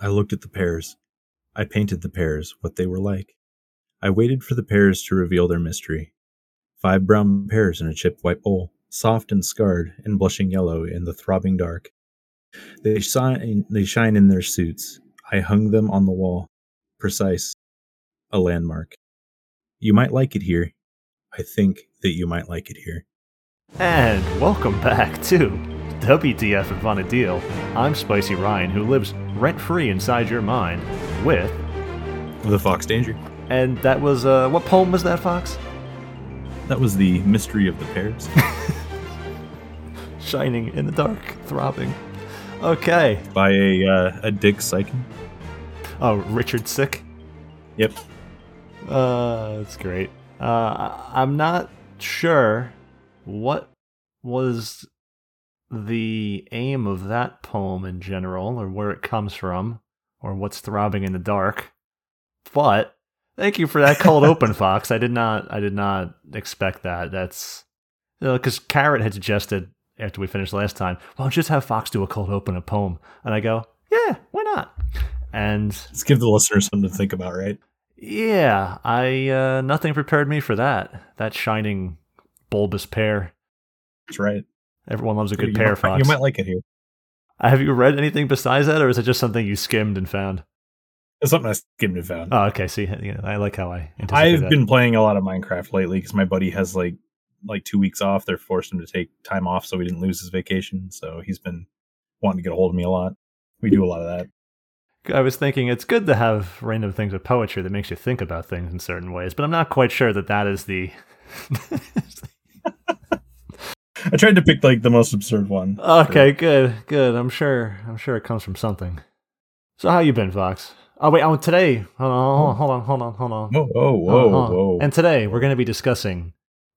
I looked at the pears. I painted the pears what they were like. I waited for the pears to reveal their mystery. Five brown pears in a chipped white bowl, soft and scarred and blushing yellow in the throbbing dark. They shine, they shine in their suits. I hung them on the wall. Precise. A landmark. You might like it here. I think that you might like it here. And welcome back to WTF and Vana'diel. I'm Spicy Ryan, who lives rent free inside your mind with. The Fox Danger. And that was, uh, what poem was that, Fox? That was the mystery of the pears. Shining in the dark, throbbing. Okay. By a uh, a Dick Sykin. Oh, Richard Sick? Yep. Uh, that's great. Uh, I'm not sure what was the aim of that poem in general, or where it comes from, or what's throbbing in the dark. But thank you for that cold open, Fox. I did not, I did not expect that. That's because Carrot had suggested after we finished last time, well, just have Fox do a cold open a poem, and I go, yeah, why not? And Let's give the listeners something to think about, right? yeah, I uh, nothing prepared me for that. That shining bulbous pear. That's right. Everyone loves a good you pear, might, Fox. You might like it here. Uh, have you read anything besides that, or is it just something you skimmed and found? It's something I skimmed and found. Oh, okay. See, you know, I like how I I've that. been playing a lot of Minecraft lately because my buddy has like like two weeks off. They're forced him to take time off so he didn't lose his vacation. So he's been wanting to get a hold of me a lot. We do a lot of that. I was thinking it's good to have random things of poetry that makes you think about things in certain ways, but I'm not quite sure that that is the. I tried to pick like the most absurd one. okay, good, good. I'm sure. I'm sure it comes from something. So how you been, Fox? Oh wait, oh today. Hold on, hold on, hold on, hold on. Whoa, whoa, whoa, Uh-huh. whoa! And today we're going to be discussing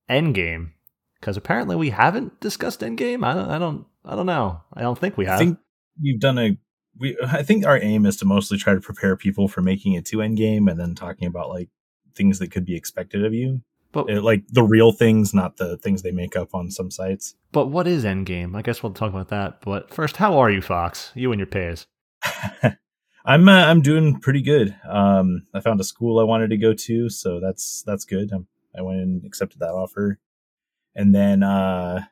Endgame because apparently we haven't discussed Endgame. I don't, I don't, I don't know. I don't think we have. I think you've done a. We I think our aim is to mostly try to prepare people for making it to Endgame, and then talking about like things that could be expected of you, but Uh, like the real things, not the things they make up on some sites. but what is Endgame? I guess we'll talk about that. But first, how are you, Fox? You and your pairs. I'm uh, I'm doing pretty good. Um, I found a school I wanted to go to, so that's that's good. i I went and accepted that offer, and then uh,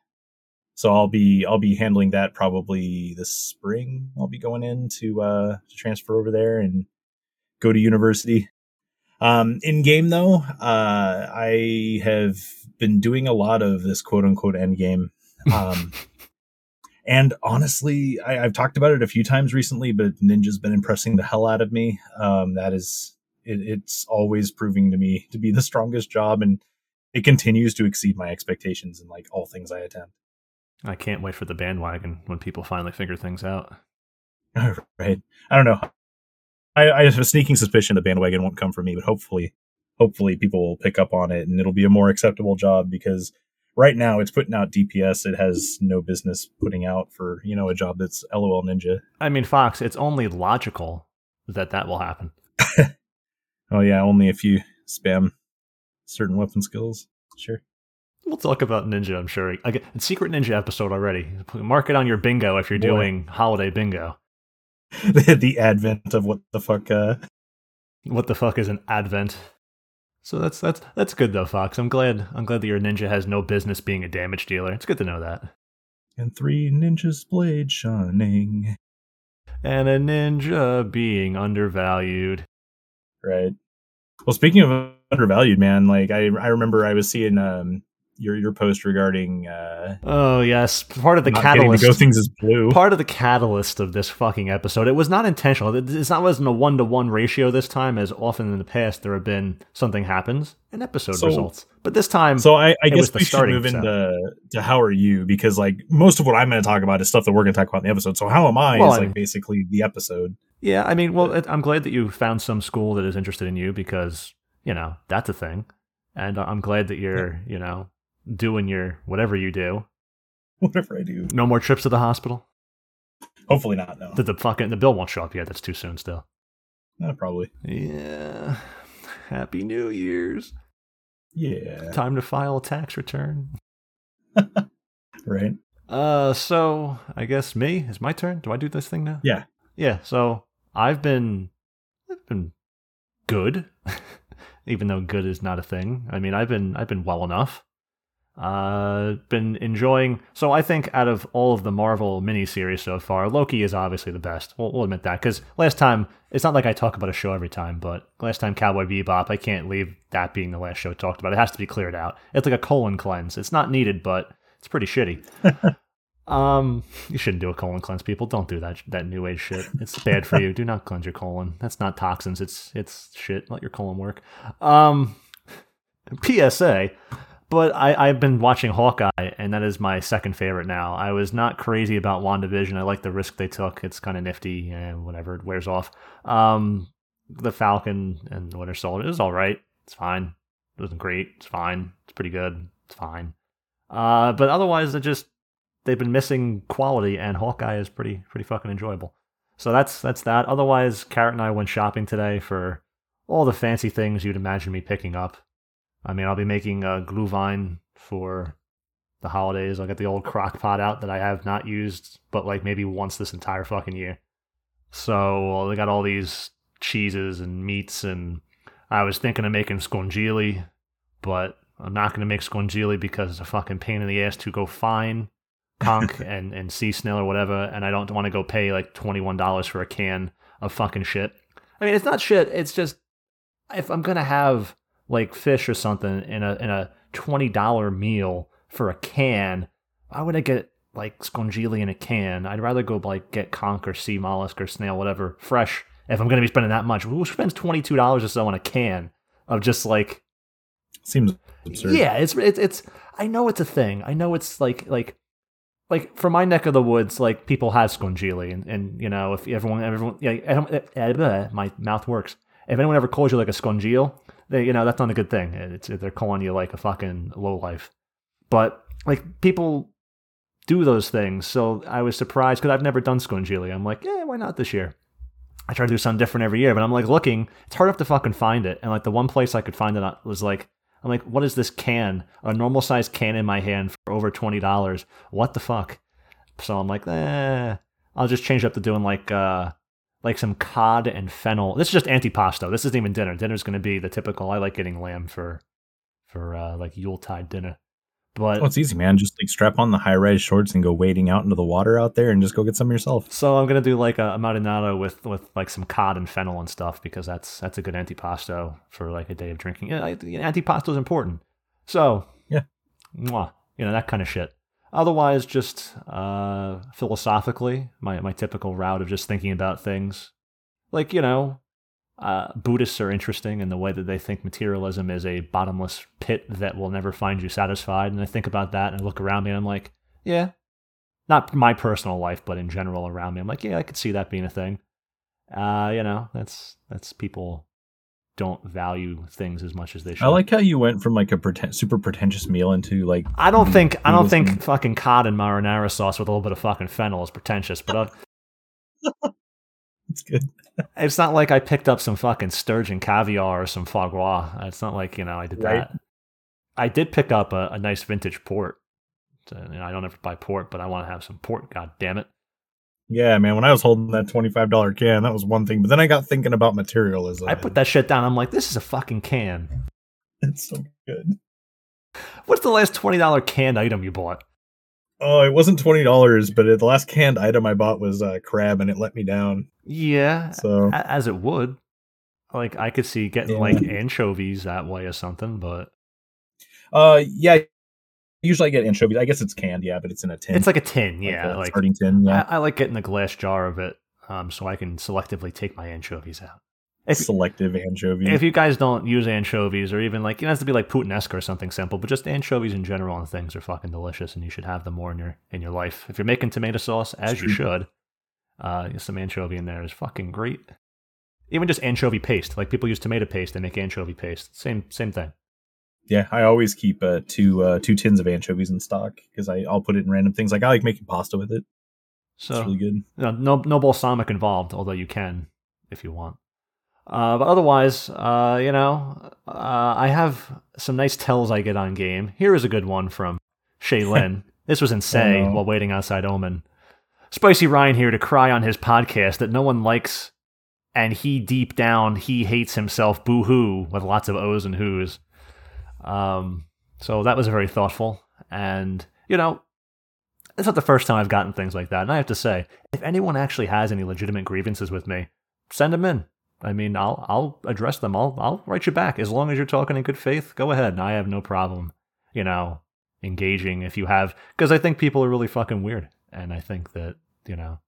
so I'll be I'll be handling that probably this spring. I'll be going in to uh, to transfer over there and go to university. Um, in game though, uh, I have been doing a lot of this quote unquote end game. Um, and honestly, I, I've talked about it a few times recently, but Ninja's been impressing the hell out of me. Um, that is, it, it's always proving to me to be the strongest job, and it continues to exceed my expectations in like all things I attempt. I can't wait for the bandwagon when people finally figure things out. right? I don't know. I, I have a sneaking suspicion the bandwagon won't come for me, but hopefully, hopefully people will pick up on it and it'll be a more acceptable job because right now it's putting out DPS it has no business putting out for you know a job that's LOL Ninja. I mean, Fox, it's only logical that that will happen. Oh yeah, only if you spam certain weapon skills. Sure. We'll talk about Ninja, I'm sure. Again, Secret Ninja episode already. Mark it on your bingo if you're Boy. doing holiday bingo. The, the advent of what the fuck uh What the fuck is an advent? So that's that's that's good though, Fox. I'm glad I'm glad that your ninja has no business being a damage dealer. It's good to know that. and three ninjas blade shining. And a ninja being undervalued. Right. Well, speaking of undervalued, man, like I I remember I was seeing um your your post regarding uh Oh yes, part of the catalyst. go things as blue. part of the catalyst of this fucking episode. It was not intentional. It's not wasn't a one to one ratio this time, as often in the past there have been something happens and episode So- results. But this time, So I, I guess the we should move into to how are you because like most of what I'm going to talk about is stuff that we're going to talk about in the episode. So how am I Well, is I like basically the episode. yeah, I mean, well, I'm glad that you found some school that is interested in you because you know that's a thing, and I'm glad that you're you know doing your whatever you do. Whatever I do, No more trips to the hospital. hopefully not. No, The, the fucking the bill won't show up yet. That's too soon still. Uh, probably. Yeah. Happy New Year's. Yeah. Time to file a tax return. Right. Uh, so I guess me is my turn. Do I do this thing now? Yeah. Yeah. So I've been I've been good, even though good is not a thing. I mean, I've been I've been well enough. Uh, been enjoying. So I think out of all of the Marvel miniseries so far, Loki is obviously the best. We'll, we'll admit that because last time it's not like I talk about a show every time, but last time Cowboy Bebop, I can't leave that being the last show talked about. It has to be cleared out. It's like a colon cleanse. It's not needed, but it's pretty shitty. um, you shouldn't do a colon cleanse, people. Don't do that. That new age shit. It's bad for you. Do not cleanse your colon. That's not toxins. It's it's shit. Let your colon work. Um, PSA. But I, I've been watching Hawkeye, and that is my second favorite now. I was not crazy about WandaVision. I like the risk they took. It's kind of nifty, and whatever, it wears off. Um, the Falcon and Winter Soldier was all right. It's fine. It wasn't great. It's fine. It's pretty good. It's fine. Uh, but otherwise, it just they've been missing quality, and Hawkeye is pretty pretty fucking enjoyable. So that's that's that. Otherwise, Carrot and I went shopping today for all the fancy things you'd imagine me picking up. I mean, I'll be making uh, a glühwein for the holidays. I'll get the old crock pot out that I have not used, but like maybe once this entire fucking year. So well, they got all these cheeses and meats, and I was thinking of making scungilli, but I'm not going to make scungilli because it's a fucking pain in the ass to go find conch and, and sea snail or whatever, and I don't want to go pay like $21 for a can of fucking shit. I mean, it's not shit, it's just if I'm going to have like fish or something in a in a twenty dollar meal for a can, why would I get like scungilli in a can? I'd rather go like get conch or sea mollusk or snail, whatever, fresh. If I'm gonna be spending that much, who spends twenty two dollars or so on a can of just like seems absurd. Yeah, it's it's it's. I know it's a thing. I know it's like like like for my neck of the woods, like people have scungilli, and, and you know if everyone everyone yeah, eh, my mouth works. If anyone ever calls you like a scongile, they, you know, that's not a good thing. It's they're calling you like a fucking low life. But like people do those things, so I was surprised because I've never done scungilli. I'm like, yeah, why not this year? I try to do something different every year, but I'm like looking. It's hard enough to fucking find it, and like the one place I could find it was like, I'm like, what is this can? A normal sized can in my hand for over twenty dollars. What the fuck? So I'm like, eh, I'll just change up to doing like uh like some cod and fennel. This is just antipasto. This isn't even dinner. Dinner's going to be the typical. I like getting lamb for for uh, like Yuletide dinner. But oh, it's easy, man. Just like strap on the high rise shorts and go wading out into the water out there, and just go get some yourself. So I'm gonna do like a, a marinara with with like some cod and fennel and stuff because that's that's a good antipasto for like a day of drinking. Yeah, antipasto is important. So yeah, mwah, you know that kind of shit. Otherwise, just uh, philosophically, my, my typical route of just thinking about things. Like, you know, uh, Buddhists are interesting in the way that they think materialism is a bottomless pit that will never find you satisfied. And I think about that and I look around me and I'm like, yeah, not my personal life, but in general around me. I'm like, yeah, I could see that being a thing. Uh, you know, that's that's people don't value things as much as they should. I like how you went from like a pretend, super pretentious meal into like. I don't think I don't think fucking cod and marinara sauce with a little bit of fucking fennel is pretentious, but. Uh, it's good. it's not like I picked up some fucking sturgeon caviar or some foie gras. It's not like you know I did right. that. I did pick up a, a nice vintage port. So, you know, I don't ever buy port, but I want to have some port. God damn it! Yeah, man. When I was holding that twenty-five dollar can, that was one thing. But then I got thinking about materialism. I put that shit down. I'm like, this is a fucking can. It's so good. What's the last twenty dollar canned item you bought? Oh, it wasn't twenty dollars, but the last canned item I bought was uh, crab, and it let me down. Yeah, so as it would. Like I could see getting yeah. like anchovies that way or something, but uh, yeah, Usually I get anchovies. I guess it's canned, yeah, but it's in a tin. It's like a tin, yeah, like, like starting tin. Yeah, I, I, like getting a glass jar of it, um, so I can selectively take my anchovies out. If, Selective anchovies. If you guys don't use anchovies, or even like it has to be like puttanesca or something simple, but just anchovies in general and things are fucking delicious, and you should have them more in your in your life. If you're making tomato sauce, as you should, uh, some anchovy in there is fucking great. Even just anchovy paste, like people use tomato paste, they make anchovy paste. Same same thing. Yeah, I always keep uh, two uh, two tins of anchovies in stock because I'll put it in random things. Like I like making pasta with it. So it's really good. no no no balsamic involved, although you can if you want. Uh, but otherwise, uh, you know, uh, I have some nice tells I get on game. Here is a good one from Shay Shaylin. this was in Say oh, while waiting outside Omen. Spicy Ryan here to cry on his podcast that no one likes and he deep down he hates himself boo hoo with lots of O's and who's. Um, so that was very thoughtful, and you know, it's not the first time I've gotten things like that. And I have to say, if anyone actually has any legitimate grievances with me, send them in. I mean, I'll I'll address them. I'll I'll write you back as long as you're talking in good faith. Go ahead. I have no problem, you know, engaging if you have because I think people are really fucking weird, and I think that you know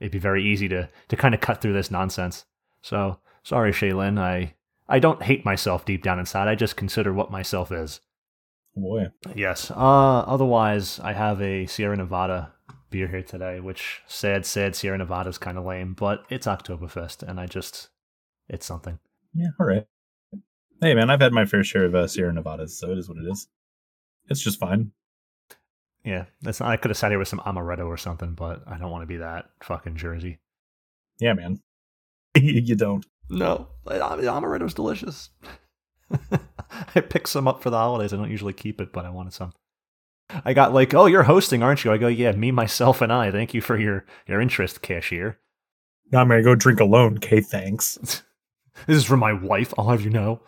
it'd be very easy to to kind of cut through this nonsense. So sorry, Shaylin. I I don't hate myself deep down inside. I just consider what myself is. Boy. Yes. Uh, otherwise, I have a Sierra Nevada beer here today, which sad, sad Sierra Nevada is kind of lame, but it's Oktoberfest, and I just, it's something. Yeah, all right. Hey, man, I've had my fair share of uh, Sierra Nevadas, so it is what it is. It's just fine. Yeah, that's not, I could have sat here with some amaretto or something, but I don't want to be that fucking Jersey. Yeah, man. you don't. No, amaretto's delicious. I picked some up for the holidays. I don't usually keep it, but I wanted some. I got like, oh, you're hosting, aren't you? I go, yeah, me, myself, and I. Thank you for your your interest, cashier. Now I'm gonna go drink alone. Okay, thanks. this is for my wife. I'll have you know.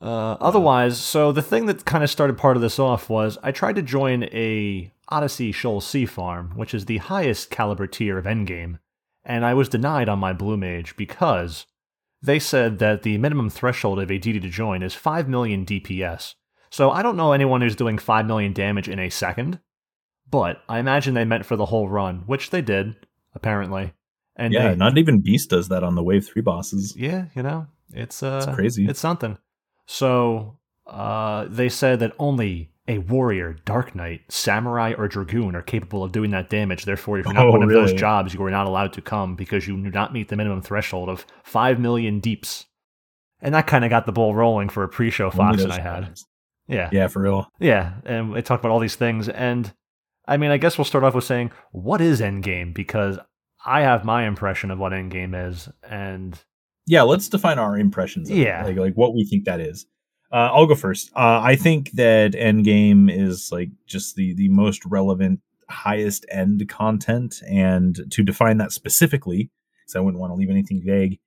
Uh, otherwise, so the thing that kind of started part of this off was I tried to join a Odyssey Sheol C Farm, which is the highest caliber tier of Endgame, and I was denied on my Blue Mage because they said that the minimum threshold of a DD to join is 5 million DPS. So I don't know anyone who's doing 5 million damage in a second, but I imagine they meant for the whole run, which they did, apparently. And yeah, they, not even Beast does that on the Wave 3 bosses. Yeah, you know, it's, uh, it's crazy. It's something. So uh, they said that only a warrior, dark knight, samurai, or dragoon are capable of doing that damage. Therefore, if you're not oh, one of really? those jobs, you are not allowed to come because you do not meet the minimum threshold of five million deeps. And that kind of got the ball rolling for a pre-show Fox that I had. Yeah, yeah, for real. Yeah, and they talked about all these things, and I mean, I guess we'll start off with saying what is Endgame because I have my impression of what Endgame is, and yeah, let's define our impressions. yeah, like like what we think that is. Uh, I'll go first. Uh, I think that Endgame is like just the the most relevant, highest end content, and to define that specifically, because I wouldn't want to leave anything vague.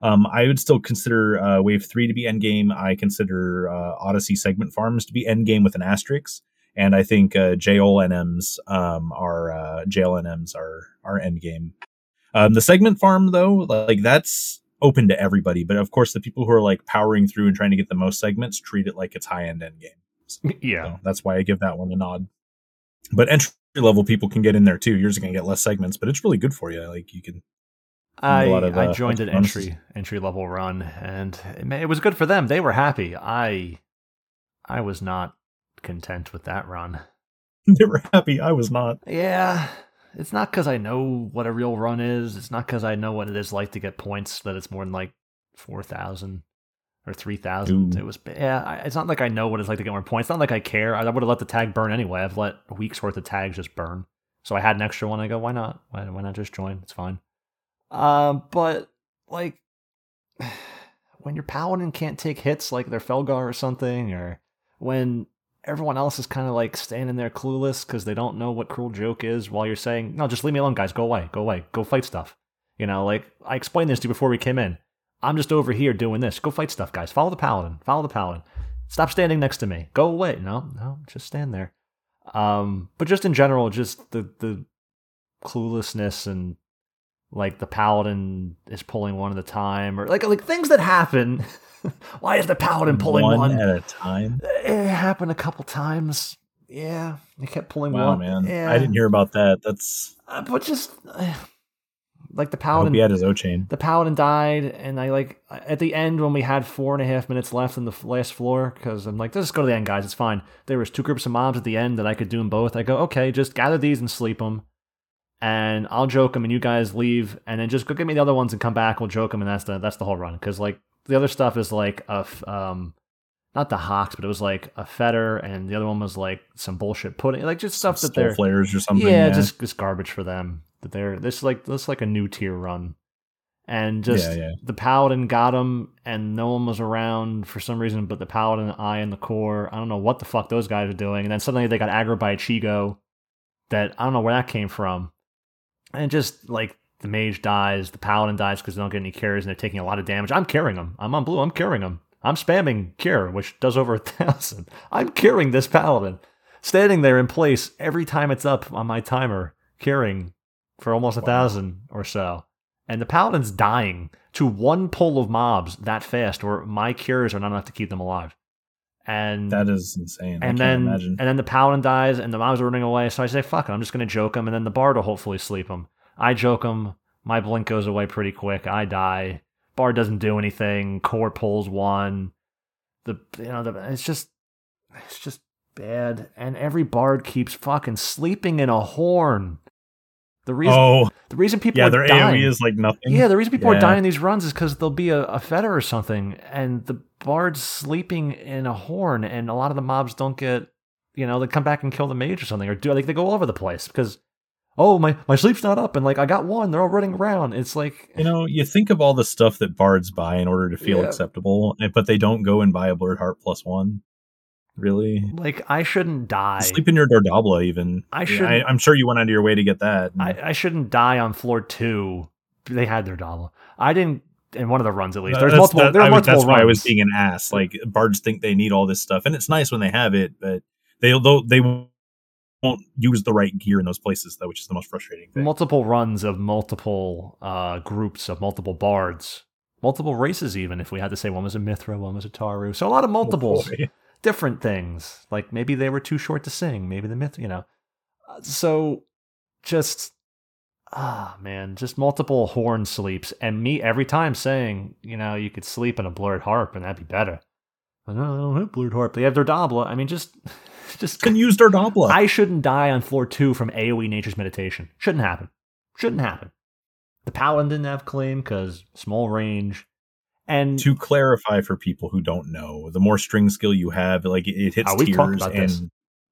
Um, I would still consider uh, Wave Three to be Endgame. I consider uh, Odyssey segment farms to be Endgame with an asterisk, and I think uh, JLNMs um, are uh, JLNMs are are Endgame. Um, the segment farm though, like that's open to everybody. But of course, the people who are like powering through and trying to get the most segments treat it like it's high end end game. So, yeah, so that's why I give that one a nod. But entry level people can get in there too. You're gonna get less segments, but it's really good for you. Like you can. I of, uh, I joined an entry entry level run, and it, it was good for them. They were happy. I I was not content with that run. they were happy. I was not. Yeah, it's not because I know what a real run is. It's not because I know what it is like to get points that it's more than like four thousand or three thousand. It was yeah. It's not like I know what it's like to get more points. It's not like I care. I would have let the tag burn anyway. I've let a week's worth of tags just burn. So I had an extra one. I go, why not? Why, why not just join? It's fine. Um, but like when your paladin can't take hits like their Felgar or something, or when everyone else is kind of like standing there clueless because they don't know what cruel joke is while you're saying no just leave me alone guys. Go away. Go away. Go fight stuff. You know like i explained this to you before we came in. I'm just over here doing this. Go fight stuff guys. Follow the paladin. Follow the paladin. Stop standing next to me. Go away. No no just stand there. Um but just in general just the the cluelessness and like the paladin is pulling one at a time or like like things that happen Why is the paladin pulling one, one, at a time? It happened a couple times. Yeah, he kept pulling wow, one. man, yeah. I didn't hear about that. That's uh, but just uh, like the paladin. he had his O chain. The paladin died, and I like at the end when we had four and a half minutes left in the last floor because I'm like, let's go to the end, guys. It's fine. There was two groups of mobs at the end that I could do them both. I go, okay, just gather these and sleep them and I'll joke them, and you guys leave, and then just go get me the other ones and come back. We'll joke them, and that's the that's the whole run. Because like the other stuff is like a um not the hawks, but it was like a fetter, and the other one was like some bullshit pudding, like just stuff that they're flares or something. Yeah, yeah, just just garbage for them. That they're this is like this is like a new tier run, and just yeah, yeah. the paladin got him, and no one was around for some reason, but the paladin, I, and the core. I don't know what the fuck those guys are doing, and then suddenly they got aggroed by a Chigoe. That I don't know where that came from, and just like the mage dies, the paladin dies because they don't get any cures and they're taking a lot of damage. I'm curing them. I'm on blue. I'm curing them. I'm spamming cure, which does over a thousand. I'm curing this paladin, standing there in place every time it's up on my timer, curing for almost a Wow. thousand or so. And the paladin's dying to one pull of mobs that fast, where my cures are not enough to keep them alive. And That is insane. And then imagine. and then the paladin dies and the mobs are running away. So I say, fuck it, I'm just gonna joke him, and then the bard will hopefully sleep him. I joke him. My blink goes away pretty quick. I die. Bard doesn't do anything. Core pulls one. The you know the, it's just it's just bad. And every bard keeps fucking sleeping in a horn. The reason oh, the reason people yeah, are their dying, AoE is like nothing. yeah, the reason people are dying in these runs is because there'll be a, a fetter or something, and the bard's sleeping in a horn, and a lot of the mobs don't get, you know, they come back and kill the mage or something, or do like they go all over the place because, oh my my sleep's not up, and like I got one, they're all running around. It's like You know, you think of all the stuff that bards buy in order to feel Yeah. acceptable, eh, but they don't go and buy a blurred harp plus one. Really? like I shouldn't die. Sleep in your Daurdabla, even. I shouldn't- I, am sure you went out of your way to get that. I, I shouldn't die on floor two. They had their dollar. I didn't in one of the runs at least. There's that's- multiple. that- there are I multiple That's why I was being an ass. Like bards think they need all this stuff, and it's nice when they have it, but they they won't use the right gear in those places, though, which is the most frustrating thing. multiple runs of multiple uh, groups of multiple bards, multiple races. Even if we had to say one was a Mithra, one was a Taru, so a lot of multiples, Oh, different things. Like maybe they were too short to sing. Maybe the myth, you know. Uh, So just ah man, just multiple horn sleeps, and me every time saying, you know, you could sleep in a blurred harp and that'd be better. But no, they don't have blurred harp. They have their Dabla. I mean, just just Can use their Daurdabla. I shouldn't die on floor two from AoE Nature's Meditation. Shouldn't happen. Shouldn't happen. The Paladin didn't have claim because small range. And to clarify for people who don't know, the more string skill you have, like it, it hits Oh, tiers and this.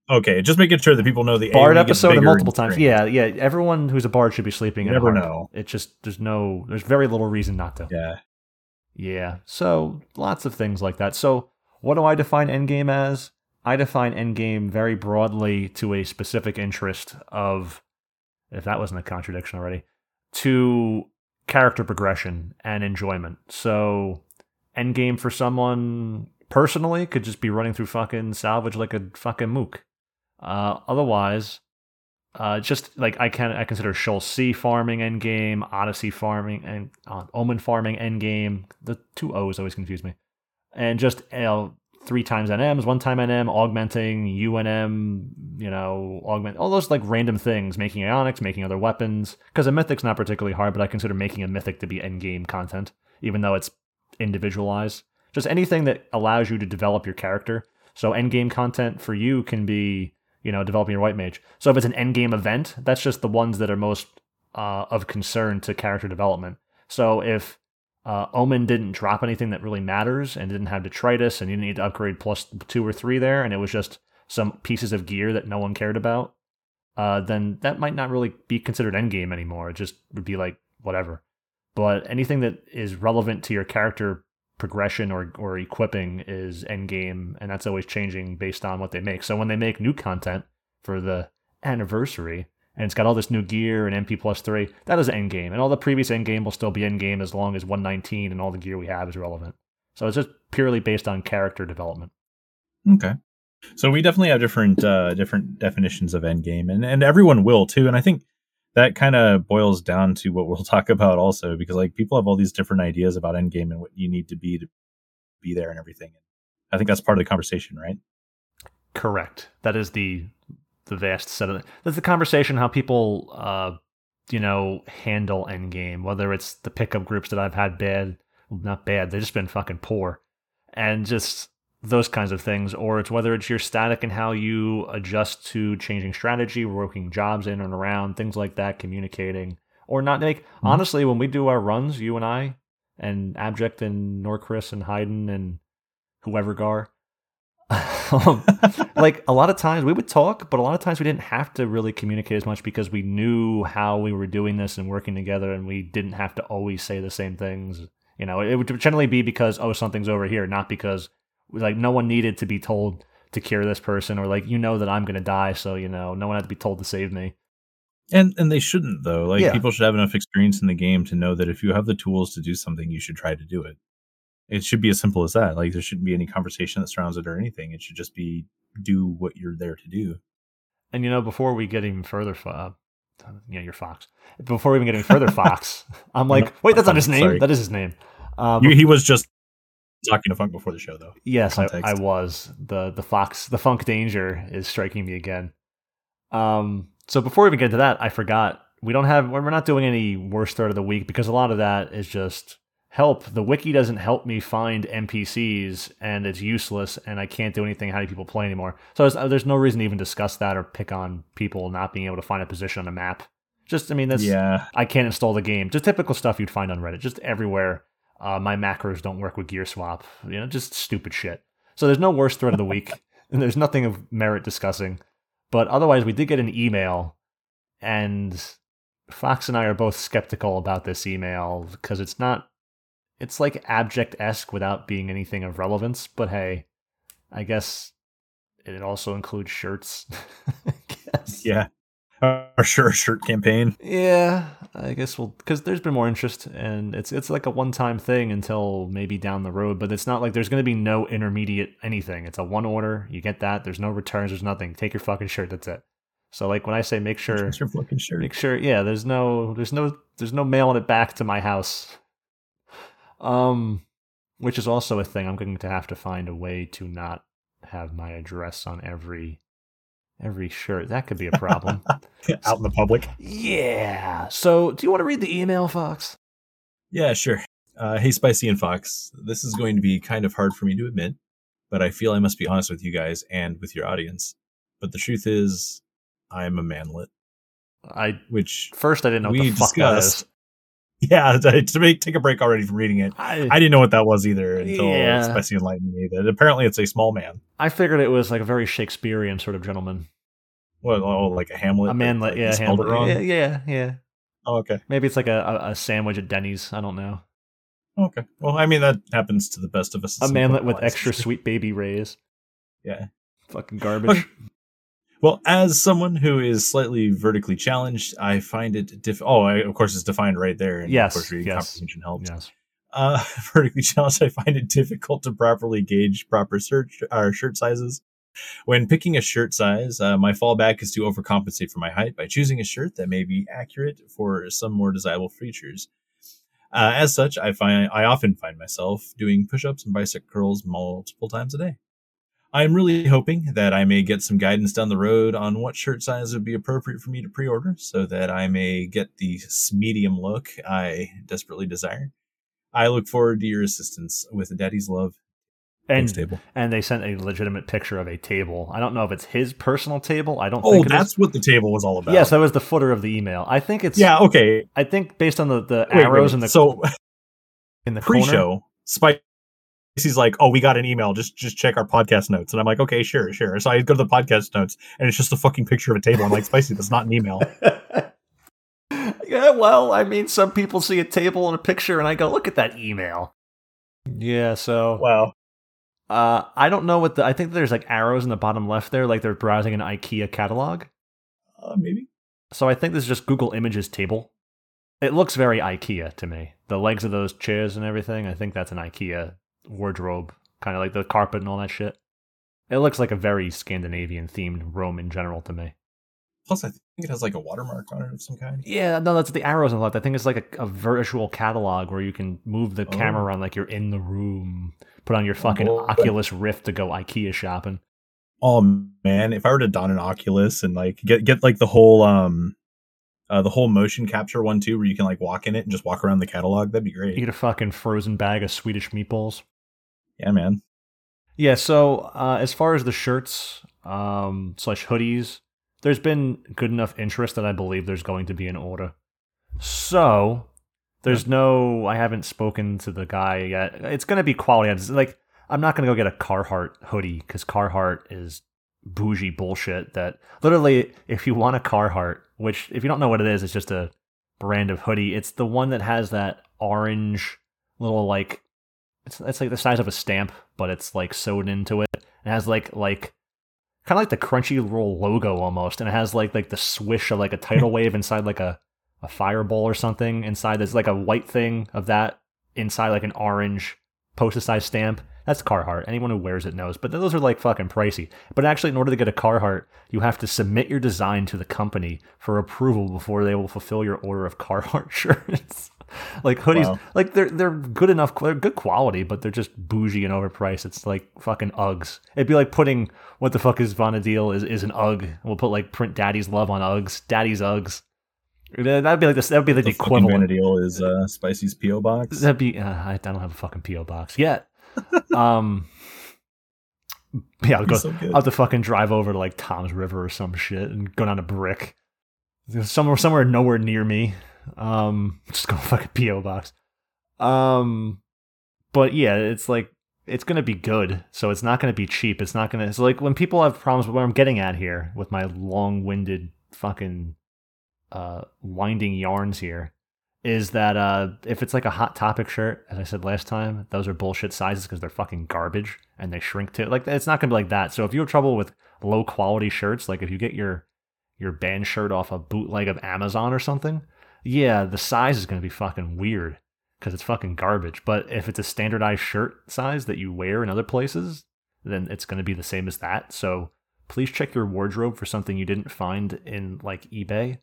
okay, just making sure that people know the Bard AoE episode and multiple times. string. Yeah, yeah. Everyone who's a Bard should be sleeping You never harp. know. It just there's no there's very little reason not to. yeah. Yeah. So lots of things like that. So what do I define endgame as? I define endgame very broadly to a specific interest of, if that wasn't a contradiction already, to character progression and enjoyment. So endgame for someone personally could just be running through fucking salvage like a fucking mook. Uh, otherwise, uh, just like I can I consider Sheol C farming endgame, Odyssey farming, and uh, Omen farming endgame. The two O's always confuse me. And just you know, three times NMs, one time NM, augmenting UNM, you know, augment all those like random things, making ionics, making other weapons. Because a mythic's not particularly hard, but I consider making a mythic to be endgame content, even though it's individualized. Just anything that allows you to develop your character. So endgame content for you can be you know, developing your white mage. So if it's an end game event, that's just the ones that are most uh, of concern to character development. So if uh, Omen didn't drop anything that really matters and didn't have detritus and you didn't need to upgrade plus two or three there, and it was just some pieces of gear that no one cared about, uh, then that might not really be considered endgame anymore. It just would be like whatever. But anything that is relevant to your character progression or, or equipping is endgame, and that's always changing based on what they make. So when they make new content for the anniversary, and it's got all this new gear and MP plus three, that is end game, And all the previous end game will still be end game as long as 119 and all the gear we have is relevant. So it's just purely based on character development. Okay. So we definitely have different uh different definitions of endgame and and everyone will too and I think that kind of boils down to what we'll talk about also because like people have all these different ideas about end game and what you need to be to be there and everything. I think that's part of the conversation, right? Correct. That is the the vast set of that's the conversation how people uh you know handle endgame whether it's the pickup groups that I've had bad not bad they've just been fucking poor and just those kinds of things or it's whether it's your static and how you adjust to changing strategy working jobs in and around things like that communicating or not like Mhm. honestly when we do our runs you and I and Abject and Norcris and Hayden and whoever Gar um, like a lot of times we would talk, but a lot of times we didn't have to really communicate as much because we knew how we were doing this and working together, and we didn't have to always say the same things. You know, it would generally be because oh something's over here, not because like no one needed to be told to cure this person or like you know that I'm gonna die, so you know no one had to be told to save me. And and they shouldn't though. Like Yeah. people should have enough experience in the game to know that if you have the tools to do something, you should try to do it. It should be as simple as that. Like there shouldn't be any conversation that surrounds it or anything. It should just be do what you're there to do. And you know, before we get even further, uh, yeah, you're Fox. Before we even get any further, Fox. I'm like, wait, that's not his name. sorry. That is his name. Um, You, he was just talking to Funk before the show, though. yes, I. I was the the Fox. The Funk Danger is striking me again. Um, so before we even get to that, I forgot we don't have we're not doing any worst thread of the week because a lot of that is just help. The wiki doesn't help me find NPCs and it's useless and I can't do anything how do people play anymore. So there's, there's no reason to even discuss that or pick on people not being able to find a position on a map. Just I mean that's yeah, I can't install the game. Just typical stuff you'd find on Reddit. Just everywhere. Uh, my macros don't work with Gear Swap. You know, just stupid shit. So there's no worst thread of the week, and there's nothing of merit discussing. But otherwise, we did get an email, and Fox and I are both skeptical about this email because it's not. It's like abject esque without being anything of relevance. But hey, I guess it also includes shirts. I guess. yeah. Our shirt shirt campaign. Yeah, I guess we'll because there's been more interest, and it's it's like a one time thing until maybe down the road. But it's not like there's going to be no intermediate anything. It's a one order. You get that. There's no returns. There's nothing. Take your fucking shirt. That's it. So like when I say make sure, your fucking shirt. make sure. Yeah, there's no there's no there's no mailing it back to my house. Um, which is also a thing. I'm going to have to find a way to not have my address on every every shirt. That could be a problem. Out in the public. Yeah. So, do you want to read the email, Fox? Yeah, sure. Uh, hey, Spicy and Fox. This is going to be kind of hard for me to admit, but I feel I must be honest with you guys and with your audience. But the truth is, I'm a manlet, I which, first I didn't know what We the fuck discussed- is. yeah, to make, take a break already from reading it. I, I didn't know what that was either until Yeah. Spicy enlightened me that apparently it's a small man. I figured it was like a very Shakespearean sort of gentleman. Well, oh, oh, like a Hamlet. a man, like, like yeah, Hamlet. it wrong. yeah, yeah, yeah. Oh, okay. Maybe it's like a, a, a sandwich at Denny's. I don't know. Okay. Well, I mean that happens to the best of us. A manlet with extra sweet baby rays. Yeah. Fucking garbage. Okay. Well, as someone who is slightly vertically challenged, I find it diff. Oh, I, of course, it's defined right there. And Yes, Of course, reading yes. comprehension helps. Yes. Uh, vertically challenged, I find it difficult to properly gauge proper search or shirt sizes. When picking a shirt size, uh, my fallback is to overcompensate for my height by choosing a shirt that may be accurate for some more desirable features. Uh, as such, I find I often find myself doing push-ups and bicep curls multiple times a day. I'm really hoping that I may get some guidance down the road on what shirt size would be appropriate for me to pre-order, so that I may get the medium look I desperately desire. I look forward to your assistance with Daddy's love. And table. and they sent a legitimate picture of a table. I don't know if it's his personal table. I don't Oh, think it is. that's what the table was all about. Yes, that was the footer of the email. I think it's yeah. Okay. I think based on the, the Wait, arrows wait, in the so in the pre-show, Spicy's like, "Oh, we got an email. Just just check our podcast notes." And I'm like, "Okay, sure, sure." So I go to the podcast notes, and it's just a fucking picture of a table. I'm like, "Spicy, that's not an email." yeah, well, I mean, some people see a table and a picture, and I go, "Look at that email." Yeah, so wow. uh, I don't know what the. I think there's like arrows in the bottom left there, like they're browsing an IKEA catalog. Uh, maybe. So I think this is just Google Images table. It looks very IKEA to me. The legs of those chairs and everything. I think that's an IKEA wardrobe, kind of like the carpet and all that shit. It looks like a very Scandinavian themed room in general to me. Plus, I think it has like a watermark on it of some kind. Yeah, no, that's the arrows and left. I think it's like a, a virtual catalog where you can move the Oh. camera around like you're in the room. Put on your fucking boy. Oculus Rift to go IKEA shopping. Oh man, if I were to don an Oculus and like get get like the whole um uh the whole motion capture one too, where you can like walk in it and just walk around the catalog, that'd be great. Eat a fucking frozen bag of Swedish meatballs. Yeah, man. Yeah, so uh, as far as the shirts um, slash hoodies, there's been good enough interest that I believe there's going to be an order. So there's no, I haven't spoken to the guy yet. It's going to be quality. It's like I'm not going to go get a Carhartt hoodie because Carhartt is bougie bullshit. That literally, if you want a Carhartt, which if you don't know what it is, it's just a brand of hoodie. It's the one that has that orange little like it's it's like the size of a stamp, but it's like sewed into it. It has like like kind of like the Crunchyroll logo almost, and it has like like the swish of like a tidal wave inside like a a fireball or something. Inside there's like a white thing of that inside like an orange postage size stamp. That's Carhartt. Anyone who wears it knows. But those are like fucking pricey. But actually, in order to get a Carhartt, you have to submit your design to the company for approval before they will fulfill your order of Carhartt shirts. like hoodies, wow. like they're they're good enough, they're good quality, but they're just bougie and overpriced. It's like fucking Uggs. It'd be like putting what the fuck is Vana'diel is is an Ugg. We'll put like print Daddy's love on Uggs, Daddy's Uggs. That'd be like this. That'd be like the, the equivalent. Vana'diel is uh, Spicy's PO box. That'd be. Uh, I don't have a fucking PO box yet. um. Yeah, I'll go. So I'll have to fucking drive over to like Toms River or some shit and go down to Brick. Somewhere, somewhere nowhere near me. Um, just go fucking PO box. Um, but yeah, it's like it's gonna be good, so it's not gonna be cheap. It's not gonna. It's like when people have problems with what I'm getting at here with my long-winded fucking uh winding yarns here is that uh if it's like a hot topic shirt, as I said last time, those are bullshit sizes because they're fucking garbage and they shrink to like it's not gonna be like that. So if you have trouble with low quality shirts, like if you get your your band shirt off a bootleg of Amazon or something, yeah, the size is going to be fucking weird because it's fucking garbage. But if it's a standardized shirt size that you wear in other places, then it's going to be the same as that. So please check your wardrobe for something you didn't find in like eBay.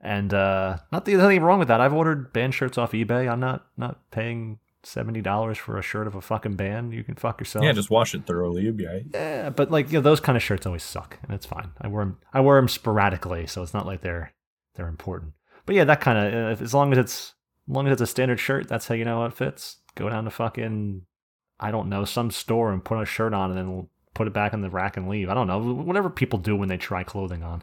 And uh, not that there's anything wrong with that. I've ordered band shirts off eBay. I'm not not paying seventy dollars for a shirt of a fucking band. You can fuck yourself. Yeah, just wash it thoroughly. You'll be right. Yeah, but like you know, those kind of shirts always suck, and it's fine. I wear them. I wear them sporadically, so it's not like they're they're important. But yeah, that kind of uh, as long as it's as long as it's a standard shirt, that's how you know it fits. Go down to fucking I don't know some store and put a shirt on, and then put it back in the rack and leave. I don't know whatever people do when they try clothing on.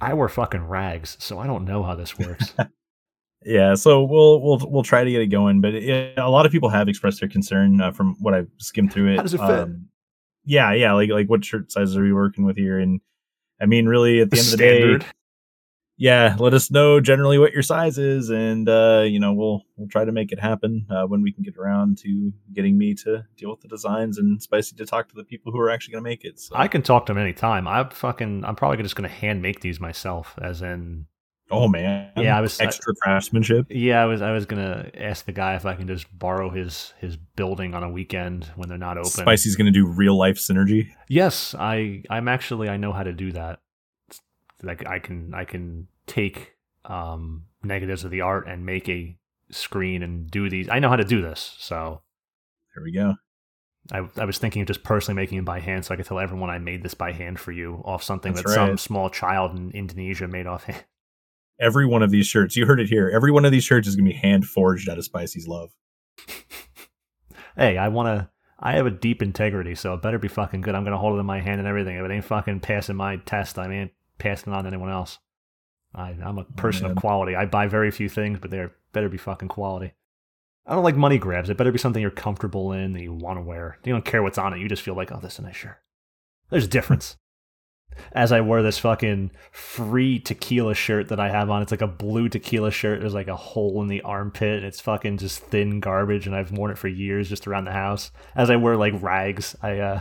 I wear fucking rags, so I don't know how this works. yeah, so we'll we'll we'll try to get it going, but it, a lot of people have expressed their concern uh, from what I've skimmed through it. How does it fit? Um, yeah, yeah, like like what shirt sizes are we working with here? And I mean, really, at the, end standard. of the day, yeah, let us know generally what your size is, and uh, you know we'll we'll try to make it happen uh, when we can get around to getting me to deal with the designs and Spicy to talk to the people who are actually going to make it. So. I can talk to them anytime. I'm fucking. I'm probably just going to hand make these myself, as in. Oh man! Yeah, I was extra I, craftsmanship. Yeah, I was. I was gonna ask the guy if I can just borrow his his building on a weekend when they're not open. Spicy's gonna do real life synergy. Yes, I. I'm actually. I know how to do that like I can I can take um, negatives of the art and make a screen and do these. I know how to do this, so there we go. I, I was thinking of just personally making it by hand so I could tell everyone I made this by hand for you off something That's that right. some small child in Indonesia made off hand. Every one of these shirts, you heard it here. Every one of these shirts is going to be hand forged out of Spicy's love. hey, I want to. I have a deep integrity, so it better be fucking good. I'm going to hold it in my hand and everything. If it ain't fucking passing my test, I ain't passing it on to anyone else. I, am a oh, person of quality. I buy very few things, but they better be fucking quality. I don't like money grabs. It better be something you're comfortable in that you want to wear. You don't care what's on it. You just feel like, oh, this is a nice shirt. There's a difference. As I wear this fucking free tequila shirt that I have on, it's like a blue tequila shirt. There's like a hole in the armpit. And it's fucking just thin garbage, and I've worn it for years just around the house. As I wear like rags, I uh,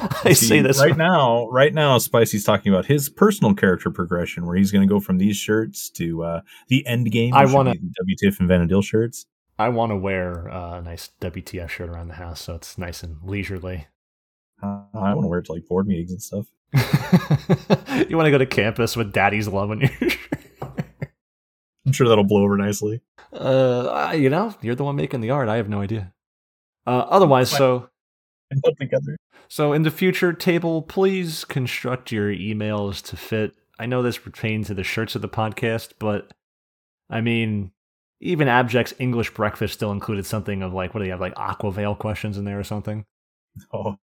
I See, say this right now. Right now, Spicy's talking about his personal character progression, where he's going to go from these shirts to uh, the end game. I want to WTF and Vana'diel shirts. I want to wear uh, a nice WTF shirt around the house, so it's nice and leisurely. Uh, I want to wear it to like board meetings and stuff. you want to go to campus with Daddy's love on your shirt. I'm sure that'll blow over nicely. Uh, you know, you're the one making the art. I have no idea. Uh, otherwise, so put together. So in the future table, please construct your emails to fit. I know this pertains to the shirts of the podcast, but I mean, even Abject's English breakfast still included something of like, what do you have, like Aquavale questions in there or something? Oh,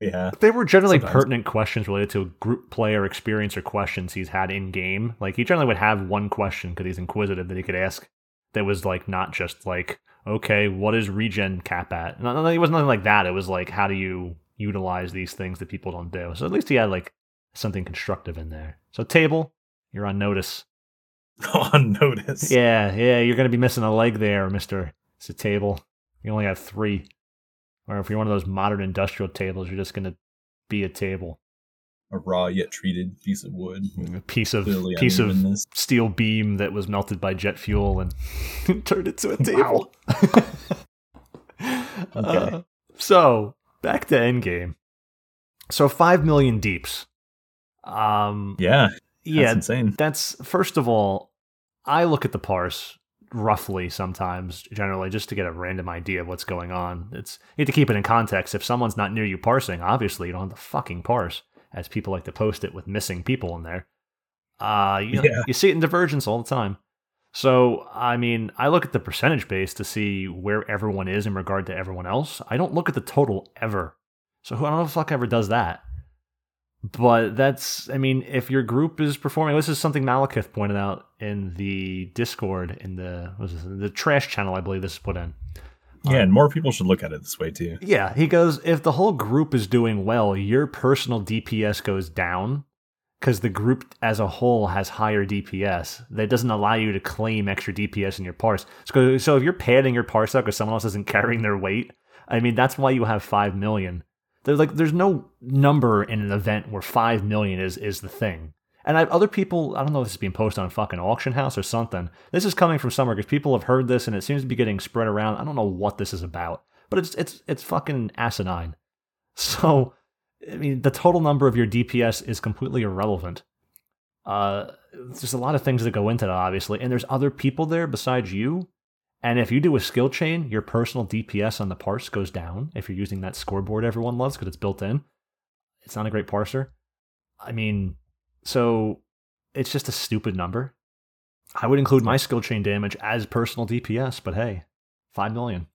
yeah. They were generally Sometimes. pertinent questions related to group player experience or questions he's had in game. Like he generally would have one question because he's inquisitive that he could ask that was like not just like, okay, what is regen cap at? No, it was nothing like that. It was like, how do you utilize these things that people don't do? So at least he had like something constructive in there. So table, you're on notice. on notice. Yeah, yeah, you're gonna be missing a leg there, Mister. It's a table. You only have three. Or if you're one of those modern industrial tables, you're just gonna be a table. A raw yet treated piece of wood. A piece of piece of steel beam that was melted by jet fuel and turned into a table. Wow. okay. Uh, so back to Endgame. So five million deeps. Um. Yeah. yeah. Insane. That's first of all, I look at the parse roughly sometimes, generally, just to get a random idea of what's going on. It's you have to keep it in context. If someone's not near you parsing, obviously you don't have the fucking parse as people like to post it with missing people in there. Uh, you, yeah. you see it in Divergence all the time. So, I mean, I look at the percentage base to see where everyone is in regard to everyone else. I don't look at the total ever. So, who I don't know if fuck ever does that. But that's, I mean, if your group is performing, this is something Malekith pointed out in the Discord, in the, what was this, the trash channel, I believe this is put in. Yeah, um, and more people should look at it this way too. Yeah, he goes, if the whole group is doing well, your personal DPS goes down because the group as a whole has higher DPS. That doesn't allow you to claim extra DPS in your parse. So, so if you're padding your parse out because someone else isn't carrying their weight, I mean, that's why you have 5 million. There's like, there's no number in an event where 5 million is, is the thing. And I have other people, I don't know if this is being posted on fucking auction house or something. This is coming from somewhere because people have heard this and it seems to be getting spread around. I don't know what this is about, but it's it's it's fucking asinine. So, I mean, the total number of your DPS is completely irrelevant. Uh, there's a lot of things that go into that, obviously, and there's other people there besides you. And if you do a skill chain, your personal DPS on the parse goes down if you're using that scoreboard everyone loves because it's built in. It's not a great parser. I mean, so it's just a stupid number. I would include my skill chain damage as personal DPS, but hey, 5 million.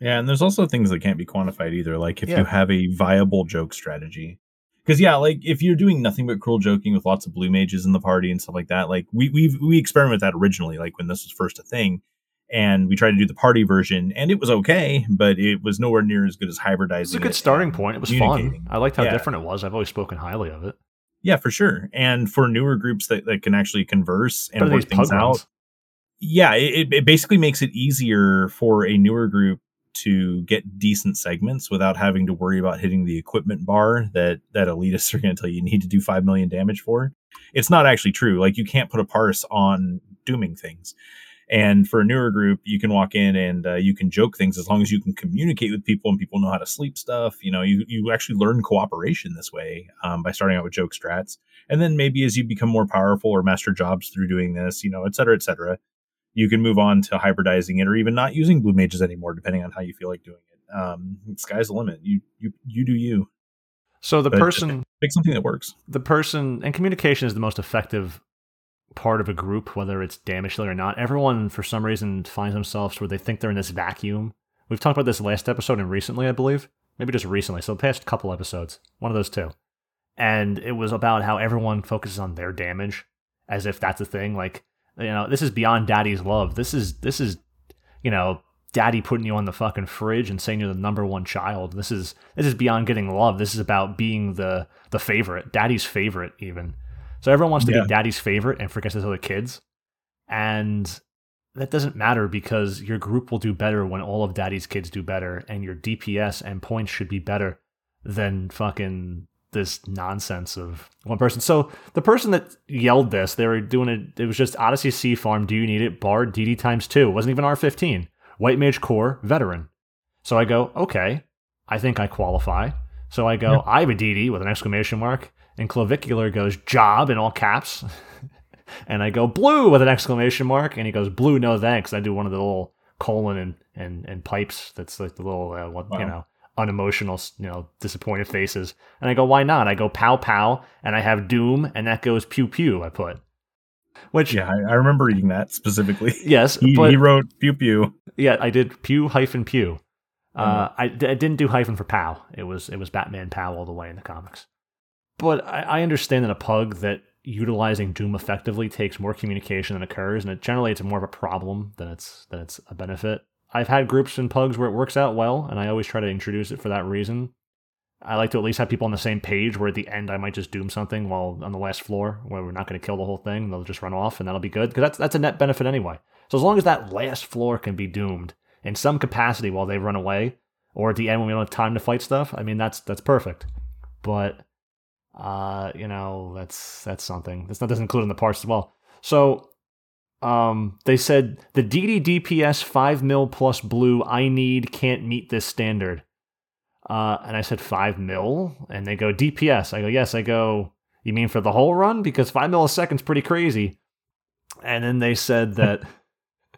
Yeah, and there's also things that can't be quantified either. Like if yeah. you have a viable joke strategy. Because yeah, like if you're doing nothing but cruel joking with lots of blue mages in the party and stuff like that, like we we we experimented with that originally, like when this was first a thing, and we tried to do the party version, and it was okay, but it was nowhere near as good as hybridizing. It's a good starting point. It was fun. I liked how yeah. different it was. I've always spoken highly of it. Yeah, for sure. And for newer groups that, that can actually converse and work things out. Yeah, it, it basically makes it easier for a newer group to get decent segments without having to worry about hitting the equipment bar that that elitists are going to tell you, you need to do 5 million damage for. It's not actually true. Like you can't put a parse on dooming things. And for a newer group, you can walk in and uh, you can joke things as long as you can communicate with people and people know how to sleep stuff. You know, you, you actually learn cooperation this way um, by starting out with joke strats. And then maybe as you become more powerful or master jobs through doing this, you know, et cetera, et cetera, you can move on to hybridizing it or even not using blue mages anymore, depending on how you feel like doing it. Um, sky's the limit. You, you, you do you. So the but person pick something that works. The person and communication is the most effective part of a group, whether it's damage or not. Everyone, for some reason, finds themselves where they think they're in this vacuum. We've talked about this last episode and recently, I believe. Maybe just recently. So the past couple episodes. One of those two. And it was about how everyone focuses on their damage as if that's a thing. Like, you know, this is beyond daddy's love. This is, this is, you know, daddy putting you on the fucking fridge and saying you're the number one child. This is, this is beyond getting love. This is about being the, the favorite, daddy's favorite, even. So everyone wants to yeah. be daddy's favorite and forgets his other kids. And that doesn't matter because your group will do better when all of daddy's kids do better and your DPS and points should be better than fucking this nonsense of one person. So the person that yelled this, they were doing it, it was just Odyssey C Farm, do you need it? Bard DD times two. It wasn't even R15. White Mage Core, veteran. So I go, okay, I think I qualify. So I go, I have a DD with an exclamation mark and clavicular goes job in all caps. and I go blue with an exclamation mark, and he goes blue, no thanks. I do one of the little colon and and, and pipes. That's like the little uh, what wow. you know unemotional, you know, disappointed faces. And I go, why not? I go pow pow, and I have doom, and that goes pew pew. I put. Which yeah, I, I remember reading that specifically. Yes, he, but, he wrote pew pew. Yeah, I did pew hyphen pew. Uh, mm-hmm. I, I didn't do hyphen for pow. It was it was Batman pow all the way in the comics. But I, I understand that a pug that utilizing Doom effectively takes more communication than occurs, and it, generally it's more of a problem than it's than it's a benefit. I've had groups and pugs where it works out well, and I always try to introduce it for that reason. I like to at least have people on the same page where at the end I might just doom something while on the last floor where we're not going to kill the whole thing. They'll just run off and that'll be good because that's that's a net benefit anyway. So as long as that last floor can be doomed in some capacity while they run away, or at the end when we don't have time to fight stuff, I mean that's that's perfect. But Uh, you know, that's that's something. This doesn't include in the parts as well. So, um, they said the DD DPS five mil plus blue I need can't meet this standard. Uh, and I said five mil, and they go DPS. I go yes. I go. You mean for the whole run? Because five milliseconds pretty crazy. And then they said that.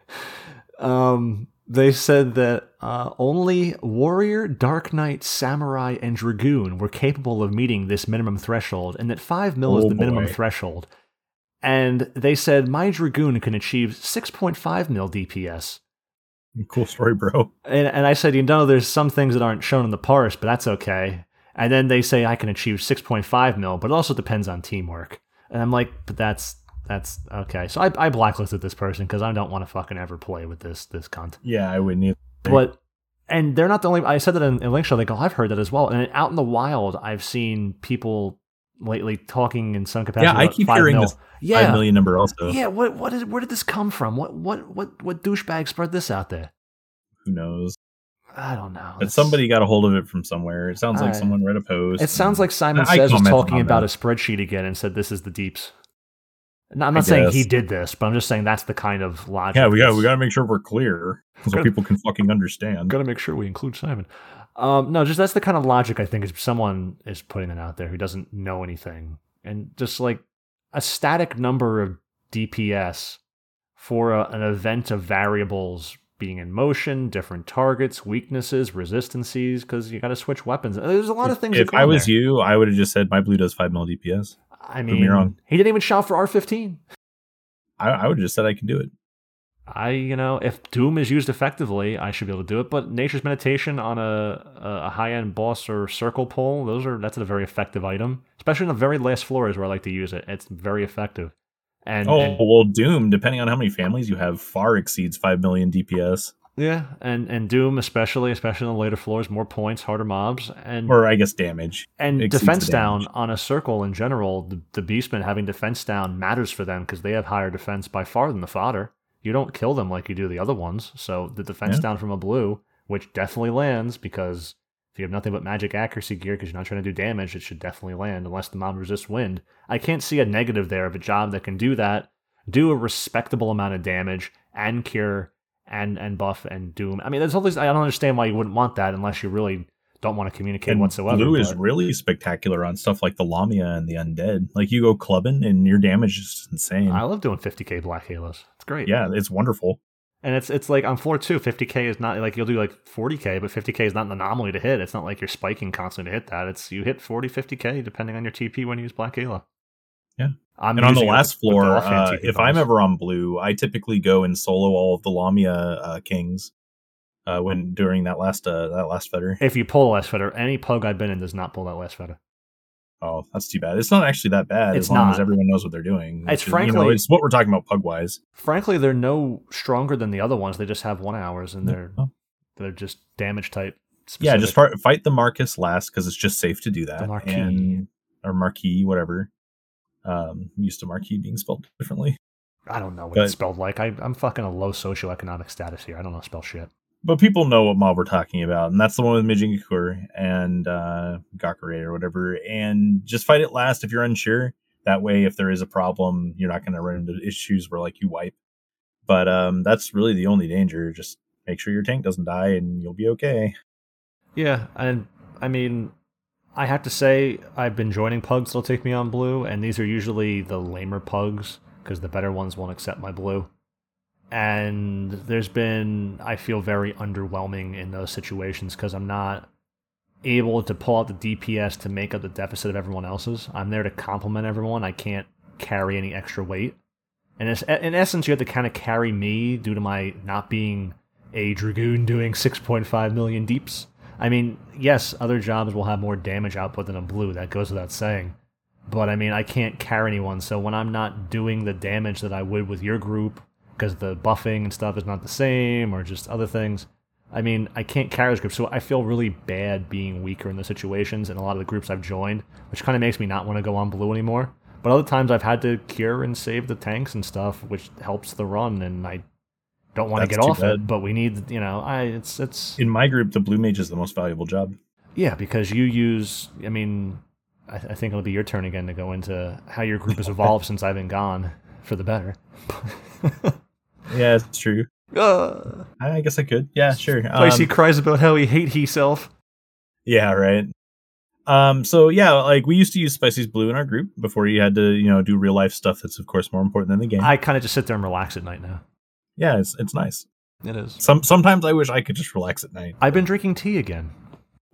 um, they said that uh, only warrior, dark knight, samurai, and dragoon were capable of meeting this minimum threshold, and that five mil is Oh, the minimum threshold. And they said my dragoon can achieve six point five mil DPS. Cool story, bro. And, and I said, you know, there's some things that aren't shown in the parse, but that's okay. And then they say I can achieve 6.5 mil, but it also depends on teamwork. And I'm like, but that's that's okay. So I, I blacklisted this person because I don't want to fucking ever play with this this cunt. Yeah, I wouldn't either. But and they're not the only. I said that in, in Link Shell. They go, I've heard that as well. And out in the wild, I've seen people lately talking in some capacity. Yeah, I keep hearing mil. this Yeah, Five million number also. yeah. What what is where did this come from? What what what what douchebag spread this out there? Who knows? I don't know. But somebody got a hold of it from somewhere. It sounds like I- someone read a post. It sounds like Simon Says was talking about that. a spreadsheet again and said this is the deeps. No, I'm I not saying he did this, but I'm just saying that's the kind of logic. Yeah, we got we got to make sure we're clear so Gotta- people can fucking understand. Got to make sure we include Simon. Um, no, just that's the kind of logic I think is someone is putting it out there who doesn't know anything, and just like a static number of DPS for a, an event of variables being in motion, different targets, weaknesses, resistances, because you got to switch weapons. There's a lot of things. that If I was there. you, I would have just said my blue does five mil DPS. I mean, he didn't even shout for R15. I, I would have just said I can do it. I, you know, if Doom is used effectively, I should be able to do it. But Nature's Meditation on a a high end boss or circle pull, those are that's a very effective item, especially in the very last floors where I like to use it. It's very effective. And, oh and well, Doom, depending on how many families you have, far exceeds five million DPS. Yeah, and and Doom especially, especially on the later floors, more points, harder mobs, and Or I guess damage. and defense the down on a circle in general. The, the beastmen having defense down matters for them because they have higher defense by far than the fodder. You don't kill them like you do the other ones. So the defense Yeah. down from a blue, which definitely lands because if you have nothing but magic accuracy gear because you're not trying to do damage, it should definitely land unless the mob resists wind. I can't see a negative there of a job that can do that, do a respectable amount of damage and cure and and buff and doom. I mean, there's all these. I don't understand why you wouldn't want that unless you really don't want to communicate And whatsoever. blue is really spectacular on stuff like the Lamia and the Undead. Like you go clubbing and your damage is insane. I love doing 50k Black Halos. It's great. yeah, it's wonderful. And it's it's like on floor two, 50k is not like you'll do like 40k, but 50k is not an anomaly to hit. It's not like you're spiking constantly to hit that. It's you hit 40, 50k depending on your TP when you use Black Halo. Yeah. I'm and on the using it last with the floor, uh, if I'm ever on blue, I typically go and solo all of the Lamia uh, kings uh, when during that last uh, that last fetter. if you pull a last fetter, any pug I've been in does not pull that last fetter. Oh, that's too bad. It's not actually that bad It's as long as everyone knows what they're doing. It's which is, you know, frankly- it's what we're talking about pug wise. Frankly, they're no stronger than the other ones. They just have one hours and they're Oh. they're just damage type. Yeah, just fight, fight the Marcus last because it's just safe to do that. The Marquis. And, or Marquis, whatever. Um, I'm used to marquee being spelled differently. I don't know what but- it's spelled like. I, I'm fucking a low socioeconomic status here. I don't know how spell shit. But people know what mob we're talking about, and that's the one with Mijingakur and uh, Gakure or whatever. And just fight it last if you're unsure. That way, if there is a problem, you're not going to run into issues where like you wipe. But um, that's really the only danger. Just make sure your tank doesn't die, and you'll be okay. Yeah, and I mean, I have to say I've been joining pugs that'll take me on blue, and these are usually the lamer pugs because the better ones won't accept my blue. And there's been I feel very underwhelming in those situations because I'm not able to pull out the DPS to make up the deficit of everyone else's. I'm there to complement everyone. I can't carry any extra weight. And in essence, you have to kind of carry me due to my not being a dragoon doing 6.5 million deeps. I mean, yes, other jobs will have more damage output than a blue. That goes without saying. But I mean, I can't carry anyone. So when I'm not doing the damage that I would with your group, because the buffing and stuff is not the same, or just other things, I mean, I can't carry this group. So I feel really bad being weaker in those situations. And a lot of the groups I've joined, which kind of makes me not want to go on blue anymore. But other times I've had to cure and save the tanks and stuff, which helps the run. And I don't want to get off it, but we need, you know, I it's it's In my group, the blue mage is the most valuable job. yeah, because you use, I mean, I, I think it'll be your turn again to go into how your group has evolved since I've been gone for the better. yeah, it's true. Uh, I guess I could. Yeah, sure. Place he cries about how he hate himself. Yeah, right. Um, so yeah, like we used to use Spicy's Blue in our group before you had to, you know, do real life stuff that's of course more important than the game. I kind of just sit there and relax at night now. Yeah, it's it's nice. It is. Some sometimes I wish I could just relax at night. I've been drinking tea again.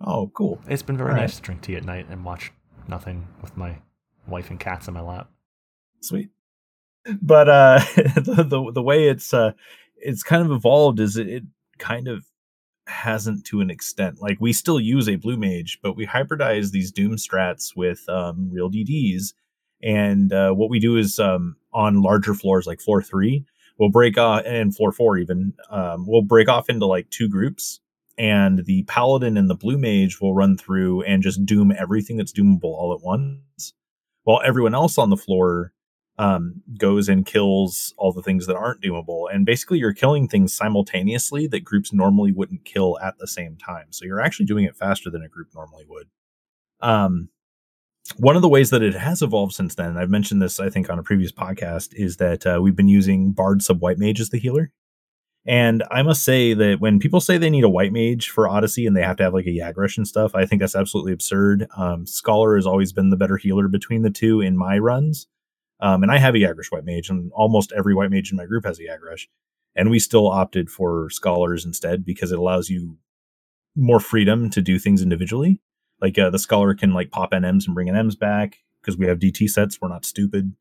Oh, cool. It's been very All nice right. to drink tea at night and watch nothing with my wife and cats in my lap. Sweet. But uh the, the the way it's uh it's kind of evolved is it, it kind of hasn't to an extent. Like we still use a blue mage, but we hybridize these doom strats with um real DDs. And uh what we do is um on larger floors like floor 3, we'll break off and floor 4 even, um we'll break off into like two groups and the paladin and the blue mage will run through and just doom everything that's doomable all at once while everyone else on the floor um, goes and kills all the things that aren't doomable. And basically, you're killing things simultaneously that groups normally wouldn't kill at the same time. So you're actually doing it faster than a group normally would. Um, one of the ways that it has evolved since then, I've mentioned this, I think, on a previous podcast, is that uh, we've been using Bard Sub White Mage as the healer. And I must say that when people say they need a white mage for Odyssey and they have to have like a Yagrush and stuff, I think that's absolutely absurd. Um, Scholar has always been the better healer between the two in my runs. Um, and I have a Yagrush white mage, and almost every white mage in my group has a Yagrush. And we still opted for Scholars instead because it allows you more freedom to do things individually. Like uh, the Scholar can like pop NMs and bring NMs back because we have DT sets. We're not stupid.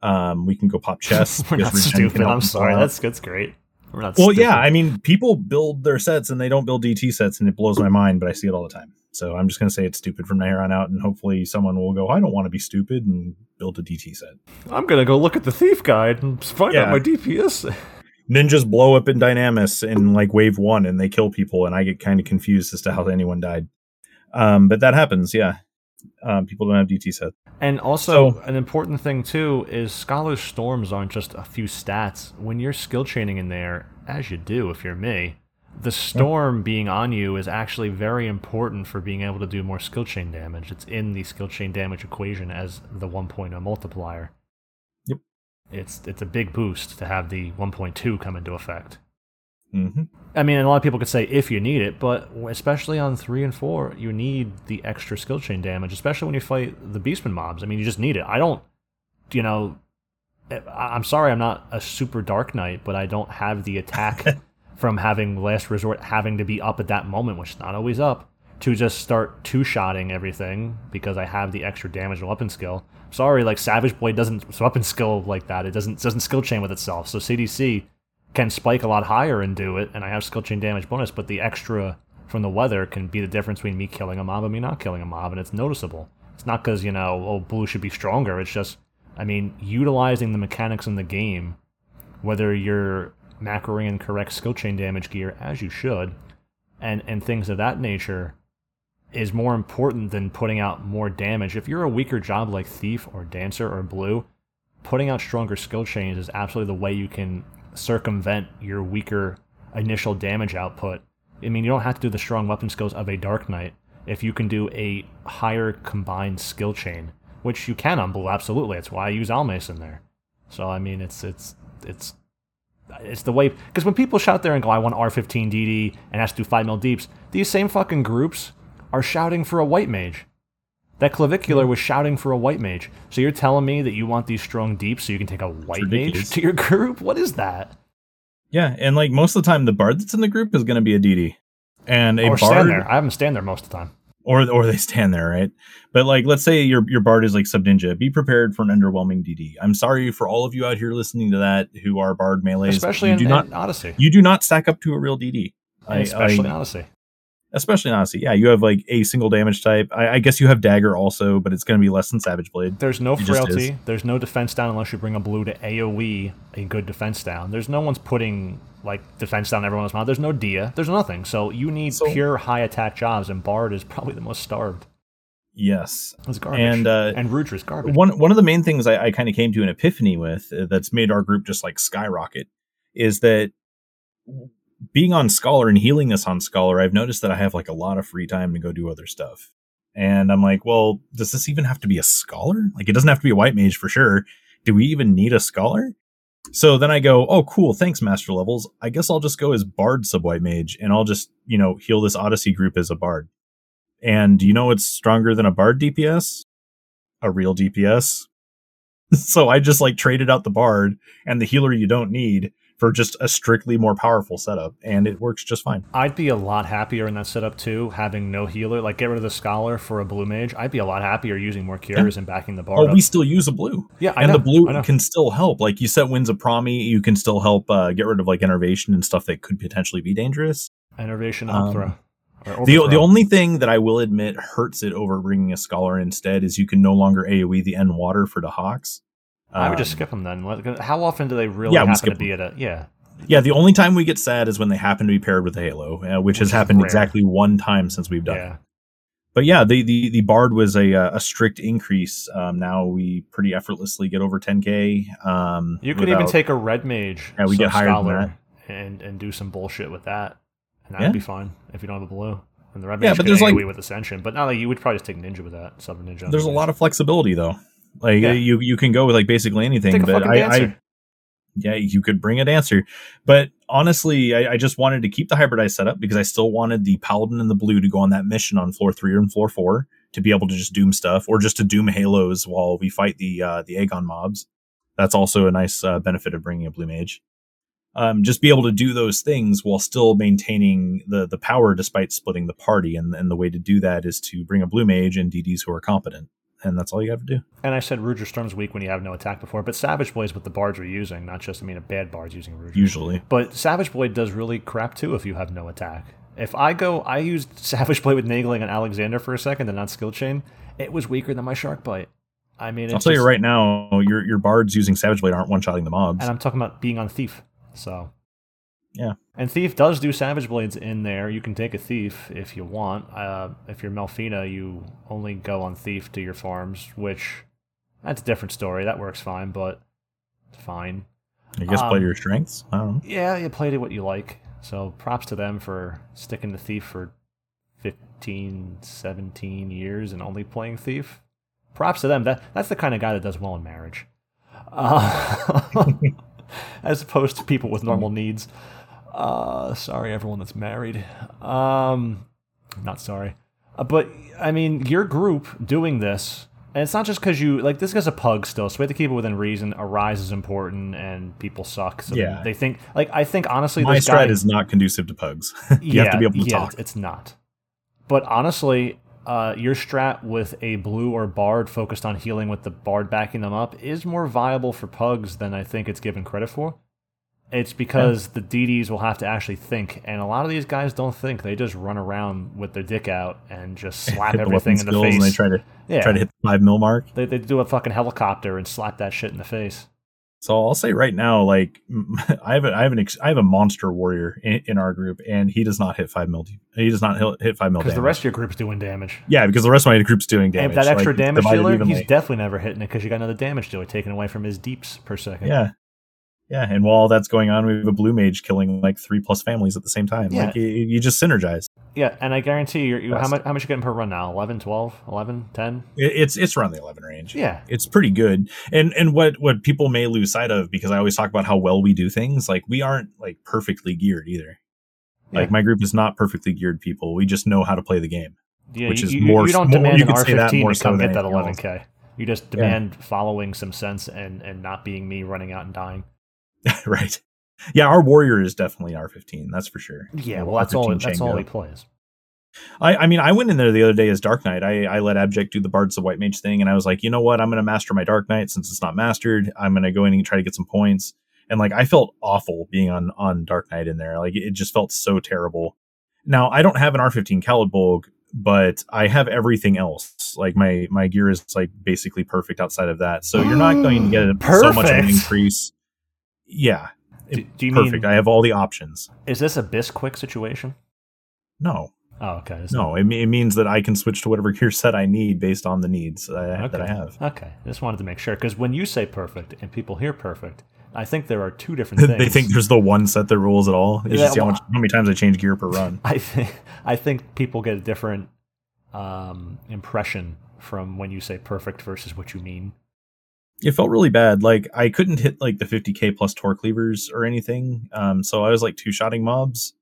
Um, we can go pop chests. We're not because Regen can stupid. I'm sorry. That's that's great. We're not. Well, stupid. yeah, I mean, people build their sets and they don't build DT sets, and it blows my mind, but I see it all the time. So I'm just going to say it's stupid from here on out, and hopefully someone will go, I don't want to be stupid and build a DT set. I'm gonna go look at the thief guide and find out my DPS. Ninjas blow up in Dynamis in like wave one and they kill people, and I get kind of confused as to how anyone died. Um, but that happens, yeah. Um, people don't have DT sets. And also, So- an important thing too is Scholar's Storms aren't just a few stats. When you're skill chaining in there, as you do if you're me, the storm being on you is actually very important for being able to do more skill chain damage. It's in the skill chain damage equation as the 1.0 multiplier. Yep. It's it's a big boost to have the 1.2 come into effect. Hmm I mean, and a lot of people could say if you need it, but especially on three and four, you need the extra skill chain damage, especially when you fight the Beastman mobs. I mean, you just need it. I don't, you know, I'm sorry, I'm not a super Dark Knight, but I don't have the attack from having Last Resort having to be up at that moment, which is not always up, to just start two shotting everything because I have the extra damage and weapon skill. Sorry, like Savage Blade doesn't weapon skill like that. It doesn't doesn't skill chain with itself. So CDC can spike a lot higher and do it, and I have skill chain damage bonus, but the extra from the weather can be the difference between me killing a mob and me not killing a mob, and it's noticeable. It's not because, you know, oh, blue should be stronger. It's just, I mean, utilizing the mechanics in the game, whether you're macroing in correct skill chain damage gear, as you should, and, and things of that nature, is more important than putting out more damage. If you're a weaker job like Thief or Dancer or Blue, putting out stronger skill chains is absolutely the way you can circumvent your weaker initial damage output. I mean, you don't have to do the strong weapon skills of a Dark Knight if you can do a higher combined skill chain, which you can on Blue, absolutely. That's why I use Almace in there. So I mean, it's it's it's it's the way because when people shout there and go, "I want R15 DD and has to do five mil deeps," these same fucking groups are shouting for a white mage. That clavicular hmm. was shouting for a white mage. So you're telling me that you want these strong deeps so you can take a white mage to your group? What is that? Yeah, and like most of the time, the bard that's in the group is going to be a DD, and a or bard, stand there. I have them stand there most of the time. or or they stand there, right? But like, let's say your your bard is like sub ninja. Be prepared for an underwhelming DD. I'm sorry for all of you out here listening to that who are bard melees. Especially you in, do not in Odyssey. you do not stack up to a real DD. I- especially I- in Odyssey. Especially in Odyssey. Yeah, you have like a single damage type. I, I guess you have dagger also, but it's going to be less than Savage Blade. There's no It frailty. There's no defense down unless you bring a blue to AoE a good defense down. There's no one's putting like defense down everyone's mouth. There's no Dia. There's nothing. So you need So- pure high attack jobs, and Bard is probably the most starved. Yes, It's garbage. and uh, and Rudra's garbage. one one of the main things I, I kind of came to an epiphany with uh, that's made our group just like skyrocket is that being on Scholar and healing this on Scholar, I've noticed that I have like a lot of free time to go do other stuff. And I'm like, well, does this even have to be a scholar? Like, it doesn't have to be a white mage for sure. Do we even need a scholar? So then I go, oh, cool, thanks, Master Levels. I guess I'll just go as Bard sub white mage and I'll just, you know, heal this Odyssey group as a Bard. And you know it's stronger than a Bard DPS? A real DPS. so I just like traded out the Bard and the healer you don't need for just a strictly more powerful setup, and it works just fine. I'd be a lot happier in that setup too, having no healer. Like get rid of the scholar for a blue mage. I'd be a lot happier using more cures yeah. and backing the bar. Oh, up. we still use a blue. Yeah, I and know, the blue can still help. Like you set Winds of Promi, you can still help uh, get rid of like innervation and stuff that could potentially be dangerous. Innervation um, the the only thing that I will admit hurts it over bringing a scholar instead is you can no longer AOE the end water for the hawks. Um, I would just um, skip them then. How often do they really yeah, happen to be at a yeah? Yeah, the only time we get sad is when they happen to be paired with a Halo, uh, which, which, has happened rare. exactly one time since we've done yeah. it. But yeah, the, the the Bard was a uh, a strict increase. Um, now we pretty effortlessly get over 10k. Um, you could without, even take a red mage, yeah, we get higher than that. and and do some bullshit with that, and that'd yeah. be fine if you don't have a blue. And the red mage yeah, but there's like with Ascension, but not like you would probably just take Ninja with that, Southern Ninja. There's a lot of flexibility though. Like yeah. you you can go with like basically anything, but I, I yeah, you could bring a dancer. But honestly, I, I, just wanted to keep the hybridized setup because I still wanted the paladin and the blue to go on that mission on floor three and floor four to be able to just doom stuff or just to doom halos while we fight the uh, the Agon mobs. That's also a nice uh, benefit of bringing a blue mage. Um, just be able to do those things while still maintaining the the power despite splitting the party. And, and the way to do that is to bring a blue mage and DDs who are competent and that's all you have to do. And I said Rudra Storm's weak when you have no attack before, but Savage Blade is what the bards are using, not just I mean a bad bard's using Rudra. Usually. But Savage Blade does really crap too if you have no attack. If I go I used Savage Blade with Naegling and Alexander for a second and not skill chain, it was weaker than my Shark Bite. I mean I'll tell just, you right now, your your bards using Savage Blade aren't one shotting the mobs. And I'm talking about being on Thief. So yeah. And Thief does do Savage Blades in there. You can take a Thief if you want. Uh, if you're Melfina, you only go on Thief to your farms, which that's a different story. That works fine, but it's fine. I guess um, play your strengths. I don't know. Yeah, you played it what you like. So props to them for sticking to Thief for 15, 17 years and only playing Thief. Props to them. That That's the kind of guy that does well in marriage. Uh, as opposed to people with normal needs. Uh, sorry, everyone that's married. Um, not sorry. Uh, but, I mean, your group doing this, and it's not just because you, like, this guy's a pug still, so we have to keep it within reason. A rise is important, and people suck. So yeah. they think, like, I think, honestly, my strat guy, is not conducive to pugs. you yeah, have to be able to yeah, talk. It's not. But honestly, uh, your strat with a blue or bard focused on healing with the bard backing them up is more viable for pugs than I think it's given credit for. It's because yeah. the DDs will have to actually think, and a lot of these guys don't think. They just run around with their dick out and just slap everything in the face. And they try to yeah. try to hit the five mil mark. They, they do a fucking helicopter and slap that shit in the face. So I'll say right now, like I have a, I have an I have a monster warrior in, in our group, and he does not hit five mil. He does not hit five mil. Because the rest of your group's doing damage. Yeah, because the rest of my group's doing damage. And that extra like, damage dealer, he's definitely never hitting it because you got another damage dealer taken away from his deeps per second. Yeah, yeah, and while that's going on, we have a blue mage killing like three plus families at the same time. Yeah. Like you, you just synergize. Yeah, and I guarantee you, you how much how much you getting per run now? 11, 12, 11, 10? It's it's around the 11 range. Yeah. It's pretty good. And and what what people may lose sight of because I always talk about how well we do things, like we aren't like perfectly geared either. Yeah. Like my group is not perfectly geared people. We just know how to play the game. Yeah, which is you, more you don't more, demand an R15 to come get that 11k. Else. You just demand yeah. following some sense and and not being me running out and dying. right. Yeah, our warrior is definitely R15. That's for sure. Yeah, well, that's all. That's all he plays. I, I mean, I went in there the other day as Dark Knight. I, I let Abject do the Bards of White Mage thing, and I was like, you know what? I'm going to master my Dark Knight since it's not mastered. I'm going to go in and try to get some points. And like, I felt awful being on on Dark Knight in there. Like, it just felt so terrible. Now, I don't have an R15 Caladbolg, but I have everything else. Like my my gear is like basically perfect outside of that. So you're not going to get so much of an increase yeah, do, do you perfect. Mean, I have all the options. Is this a Bisquick situation? No. Oh, okay. no, it, it, means that I can switch to whatever gear set I need based on the needs okay. that I have. Okay, just wanted to make sure because when you say perfect and people hear perfect, I think there are two different things. they think there's the one set that rules it all. It's yeah, just well, how, much, how many times I change gear per run. I think I think people get a different um, impression from when you say perfect versus what you mean? It felt really bad. Like I couldn't hit like the 50k plus Torcleavers or anything. Um, so I was like two shotting mobs.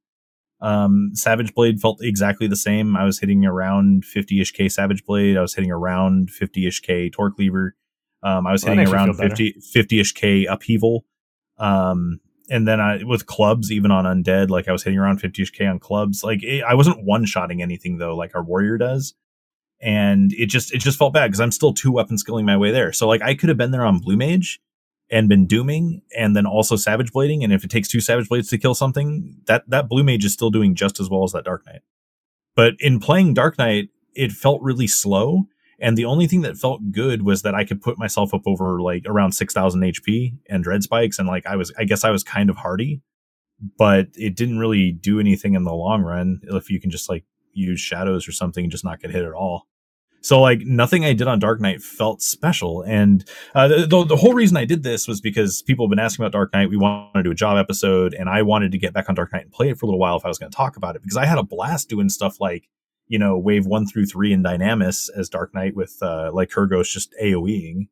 Um, Savage Blade felt exactly the same. I was hitting around 50ish k Savage Blade. I was hitting around 50ish k Torcleaver. Um, I was well, hitting around 50 50ish k upheaval. Um, and then I with clubs, even on undead, like I was hitting around 50ish k on clubs. Like it, I wasn't one shotting anything though, like our warrior does and it just it just felt bad because I'm still two weapon skilling my way there. So like I could have been there on blue mage and been dooming and then also savage blading. And if it takes two savage blades to kill something, that that blue mage is still doing just as well as that dark knight. But in playing dark knight, it felt really slow. And the only thing that felt good was that I could put myself up over like around 6000 HP and dread spikes. And like I was, I guess I was kind of hardy, but it didn't really do anything in the long run if you can just like use shadows or something and just not get hit at all. So like nothing I did on Dark Knight felt special. And uh, the, the whole reason I did this was because people have been asking about Dark Knight. We wanted to do a job episode and I wanted to get back on Dark Knight and play it for a little while if I was going to talk about it because I had a blast doing stuff like, you know, wave one through three in Dynamis as Dark Knight with uh, like Kurgos just AoEing,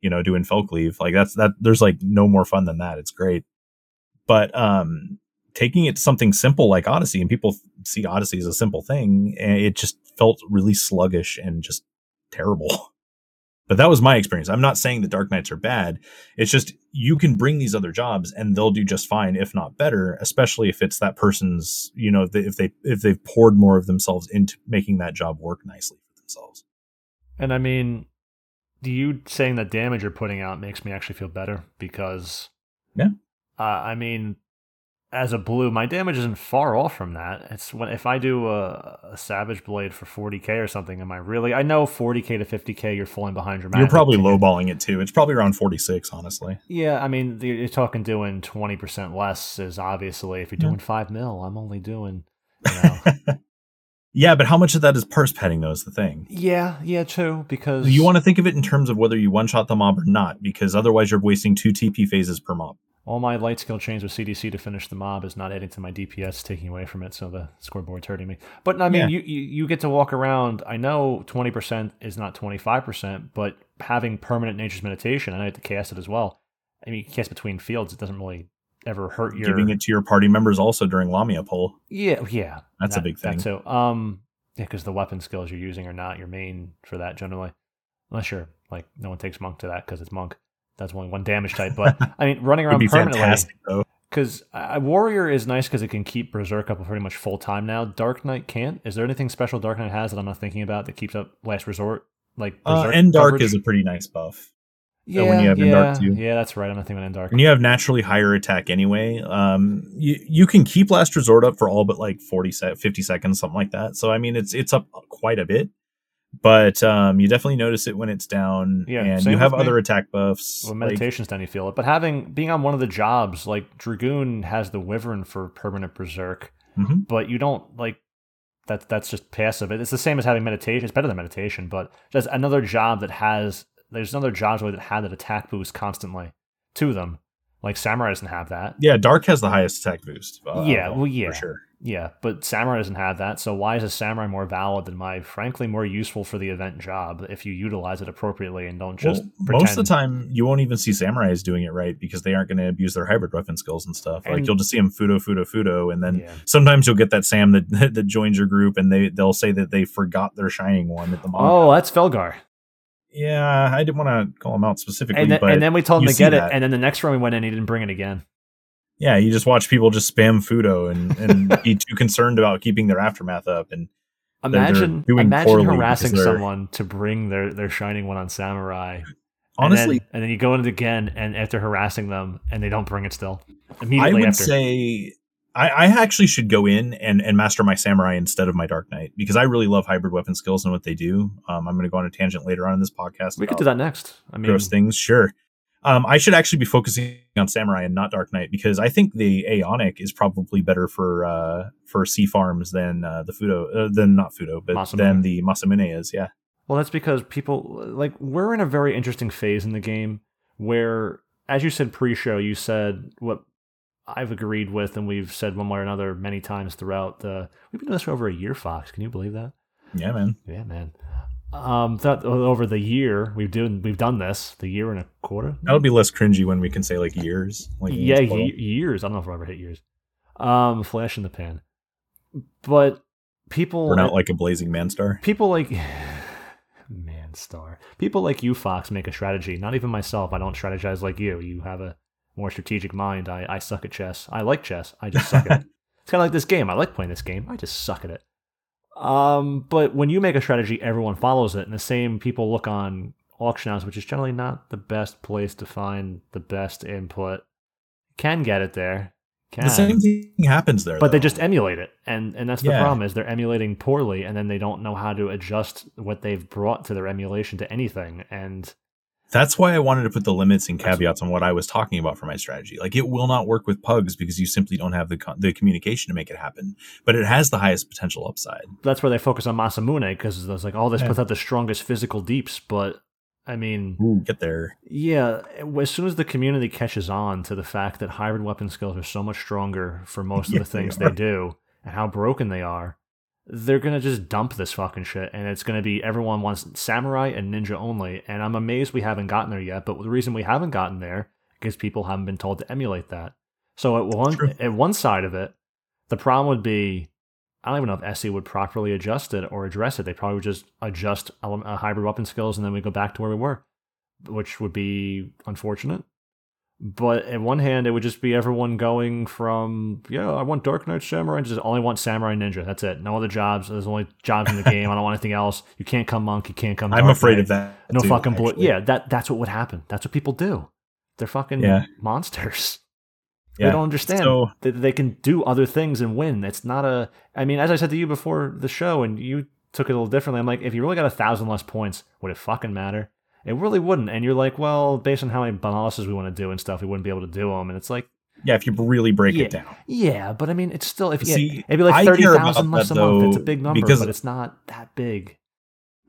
you know, doing Fell Cleave. Like that's that there's like no more fun than that. It's great. But um taking it to something simple like Odyssey, and people see Odyssey as a simple thing, it just felt really sluggish and just terrible. But that was my experience. I'm not saying the Dark Knights are bad. It's just you can bring these other jobs and they'll do just fine, if not better. Especially if it's that person's, you know, if they if they've poured more of themselves into making that job work nicely for themselves. And I mean, do you saying that damage you're putting out makes me actually feel better because, yeah, uh, I mean, as a blue, my damage isn't far off from that. It's when if I do a, a Savage Blade for 40k or something, am I really? I know 40k to 50k, you're falling behind dramatically. You're probably lowballing it too. It's probably around 46, honestly. Yeah, I mean, you're talking doing 20% less is obviously if you're doing yeah. five mil. I'm only doing, you know. yeah, but how much of that is purse petting though? Is the thing. Yeah, yeah, true. Because you want to think of it in terms of whether you one shot the mob or not, because otherwise you're wasting two TP phases per mob all my light skill chains with CDC to finish the mob is not adding to my DPS, taking away from it, so the scoreboard's hurting me. But I mean, yeah. you, you, you get to walk around. I know twenty percent is not twenty five percent, but having permanent nature's meditation, and I have to cast it as well. I mean, you cast between fields; it doesn't really ever hurt your giving it to your party members also during Lamia pull. Yeah, yeah, that's that, a big thing. So, um, yeah, because the weapon skills you're using are not your main for that generally, unless you're like no one takes monk to that because it's monk. That's only one damage type, but I mean, running around be permanently. Because uh, Warrior is nice because it can keep Berserk up pretty much full time now. Dark Knight can't. Is there anything special Dark Knight has that I'm not thinking about that keeps up Last Resort? Like uh, and Dark is a pretty nice buff. Yeah, when you have yeah, too. yeah, that's right. I'm not thinking Endark. When you have naturally higher attack anyway, um, you you can keep Last Resort up for all but like 40 se- 50 seconds, something like that. So I mean, it's it's up quite a bit but um, you definitely notice it when it's down. Yeah, and you have other me. attack buffs. Well, meditation's like, down, you feel it. But having being on one of the jobs, like Dragoon has the Wyvern for permanent berserk, mm-hmm. but you don't like that. That's just passive. It's the same as having meditation. It's better than meditation, but there's another job that has. There's another jobs that had that attack boost constantly to them. Like Samurai doesn't have that. Yeah, Dark has the highest attack boost. Uh, yeah, well, yeah, for sure. Yeah, but Samurai doesn't have that. So why is a Samurai more valid than my, frankly, more useful for the event job if you utilize it appropriately and don't just well, pretend... Most of the time, you won't even see Samurais doing it right because they aren't going to abuse their hybrid weapon skills and stuff. And, like you'll just see them fudo, fudo, fudo, and then yeah. sometimes you'll get that Sam that that joins your group and they they'll say that they forgot their shining one at the moment. Oh, that's Felgar. Yeah, I didn't want to call him out specifically, and then, and then we told him to get that. it, and then the next run we went in, he didn't bring it again. Yeah, you just watch people just spam Fudo and, and be too concerned about keeping their aftermath up and imagine imagine harassing someone to bring their their shining one on samurai. Honestly, and then, and then, you go in it again, and after harassing them, and they don't bring it still immediately. I would after. say I, I, actually should go in and, and master my samurai instead of my dark knight because I really love hybrid weapon skills and what they do. Um, I'm going to go on a tangent later on in this podcast. We could do that next. I mean, gross things, sure. Um, I should actually be focusing on Samurai and not Dark Knight because I think the Aeonic is probably better for uh, for C farms than uh, the Fudo, uh, than not Fudo, but Masamune. than the Masamune is. Yeah. Well, that's because people like we're in a very interesting phase in the game where, as you said pre-show, you said what I've agreed with, and we've said one way or another many times throughout the. We've been doing this for over a year, Fox. Can you believe that? Yeah, man. Yeah, man. Um, that over the year we've done we've done this the year and a quarter. That'll be less cringy when we can say like years. Like yeah, ye- years. I don't know if I'll ever hit years. Um, flash in the pan. But people we're not like a blazing man star. People like man star. People like you, Fox, make a strategy. Not even myself. I don't strategize like you. You have a more strategic mind. I, I suck at chess. I like chess. I just suck at it. It's kind of like this game. I like playing this game. I just suck at it. Um, but when you make a strategy, everyone follows it, and the same people look on auction house, which is generally not the best place to find the best input. Can get it there. Can. The same thing happens there, but though. they just emulate it, and and that's the Yeah. problem is they're emulating poorly, and then they don't know how to adjust what they've brought to their emulation to anything, and That's why I wanted to put the limits and caveats on what I was talking about for my strategy. Like it will not work with pugs because you simply don't have the co- the communication to make it happen. But it has the highest potential upside. that's where they focus on Masamune because it's like, oh, this Yeah. puts out the strongest physical deeps, but I mean, Ooh, get there. Yeah, as soon as the community catches on to the fact that hybrid weapon skills are so much stronger for most of Yeah, the things they they, do and how broken they are, they're gonna just dump this fucking shit, and it's gonna be everyone wants samurai and ninja only. And I'm amazed we haven't gotten there yet. But the reason we haven't gotten there is people haven't been told to emulate that. So at one True. at one side of it, the problem would be. I don't even know if SE would properly adjust it or address it. They probably would just adjust uh, hybrid weapon skills and then we go back to where we were which would be unfortunate. But at one hand, it would just be everyone going from, yeah, I want Dark Knight Samurai, just only want Samurai Ninja. That's it. No other jobs. There's only jobs in the game. I don't want anything else. You can't come Monk. You can't come. I'm afraid Knight. of that. No too, fucking blue. Yeah, that that's what would happen. That's what people do. They're fucking Yeah. monsters. Yeah. They don't understand So- that they can do other things and win. It's not a. I mean, as I said to you before the show, and you took it a little differently. I'm like, if you really got a thousand less points, would it fucking matter? It really wouldn't. And you're like, well, based on how many bosses we want to do and stuff, we wouldn't be able to do them. And it's like, Yeah, if you really break Yeah. it down. yeah, but I mean, it's still if yeah, See, it'd be like thirty care less a month. It's a big number, because- but it's not that big.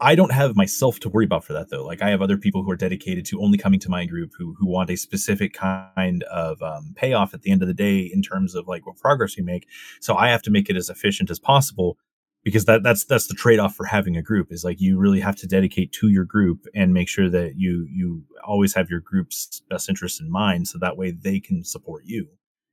I don't have myself to worry about for that though. Like I have other people who are dedicated to only coming to my group who who want a specific kind of um, payoff at the end of the day in terms of like what progress we make. So I have to make it as efficient as possible because that that's that's the trade off for having a group is like you really have to dedicate to your group and make sure that you you always have your group's best interests in mind so that way they can support you.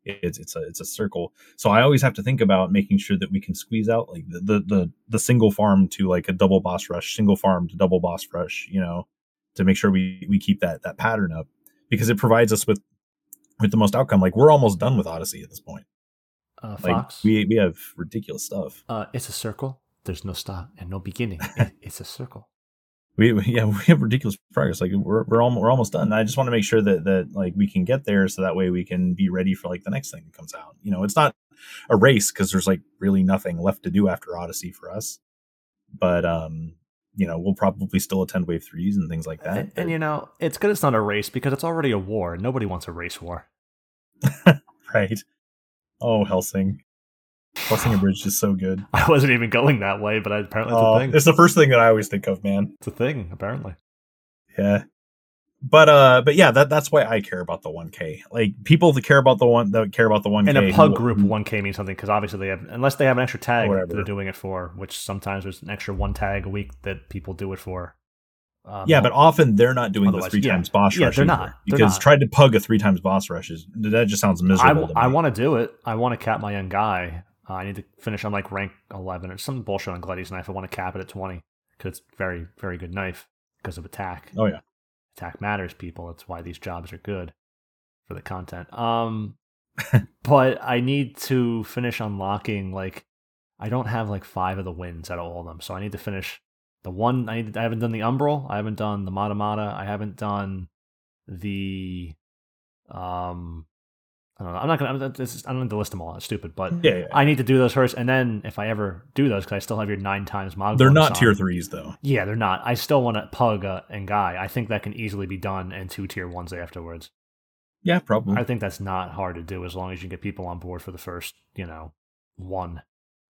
It's it's a it's a circle. So I always have to think about making sure that we can squeeze out like the the the, the single farm to like a double boss rush, single farm to double boss rush, you know, to make sure we we keep that that pattern up because it provides us with with the most outcome. Like we're almost done with Odyssey at this point. Uh, Like Fox, we we have ridiculous stuff. uh, it's a circle. There's no stop and no beginning. It- it's a circle. We, we yeah we have ridiculous progress. Like we're we're almost we're almost done. I just want to make sure that that like we can get there so that way we can be ready for like the next thing that comes out. You know, it's not a race because there's like really nothing left to do after Odyssey for us. But um, you know, we'll probably still attend wave threes and things like that. And, and you know, it's good it's not a race because it's already a war. Nobody wants a race war. right? Oh, Helsing. Helsing Bridge is so good. I wasn't even going that way, but I, apparently it's Oh, a thing. it's the first thing that I always think of, man. It's a thing, apparently. Yeah. But uh but yeah, that that's why I care about the 1K. Like people that care about the one that care about the 1K. In a pug who- group, one K means something because obviously they have, unless they have an extra tag that they're doing it for, which sometimes there's an extra one tag a week that people do it for. Um, Yeah, but often they're not doing the three yeah. times boss Yeah, rush. they're either, not. They're because not. tried to pug a three times boss rush is that just sounds miserable. to I want to do it. I want to cap my young guy. Uh, I need to finish on like rank 11 or some bullshit on Gleti's Knife. I want to cap it at 20 because it's very, very good knife because of attack. Oh yeah. attack matters people that's why these jobs are good for the content um but i need to finish unlocking like i don't have like five of the wins out of all of them so i need to finish the one i, need, I haven't done the umbral i haven't done the mata mata i haven't done the um i don't know i'm not gonna I'm, this is, i don't need to list them all it's stupid but Yeah, yeah. i need to do those first and then if i ever do those because i still have your nine times Mogwai They're not song. tier threes though. Yeah, they're not. I still want to pug uh, Ngai. I think that can easily be done in two tier ones afterwards. Yeah, probably. I think that's not hard to do as long as you get people on board for the first, you know, one.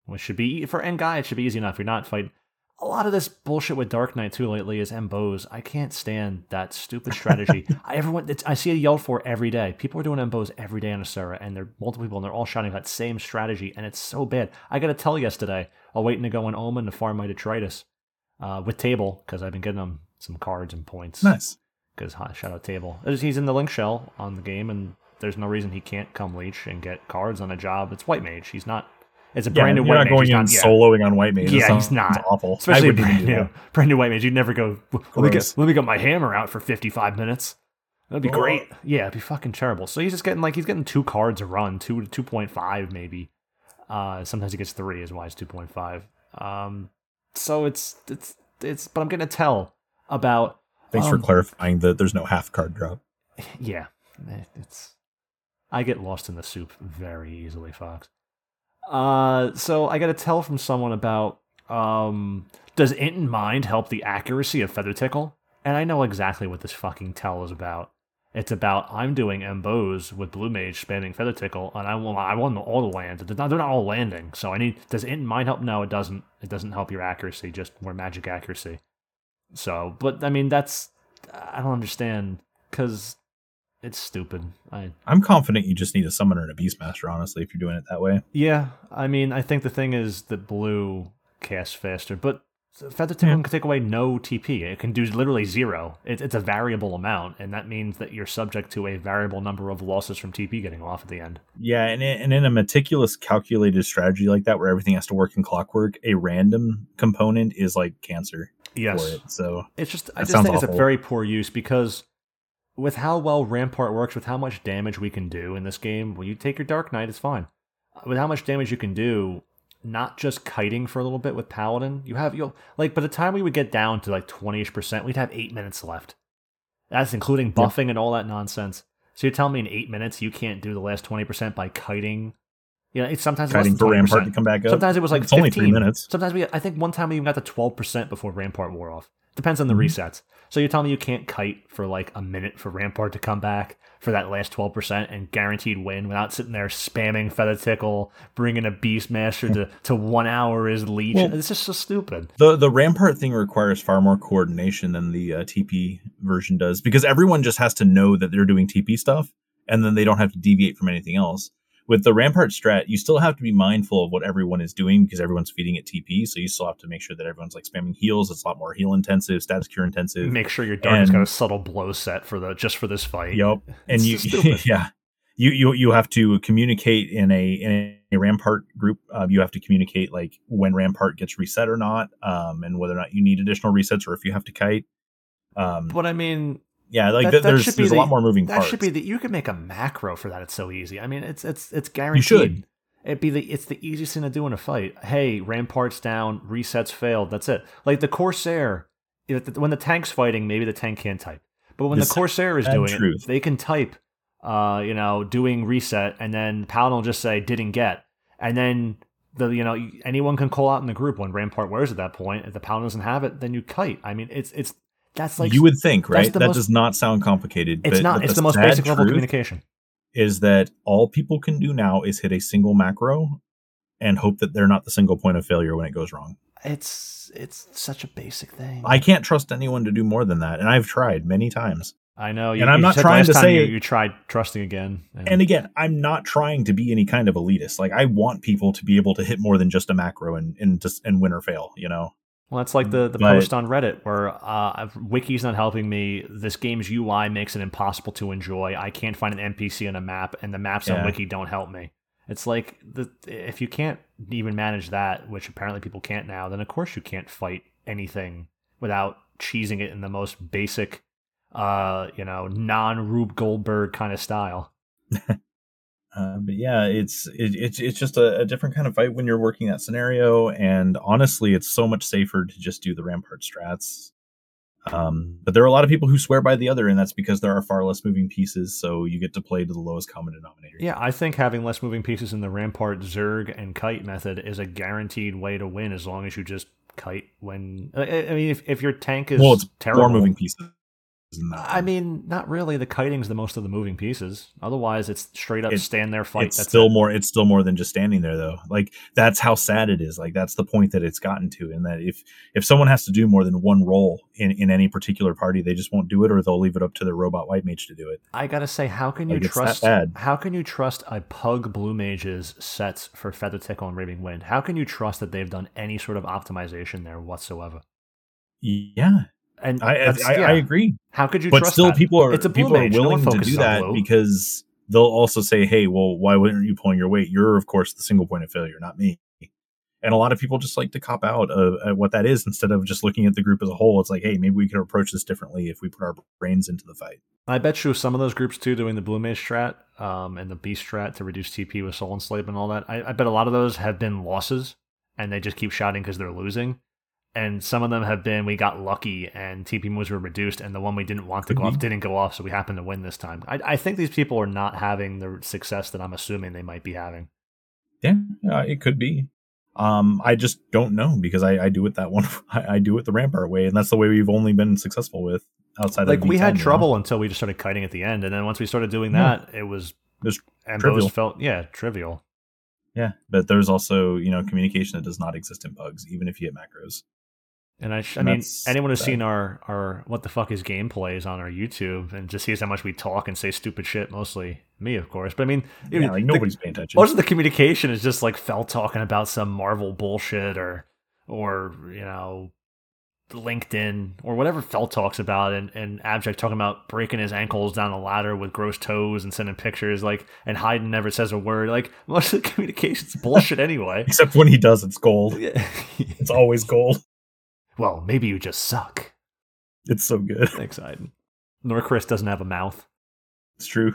Which should be for Ngai. It should be easy enough. You're not fighting. A lot of this bullshit with Dark Knight too lately is Embos. I can't stand that stupid strategy. I everyone I see it yelled for every day. People are doing Embos every day on Asura, and they're multiple people, and they're all shouting that same strategy, and it's so bad. I got to tell yesterday, I'm waiting to go in Omen to farm my detritus uh, with Table because I've been getting them some cards and points. Nice. Because shout out Table, he's in the link shell on the game, and there's no reason he can't come leech and get cards on a job. It's white mage. He's not it's a brand yeah, new you're white not going mage. in Not, yeah. soloing on white mage. Yeah, he's not. awful. Especially I wouldn't brand do new, brand new white mage. You'd never go. Let me, get, let me get my hammer out for 55 minutes. That'd be Oh. great. Yeah, it'd be fucking terrible. So he's just getting like he's getting two cards a run, two 2.5 maybe. Uh, sometimes he gets three, is why it's 2.5. Um, so it's it's it's. But I'm getting a tell about. Thanks for um, clarifying that there's no half card drop. yeah, it's. I get lost in the soup very easily, Fox. Uh, so I got to tell from someone about um, does int in mind help the accuracy of feather tickle? And I know exactly what this fucking tell is about. It's about I'm doing Mboze with blue mage spamming feather tickle, and I want I want all the lands. They're not, they're not all landing, so I need. Does int in mind help? No, it doesn't. It doesn't help your accuracy, just more magic accuracy. So, but I mean, that's I don't understand because it's stupid. I I'm confident you just need a summoner and a beastmaster, honestly, if you're doing it that way. yeah, I mean, I think the thing is that blue casts faster, but feather tickle can take away no TP. It can do literally zero. It, it's a variable amount, and that means that you're subject to a variable number of losses from TP getting off at the end. Yeah, and in, and in a meticulous, calculated strategy like that, where everything has to work in clockwork, a random component is like cancer Yes, for it. So it's just I just think it's a very poor use because with how well Rampart works, with how much damage we can do in this game, when you take your Dark Knight, it's fine. Uh, with how much damage you can do, not just kiting for a little bit with Paladin, you have you'll like by the time we would get down to like twenty ish percent, we'd have eight minutes left. That's including buffing and all that nonsense. So you're telling me in eight minutes you can't do the last twenty percent by kiting? You know, it's sometimes less than for Rampart 20%. to come back up. Sometimes it was like it's 15. only three minutes. Sometimes we, I think one time we even got to twelve percent before Rampart wore off. Depends on the Mhm. resets. So you're telling me you can't kite for like a minute for Rampart to come back for that last twelve percent and guaranteed win without sitting there spamming Feather Tickle, bringing a Beastmaster to to one hour is Leech. Well- it's just so stupid. The the Rampart thing requires far more coordination than the uh, TP version does because everyone just has to know that they're doing TP stuff and then they don't have to deviate from anything else. With the Rampart strat, you still have to be mindful of what everyone is doing because everyone's feeding it TP. So you still have to make sure that everyone's like spamming heals. It's a lot more heal intensive, status cure intensive. Make sure your Dark has got a subtle blow set for the just for this fight. Yep. And It's you, yeah, you you you have to communicate in a in a Rampart group. Uh, you have to communicate like when Rampart gets reset or not, um, and whether or not you need additional resets or if you have to kite. Um, But I mean, yeah, like that- th- that there's should be a lot more moving that parts. should be that you can make a macro for that. It's so easy. I mean, it's it's it's guaranteed. You should. It'd be the it's the easiest thing to do in a fight. Hey, ramparts down, resets failed. That's it. Like the Corsair, if the- when the tank's fighting, maybe the tank can't type. But when This the Corsair is doing truth. it, they can type. Uh, you know, doing reset, and then Paladin will just say didn't get, and then the you know anyone can call out in the group when Rampart wears at that point. If the Paladin doesn't have it, then you kite. I mean, it's it's that's like you would think, right? That most- does not sound complicated. it's but- not. but It's the most basic level truth communication. Is that all people can do now is hit a single macro and hope that they're not the single point of failure when it goes wrong. It's it's such a basic thing. I can't trust anyone to do more than that, and I've tried many times. I know. You, And I'm you not trying to say- you, you tried trusting again. And again, I'm not trying to be any kind of elitist. Like I want people to be able to hit more than just a macro and and just and win or fail. You know, well, that's like the the but- post on Reddit where uh, Wiki's not helping me. This game's UI makes it impossible to enjoy. I can't find an NPC on a map, and the maps on Wiki don't help me. It's like the if you can't even manage that, which apparently people can't now, then of course you can't fight anything without cheesing it in the most basic, uh, you know, non Rube Goldberg kind of style. uh, but yeah, it's it, it's it's just a, a different kind of fight when you're working that scenario. And honestly, it's so much safer to just do the rampart strats. Um, but there are a lot of people who swear by the other, and that's because there are far less moving pieces, so you get to play to the lowest common denominator. Yeah, I think having less moving pieces in the Rampart, Zerg, and Kite method is a guaranteed way to win as long as you just kite when. I mean, if, if your tank is well, it's terrible, more moving pieces I mean, not really. The kiting's the most of the moving pieces. Otherwise, it's straight up It- stand there, fight. it's That's still it. more it's still more than just standing there though like that's how sad it is like that's the point that it's gotten to and that if if someone has to do more than one role in in any particular party they just won't do it or they'll leave it up to their robot white mage to do it I gotta say, how can you Like, trust? How can you trust a Pug Blue Mage's sets for Feather Tickle and Reaving Wind? How can you trust that they've done any sort of optimization there whatsoever? yeah And i i, yeah. I agree How could you but trust still that? people are It's a people are No willing to do that blue. because they'll also say hey well why wouldn't you pulling your weight you're of course the single point of failure not me and a lot of people just like to cop out of, at what that is instead of just looking at the group as a whole it's like hey maybe we could approach this differently if we put our brains into the fight I bet you some of those groups too doing the Blue Mage strat um, and the Beast strat to reduce TP with Soul Enslavement and all that. I, I bet a lot of those have been losses and they just keep shouting because they're losing. And some of them have been we got lucky and TP moves were reduced and the one we didn't want to go off didn't go off, so we happened to win this time. I, I think these people are not having the success that I'm assuming they might be having. Yeah, uh, it could be. Um, I just don't know because I, I do it that one. I, I do it the Rampart way, and that's the way we've only been successful with outside. Like we had trouble until we just started kiting at the end, and then once we started doing Yeah. that, it was It was and trivial. those felt yeah trivial. Yeah, but there's also you know communication that does not exist in bugs, even if you hit macros. And I, sh- I mean, anyone who's seen our our what the fuck is gameplays on our YouTube and just sees how much we talk and say stupid shit, mostly me, of course. But I mean, Yeah, even like the- nobody's paying attention. most of the communication is just like Fell talking about some Marvel bullshit or or you know LinkedIn or whatever Fell talks about, and and Abject talking about breaking his ankles down a ladder with gross toes and sending pictures, like and Hayden never says a word. Like most of the communication's bullshit anyway. Except when he does, it's gold. Yeah. It's always gold. Well, maybe you just suck. It's so good. Thanks, Hayden. Nor Chris doesn't have a mouth. It's true.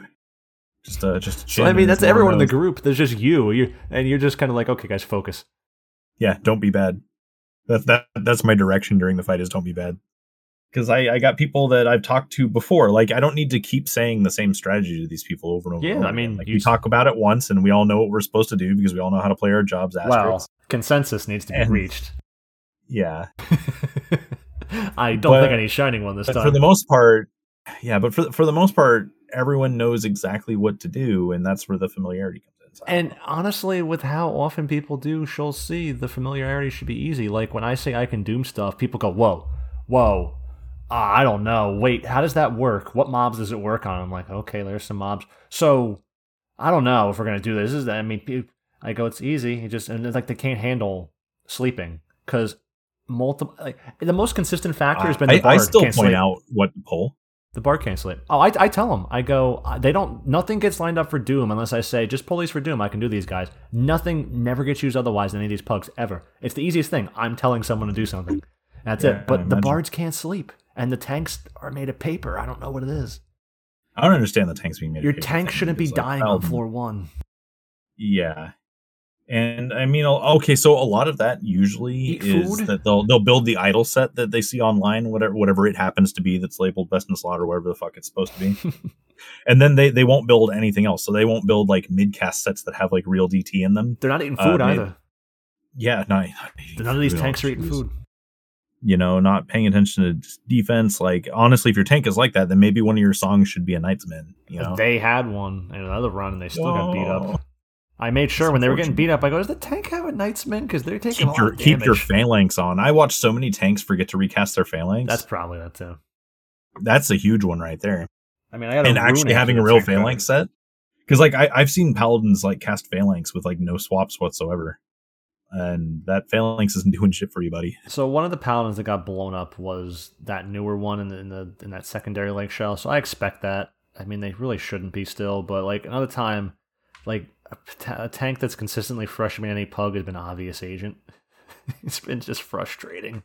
Just uh, just. a So chin I mean, that's everyone in the group. There's just you, you, and you're just kind of like, okay, guys, focus. yeah don't be bad that, that that's my direction during the fight is don't be bad because I, I got people that i've talked to before like i don't need to keep saying the same strategy to these people over and over Yeah, and over I mean, like, you we s- talk about it once and we all know what we're supposed to do because we all know how to play our jobs Well, asterisks. consensus needs to be And- reached. Yeah I don't But- think I need shining one this time. for the most part yeah but for, for the most part everyone knows exactly what to do and that's where the familiarity comes in and honestly, with how often people do Sheol C, the familiarity should be easy. Like when I say I can doom stuff, people go, "Whoa, whoa." Uh, I don't know. Wait, how does that work? What mobs does it work on? I'm like, okay, there's some mobs. So, I don't know if we're gonna do this. Is that I mean, I go, it's easy. You just and it's like they can't handle sleeping because multiple. Like the most consistent factor has been the I, I still point out what to pull The bard can't sleep. Oh, I, I tell them. I go. uh, They don't. Nothing gets lined up for Doom unless I say just pull these for Doom. I can do these guys. Nothing never gets used otherwise in any of these pugs ever. It's the easiest thing. I'm telling someone to do something. That's Yeah, it. But the bards can't sleep, and the tanks are made of paper. I don't know what it is. i don't understand the tanks being made of Your tank shouldn't be like, dying on um, floor one. Yeah. And I mean, okay, so a lot of that usually Eat is food? that they'll they'll build the idol set that they see online, whatever whatever it happens to be that's labeled best in slot or whatever the fuck it's supposed to be, and then they they won't build anything else. So they won't build like mid cast sets that have like real DT in them. They're not eating uh, food maybe- either. Yeah, not, not eating None of these tanks oh, are eating food. You know, not paying attention to defense. Like honestly, if your tank is like that, then maybe one of your songs should be a Knight's Minne. You know, They had one in another run, and they still got beat Oh. up. I made sure when they were getting beat up, I go, "Does the tank have a Knight's Minne? Because they're taking a keep lot your of keep your phalanx on. I watched so many tanks forget to recast their phalanx. That's probably that too. that's a huge one right there. I mean, I got and actually having a real phalanx set because like I, i've seen paladins like cast phalanx with like no swaps whatsoever and that phalanx isn't doing shit for you buddy So one of the paladins that got blown up was that newer one in the, in the in that secondary Link Shell. So I expect that. I mean, they really shouldn't be still, but like another time, like a, tank that's consistently frustrating any pug has been obvious agent. it's been just frustrating.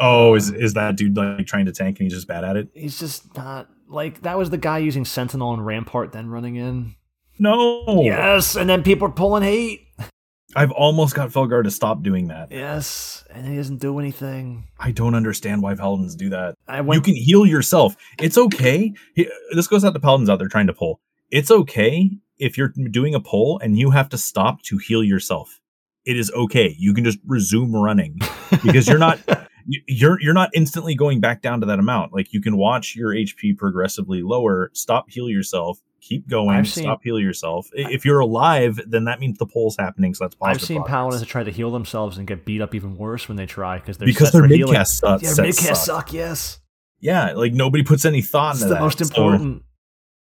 oh is is that dude like trying to tank and he's just bad at it He's just not like that was the guy using Sentinel and Rampart then running in. no Yes, and then people are pulling hate. i've almost got felgar to stop doing that Yes, and he doesn't do anything. i don't understand why paladins do that I went. you can heal yourself it's okay this goes out to paladins out there trying to pull it's okay if you're doing a pull and you have to stop to heal yourself it is okay you can just resume running because you're not you're you're not instantly going back down to that amount. Like you can watch your HP progressively lower, stop, heal yourself, keep going, I've seen- stop, heal yourself. If you're alive, then that means the poll's happening. So that's positive. I've seen paladins that try to heal themselves and get beat up even worse when they try because they're because their for mid cast sucks. Yeah, sets mid cast suck. suck. Yes, Yeah, like nobody puts any thought it's into the that. most So important.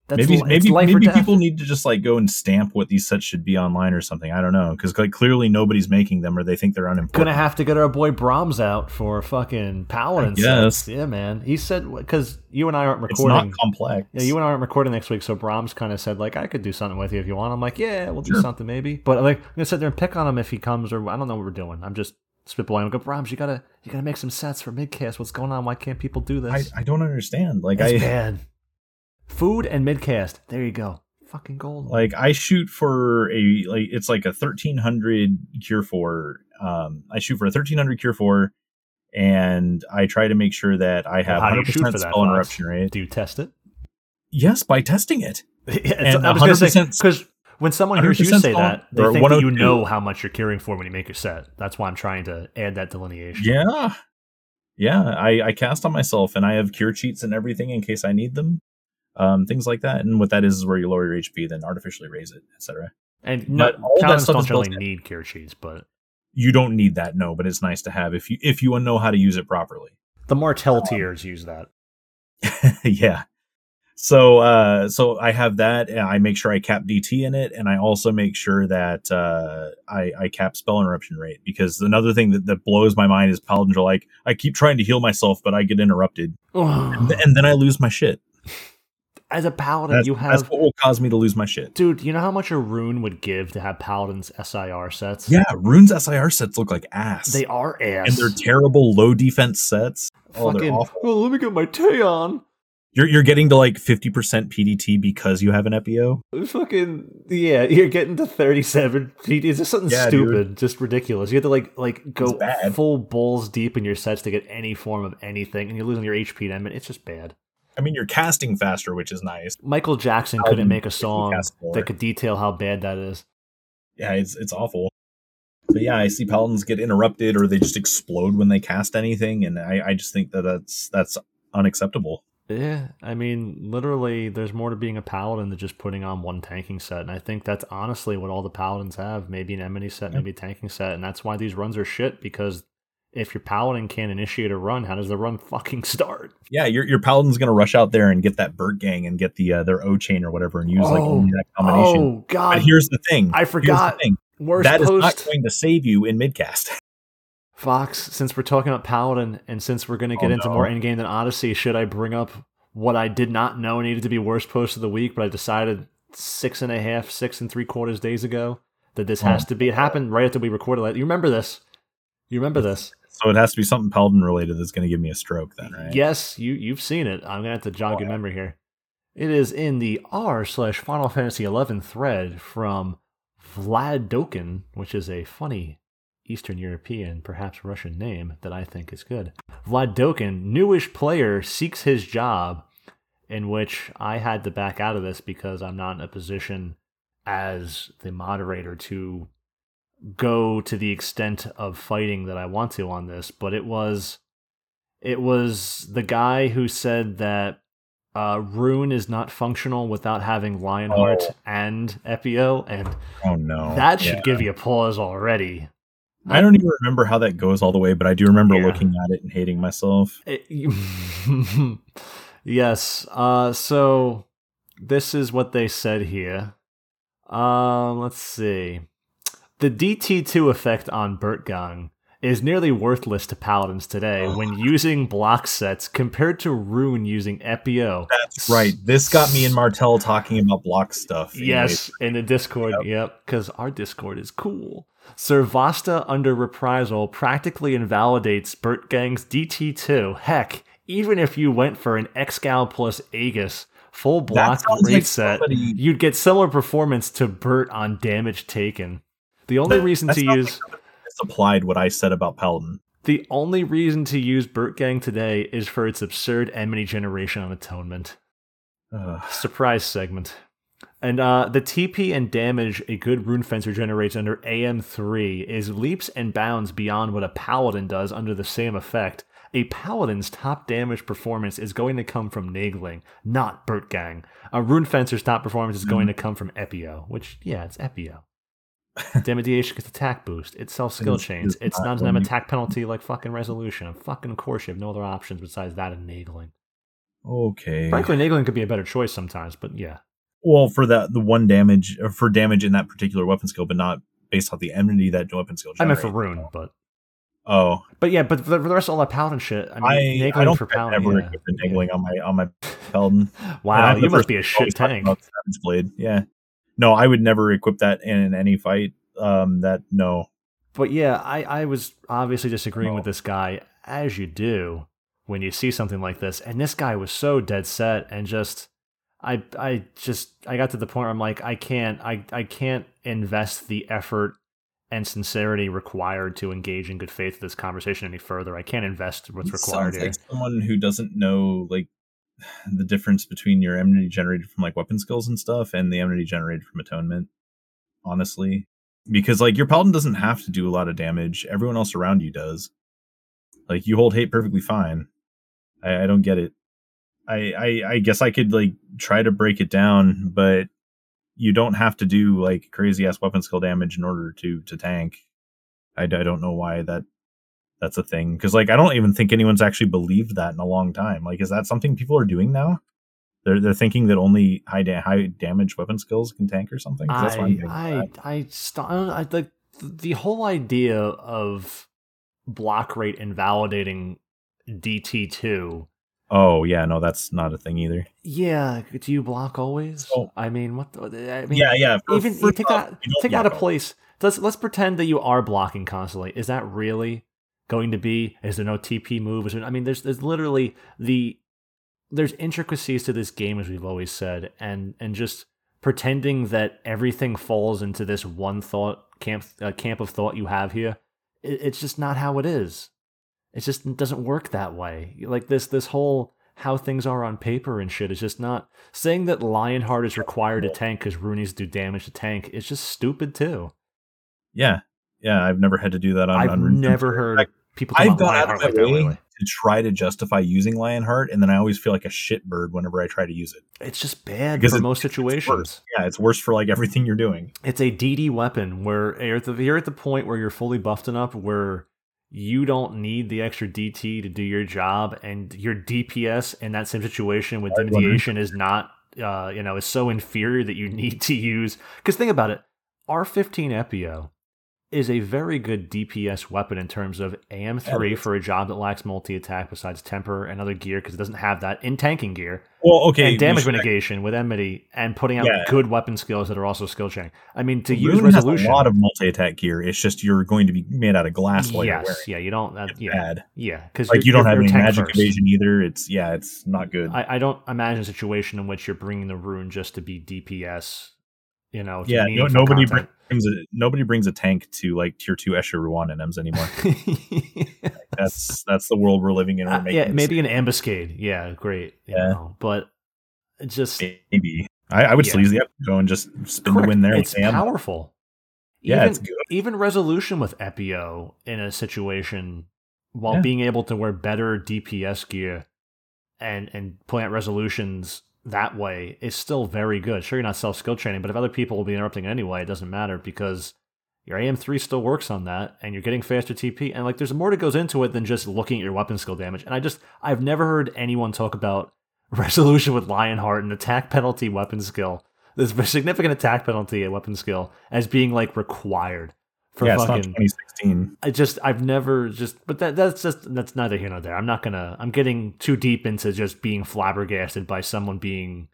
That's maybe li- maybe maybe people need to just like go and stamp what these sets should be online or something. I don't know because like clearly nobody's making them or they think they're unimportant. Gonna have to get our boy Brahms out for fucking paladin I sets. Yeah, man. He said because you and I aren't recording. it's not complex. Yeah, you and I aren't recording next week, so Brahms kind of said like I could do something with you if you want. I'm like, yeah, we'll do Sure. something maybe. But like, I'm gonna sit there and pick on him if he comes, or I don't know what we're doing. I'm just spitballing. I go, Brahms, you gotta you gotta make some sets for midcast. What's going on? Why can't people do I, this? I don't understand. Like it's I bad. Food and midcast. There you go. Fucking gold. like I shoot for a like it's like a thirteen hundred cure four. Um, I shoot for a thirteen hundred cure four, and I try to make sure that I have do you hundred shoot percent spell interruption rate. do you test it? Yes, by testing it. yeah, And I was gonna say 100% because when someone hears you say spell- that, they or think that you know how much you're curing for when you make your set. That's why I'm trying to add that delineation. Yeah, yeah. I I cast on myself, and I have cure cheats and everything in case I need them. Um, things like that. And what that is is where you lower your HP, then artificially raise it, etc. And no, But all that stuff don't is generally need cure sheets, but You don't need that, no, but it's nice to have if you if you know how to use it properly. the Martell Um, tiers use that. yeah. So uh so I have that and I make sure I cap DT in it and I also make sure that uh I, I cap spell interruption rate because another thing that, that blows my mind is paladins are like I keep trying to heal myself but I get interrupted and, th- and then I lose my shit. As a paladin, That's, you have that's what will cause me to lose my shit. dude. You know how much a rune would give to have paladins SIR sets? Yeah, runes SIR sets look like ass. they are ass. and they're terrible low defense sets. Oh, fucking. awful. Oh, let me get my Tay on. You're you're getting to like 50% PDT because you have an EPO. Fucking yeah, you're getting to thirty-seven. It's just something Yeah, stupid, just ridiculous. You have to like like go full balls deep in your sets to get any form of anything, and you're losing your HP them. It's just bad. I mean, you're casting faster, which is nice. Michael Jackson couldn't um, make a song that could detail how bad that is. Yeah, it's it's awful. But yeah, I see paladins get interrupted or they just explode when they cast anything, and I, I just think that that's that's unacceptable. Yeah, I mean, literally, there's more to being a paladin than just putting on one tanking set, and I think that's honestly what all the paladins have. Maybe an enmity set, Yeah. maybe a tanking set, and that's why these runs are shit. Because if your paladin can't initiate a run, how does the run fucking start? Yeah, your your paladin's gonna rush out there and get that Burtgang and get the uh, their Ochain or whatever and use like Oh. only that combination. Oh god! But here's the thing. I forgot. thing. That is not going to save you in midcast. Fox, since we're talking about Paladin, and since we're to get Oh, into no. more endgame than Odyssey, should I bring up what I did not know needed to be worst post of the week, but I decided six and a half, six and three quarters days ago that this has Oh. to be. It happened right after we recorded it. You remember this? You remember this? So it has to be something paladin related that's going to give me a stroke then, right? Yes, you you've seen it. I'm gonna have to jog oh, your memory here. It is in the r slash Final Fantasy XI thread from Vlad Dokin, which is a funny Eastern European, perhaps Russian name that I think is good. Vlad Dokin, newish player, seeks his job, in which I had to back out of this because I'm not in a position as the moderator to go to the extent of fighting that I want to on this, but it was it was the guy who said that uh, Rune is not functional without having Lionheart Oh. and Epio, and Oh no. that should Yeah. give you a pause already. I don't even remember how that goes all the way, but I do remember Yeah. looking at it and hating myself. It- yes. Uh, so this is what they said here. Um, let's see. The DT2 effect on Burtgang is nearly worthless to paladins today when using block sets compared to Rune using Epio. That's right. This got me and Martell talking about block stuff. Yes, in the Discord. Yep, because our Discord is cool. Srivatsa under reprisal practically invalidates Burtgang's DT2. Heck, even if you went for an Excal plus Aegis full block raid like set, somebody- you'd get similar performance to Burt on damage taken. The only reason That to sounds use Applied what I said about Paladin. the only reason to use Burtgang today is for its absurd enmity generation on atonement. Ugh. Surprise segment. And uh, the TP and damage a good rune fencer generates under AM3 is leaps and bounds beyond what a paladin does under the same effect. A paladin's top damage performance is going to come from Naegling, not Burtgang. A rune fencer's top performance is going to come from Epio, which yeah, it's Epio. Dimidiation gets attack boost. It self skill It's- chains. it's It not doesn't attack penalty like fucking resolution. Fucking course you have no other options besides that and Naegling. Okay. Frankly, Naegling could be a better choice sometimes, but yeah. well, for that the one damage or for damage in that particular weapon skill, but not based off the enmity that weapon skill. I meant for rune, but Oh, but yeah, but for the, rest of all that paladin shit, I I, mean, I, Naegling don't for paladin. ever yeah. the Naegling on my on my paladin. Wow, And you must be a shit tank. Blade. Yeah. No, I would never equip that in any fight. Um, that no. But yeah, I, I was obviously disagreeing with this guy, as you do when you see something like this. And this guy was so dead set and just I I just I got to the point where I'm like, I can't I, I can't invest the effort and sincerity required to engage in good faith with this conversation any further. I can't invest what's It required sounds here. like someone who doesn't know like the difference between your enmity generated from like weapon skills and stuff and the enmity generated from atonement. Honestly, because like your paladin doesn't have to do a lot of damage. Everyone else around you does. Like you hold hate perfectly fine. I, I don't get it. I, I I guess I could like try to break it down, but you don't have to do like crazy ass weapon skill damage in order to to tank. I, I don't know why that that's a thing because like I don't even think anyone's actually believed that in a long time. Like, is that something people are doing now? They're they're thinking that only high da- high damage weapon skills can tank or something that's what I'm I getting I. I, st- I, like the whole idea of block rate invalidating DT two. oh yeah, no, that's not a thing either. Yeah, do you block always? So- I mean, what? The, I mean, yeah, yeah. for- even for you take stuff, that take out a place. Let's let's pretend that you are blocking constantly. Is that really going to be? Is there no TP move? Is there, I mean, there's there's literally the there's intricacies to this game as we've always said, and and just pretending that everything falls into this one thought camp uh, camp of thought you have here. It, it's just not how it is. It just doesn't work that way. Like this this whole how things are on paper and shit is just not saying that Lionheart is required to tank because Rooney's do damage to tank. It's just stupid too. Yeah, yeah. I've never had to do that on. I've on never heard people talk I've about gone out of my like way lately. to try to justify using Lionheart, and then I always feel like a shitbird whenever I try to use it. It's just bad Because for it- most situations. worse. Yeah, it's worse for like everything you're doing. It's a DD weapon where you're at, the, you're at the point where you're fully buffed enough where you don't need the extra DT to do your job, and your DPS in that same situation with I is not, uh, you know, is so inferior that you need to use. Because think about it, R15 Epio is a very good DPS weapon in terms of AM3 for a job that lacks multi attack besides temper and other gear because it doesn't have that in tanking gear Well, okay, and damage mitigation with enmity and putting out Yeah. good weapon skills that are also skill chaining. I mean, to use Rune has a lot of multi attack gear. It's just you're going to be made out of glass yes, yeah, you don't. Uh, that, yeah, bad. yeah, because Like you don't have any magic evasion either. It's yeah, it's not good. I, I don't imagine a situation in which you're bringing the rune just to be DPS. You know, yeah, no, nobody content. Brings a nobody brings a tank to like tier two Escha Ru'Aun NMs anymore. That's that's the world we're living in. We're Uh, yeah, maybe an ambuscade. Yeah, great. You Yeah. know, but just maybe. I, I would Yeah. use the Epio and just spin correct, the win there. It's with Sam. powerful. Yeah, even, it's good. even resolution with Epio in a situation while Yeah. being able to wear better DPS gear and and point out resolutions that way is still very good. Sure, you're not self skill training, but if other people will be interrupting anyway, it doesn't matter because your AM3 still works on that and you're getting faster TP. And like there's more that goes into it than just looking at your weapon skill damage. And I just, I've never heard anyone talk about resolution with Lionheart and attack penalty weapon skill. There's a significant attack penalty at weapon skill as being like required for yeah, it's not fucking 2016. I just I've never just but that that's just that's neither here nor there. I'm not gonna I'm getting too deep into just being flabbergasted by someone being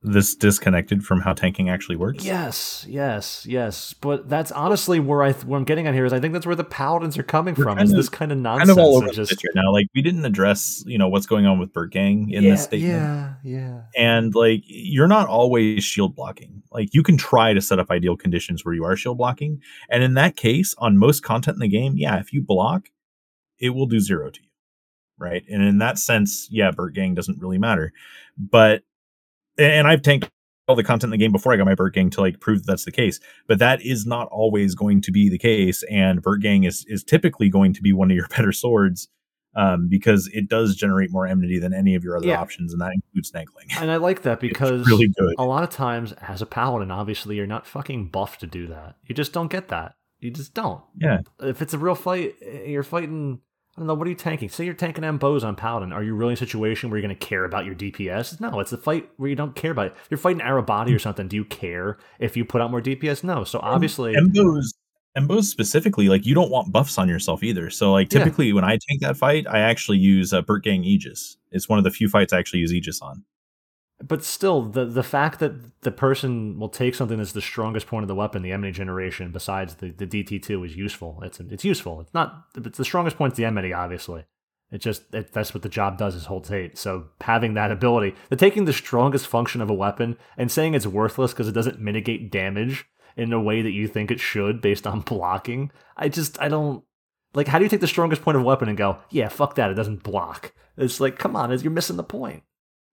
This disconnected from how tanking actually works. yes yes yes. But that's honestly where I where I'm getting at here is I think that's where the paladins are coming We're from is of- this kind of nonsense. kind of all over the just right now. Like we didn't address, you know, what's going on with Burtgang in yeah, this statement. yeah yeah And like you're not always shield blocking. Like you can try to set up ideal conditions where you are shield blocking. And in that case, on most content in the game, yeah, if you block, it will do zero to you. Right. And in that sense, yeah, Burtgang doesn't really matter. But and I've tanked all the content in the game before I got my Burtgang to like prove that that's the case. But that is not always going to be the case, and Burtgang is is typically going to be one of your better swords um, because it does generate more enmity than any of your other Yeah. options, and that includes Snagling. And I like that because really good. a lot of times as a paladin, obviously you're not fucking buffed to do that. You just don't get that. You just don't. Yeah. If it's a real fight, eh, you're fighting. I don't know. What are you tanking? Say you're tanking Mboze on Paladin. Are you really in a situation where you're going to care about your DPS? No, it's a fight where you don't care about it. If you're fighting Arebati or something. Do you care if you put out more DPS? No. So obviously, Mboze, Mboze specifically, like you don't want buffs on yourself either. So like Yeah. typically when I take that fight, I actually use uh, Burtgang Aegis. It's one of the few fights I actually use Aegis on. But still, the the fact that the person will take something that's the strongest point of the weapon, the enmity generation, besides the, the DT two, is useful. It's it's useful. It's not. It's the strongest point's the enmity, obviously. It just it, that's what the job does is hold Tate. So having that ability, the taking the strongest function of a weapon and saying it's worthless because it doesn't mitigate damage in a way that you think it should based on blocking. I just I don't like. How do you take the strongest point of a weapon and go, yeah, fuck that, it doesn't block? It's like, come on, you're missing the point.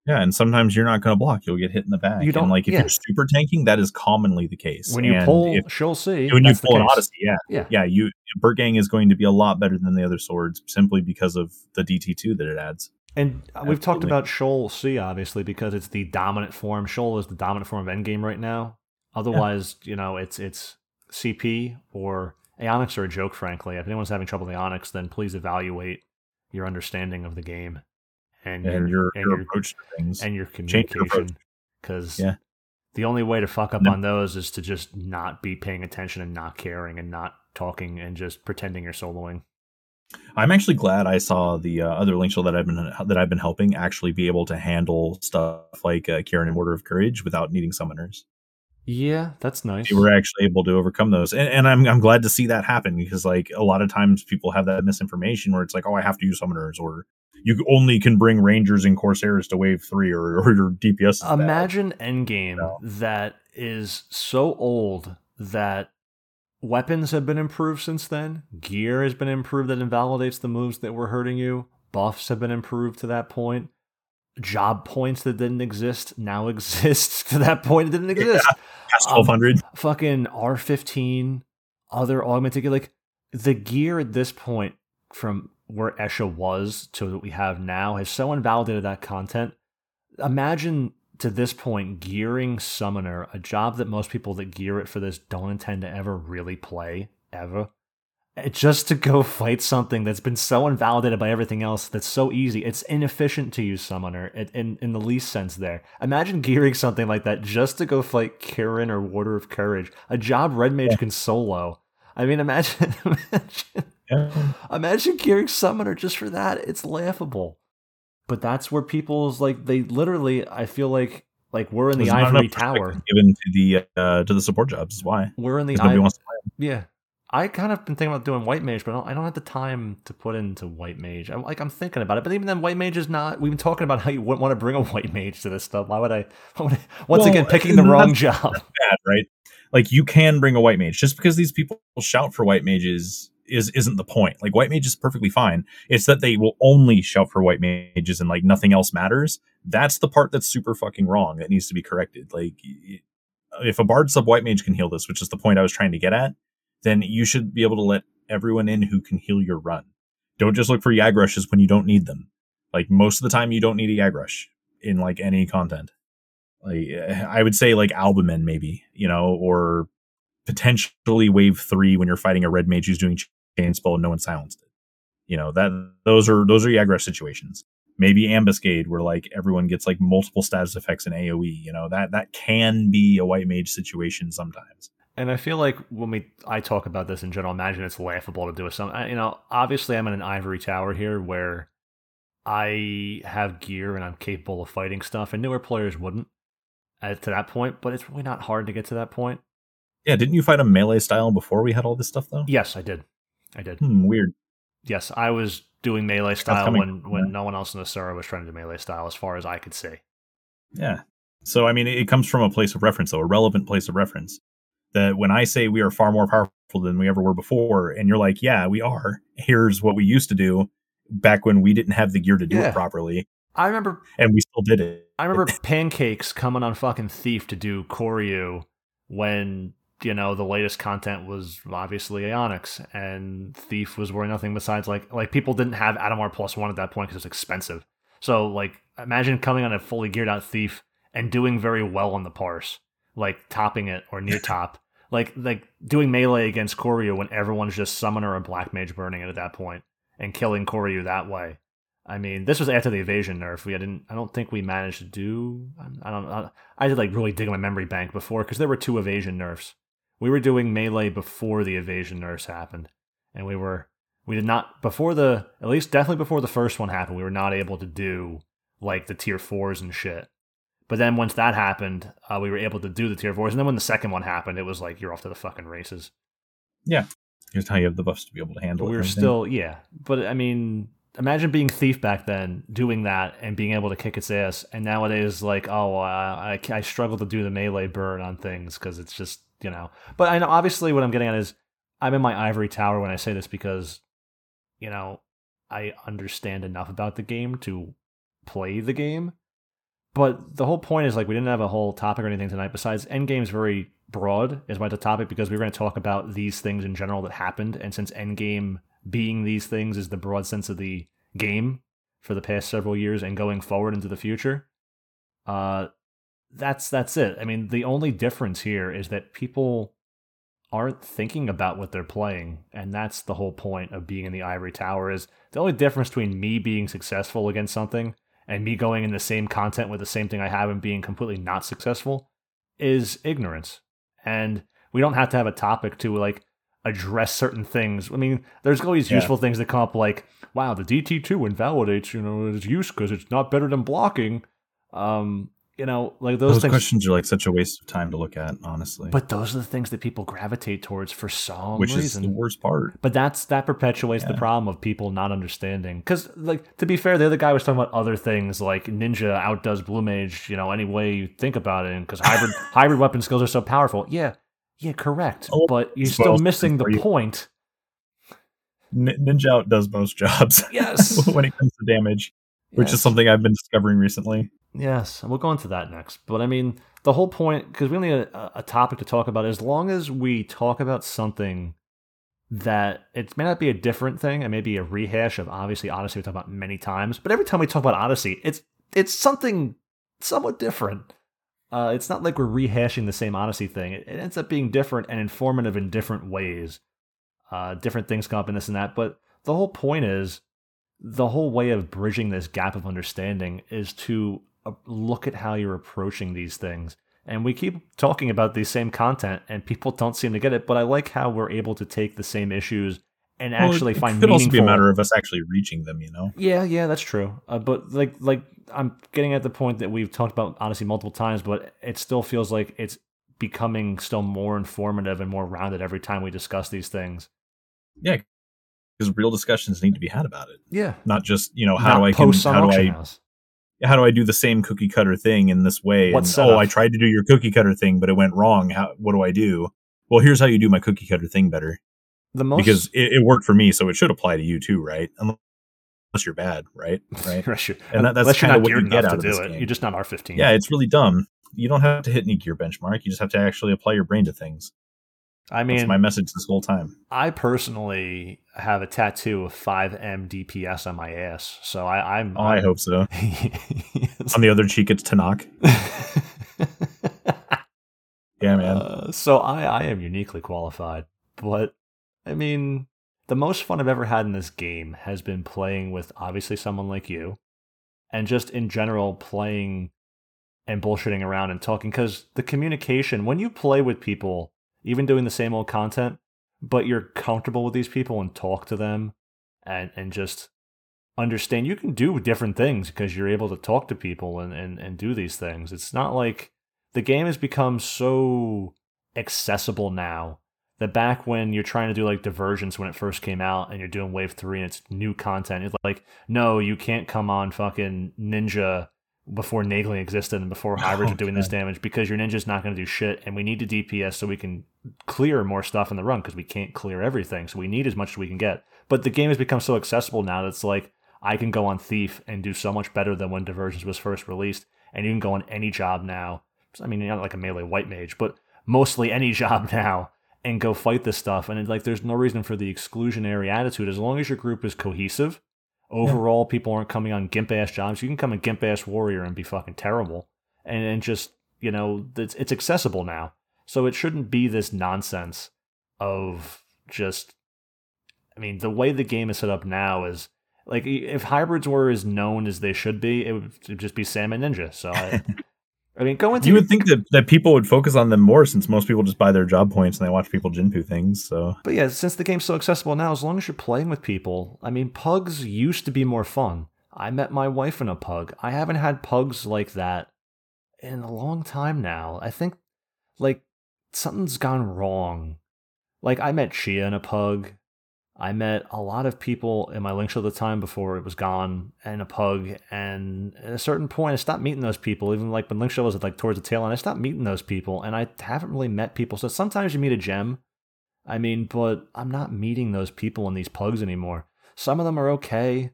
Yeah, and sometimes you're not going to block; you'll get hit in the back. You don't- and like if yeah. you're super tanking, that is commonly the case. When you And pull, if, Sheol C. when you pull an. Odyssey, yeah, Yeah. yeah, you Burtgang is going to be a lot better than the other swords simply because of the DT two that it adds. And uh, we've talked about Sheol C, obviously, because it's the dominant form. Shoal is the dominant form of Endgame right now. Otherwise, you know, it's it's CP or Aeonics are a joke, frankly. If anyone's having trouble with Aeonics, then please evaluate your understanding of the game and, And your, and your your approach to things. and your your communication. Because Yeah. the only way to fuck up No. on those is to just not be paying attention and not caring and not talking and just pretending you're soloing. I'm actually glad I saw the uh, other Link Shell that I've been that I've been helping actually be able to handle stuff like uh, Kirin and Warder of Courage without needing summoners. Yeah, that's nice. They were actually able to overcome those, and, and I'm I'm glad to see that happen because like a lot of times people have that misinformation where it's like, oh, I have to use summoners, or you only can bring Rangers and Corsairs to Wave Three, or or your DPS. Is bad. Imagine Endgame No. that is so old that weapons have been improved since then. Gear has been improved that invalidates the moves that were hurting you. Buffs have been improved to that point. Job points that didn't exist now exist to that point. It didn't exist. past um, 1200. Fucking R15, other augmented gear. Like the gear at this point from where Escha was to what we have now has so invalidated that content. Imagine to this point gearing Summoner, a job that most people that gear it for this don't intend to ever really play, ever. Just to go fight something that's been so invalidated by everything else that's so easy. It's inefficient to use Summoner in, in, in the least sense there. Imagine gearing something like that just to go fight Kirin or Warder of Courage, a job Red Mage can solo. I mean, imagine, imagine Yeah. Imagine gearing summoner just for that. It's laughable. But that's where people's like they literally I feel like like we're in the There's not ivory tower. given to the uh, to the support jobs. Is why We're in the ivory wants to play. Yeah. I kind of been thinking about doing white mage, but I don't, I don't have the time to put into white mage. I'm like I'm thinking about it, but even then, white mage is not. We've been talking about how you wouldn't want to bring a white mage to this stuff. Why would I? Why would I once Well, again, picking the wrong job. bad, right? Like you can bring a white mage just because these people shout for white mages is isn't the point. Like white mage is perfectly fine. It's that they will only shout for white mages and like nothing else matters. That's the part that's super fucking wrong. That needs to be corrected. Like if a bard sub white mage can heal this, which is the point I was trying to get at, then you should be able to let everyone in who can heal your run. Don't just look for Yagrushes when you don't need them. Like most of the time, you don't need a Yagrush in like any content like I would say like albumin maybe, you know, or potentially wave three when you're fighting a red mage who's doing chain spell and no one silenced it. You know, that those are those are Yagrush situations. Maybe ambuscade where like everyone gets like multiple status effects in AoE, you know, that that can be a white mage situation sometimes. And I feel like when we I talk about this in general, imagine it's laughable to do a some. You know, obviously I'm in an ivory tower here where I have gear and I'm capable of fighting stuff, and newer players wouldn't at to that point. But it's really not hard to get to that point. Yeah, didn't you fight a melee style before we had all this stuff though? Yes, I did. I did. Hmm, weird. Yes, I was doing melee style when when that. no one else in the server was trying to do melee style, as far as I could see. Yeah. So I mean, it comes from a place of reference, though, a relevant place of reference. That when I say we are far more powerful than we ever were before, and you're like, yeah, we are. Here's what we used to do back when we didn't have the gear to do Yeah. it properly. I remember, and we still did it. I remember pancakes coming on fucking Thief to do Kouryu when you know the latest content was obviously Aeonics, and Thief was worth nothing besides like like people didn't have Adhemar plus one at that point because it's expensive. So like imagine coming on a fully geared out Thief and doing very well on the parse, like topping it or near top. like like doing melee against Kouryu when everyone's just summoner or black mage burning it at that point and killing Kouryu that way. I mean, this was after the evasion nerf. We didn't. I don't think we managed to do. I don't. I, I did like really dig in my memory bank before because there were two evasion nerfs. We were doing melee before the evasion nurse happened, and we were we did not before the at least definitely before the first one happened. We were not able to do like the tier fours and shit. But then once that happened, uh, we were able to do the tier fours. And then when the second one happened, it was like you're off to the fucking races. Yeah, here's how you have the buffs to be able to handle. But we were still, yeah. But I mean, imagine being thief back then, doing that and being able to kick its ass. And nowadays, like, oh, I, I, I struggle to do the melee burn on things because it's just you know. But I know obviously what I'm getting at is I'm in my ivory tower when I say this because you know I understand enough about the game to play the game. But the whole point is like we didn't have a whole topic or anything tonight. Besides, Endgame's very broad is my topic because we are going to talk about these things in general that happened, and since Endgame being these things is the broad sense of the game for the past several years and going forward into the future. Uh, that's that's it. I mean, the only difference here is that people aren't thinking about what they're playing, and that's the whole point of being in the ivory tower. Is the only difference between me being successful against something and me going in the same content with the same thing I have and being completely not successful is ignorance. And we don't have to have a topic to like address certain things. I mean, there's always yeah. useful things that come up like, wow, the DT2 invalidates, you know, its use because it's not better than blocking. Um, you know, like those, those things, questions are like such a waste of time to look at, honestly. But those are the things that people gravitate towards for some Which reason. is the worst part. But that's that perpetuates yeah. the problem of people not understanding. Because, like, to be fair, the other guy was talking about other things like Ninja outdoes Blue Mage. You know, any way you think about it, because hybrid hybrid weapon skills are so powerful. Yeah, yeah, correct. Oh, but you're still missing the point. Ninja outdoes most jobs. Yes, when it comes to damage, which is something I've been discovering recently. Yes, and we'll go into that next. But I mean, the whole point, because we only a, a, topic to talk about, as long as we talk about something that it may not be a different thing, it may be a rehash of obviously Odyssey we talk about many times, but every time we talk about Odyssey, it's it's something somewhat different. Uh, it's not like we're rehashing the same Odyssey thing. It, it ends up being different and informative in different ways. Uh, different things come up in this and that, but the whole point is the whole way of bridging this gap of understanding is to look at how you're approaching these things. And we keep talking about the same content, and people don't seem to get it. But I like how we're able to take the same issues and well, actually it find. It could also be a matter of us actually reaching them, you know. Yeah, yeah, that's true. Uh, but like, like I'm getting at the point that we've talked about Odyssey multiple times, but it still feels like it's becoming still more informative and more rounded every time we discuss these things. Yeah, because real discussions need to be had about it. Yeah, not just you know how Not do I can, how do I house how do I do the same cookie cutter thing in this way? and, oh, I tried to do your cookie cutter thing, but it went wrong. How, what do I do? Well, here's how you do my cookie cutter thing better. The most because it, it worked for me, so it should apply to you too, right? Unless you're bad, right? Right. and that, that's kind of what you get out of this it. Game. You're just not R15. Yeah, it's really dumb. You don't have to hit any gear benchmark. You just have to actually apply your brain to things. I mean, That's my message this whole time. I personally have a tattoo of 5M DPS on my ass, so I, am Oh, I'm, i hope so. yes. On the other cheek, it's Tanakh. yeah, man. Uh, so I, I am uniquely qualified, but I mean, the most fun I've ever had in this game has been playing with obviously someone like you, and just in general playing and bullshitting around and talking because the communication when you play with people even doing the same old content, but you're comfortable with these people and talk to them and, and just understand you can do different things because you're able to talk to people and, and, and do these things. It's not like the game has become so accessible now that back when you're trying to do like diversions when it first came out and you're doing wave three and it's new content, it's like, no, you can't come on fucking ninja before Naegling existed and before hybrids were doing this damage because your ninja's not going to do shit and we need to DPS so we can clear more stuff in the run because we can't clear everything so we need as much as we can get but the game has become so accessible now that it's like I can go on Thief and do so much better than when Divergence was first released, and you can go on any job now. I mean, not like a melee white mage, but mostly any job now and go fight this stuff. And like, there's no reason for the exclusionary attitude as long as your group is cohesive. Overall, yeah. people aren't coming on gimp ass jobs. You can come in gimp ass warrior and be fucking terrible, and and just you know it's it's accessible now. So it shouldn't be this nonsense of just. I mean, the way the game is set up now is like if hybrids were as known as they should be, it would just be Sam and Ninja. So I, I mean, go into you would think that, that people would focus on them more since most people just buy their job points and they watch people Jinpu things. So, but yeah, since the game's so accessible now, as long as you're playing with people, I mean, pugs used to be more fun. I met my wife in a pug. I haven't had pugs like that in a long time now. I think like something's gone wrong. Like I met Chia in a pug. I met a lot of people in my Link Shell at the time before it was gone and a pug. And at a certain point, I stopped meeting those people. Even like when Link Shell was like towards the tail end, I stopped meeting those people. And I haven't really met people. So sometimes you meet a gem. I mean, but I'm not meeting those people in these pugs anymore. Some of them are okay.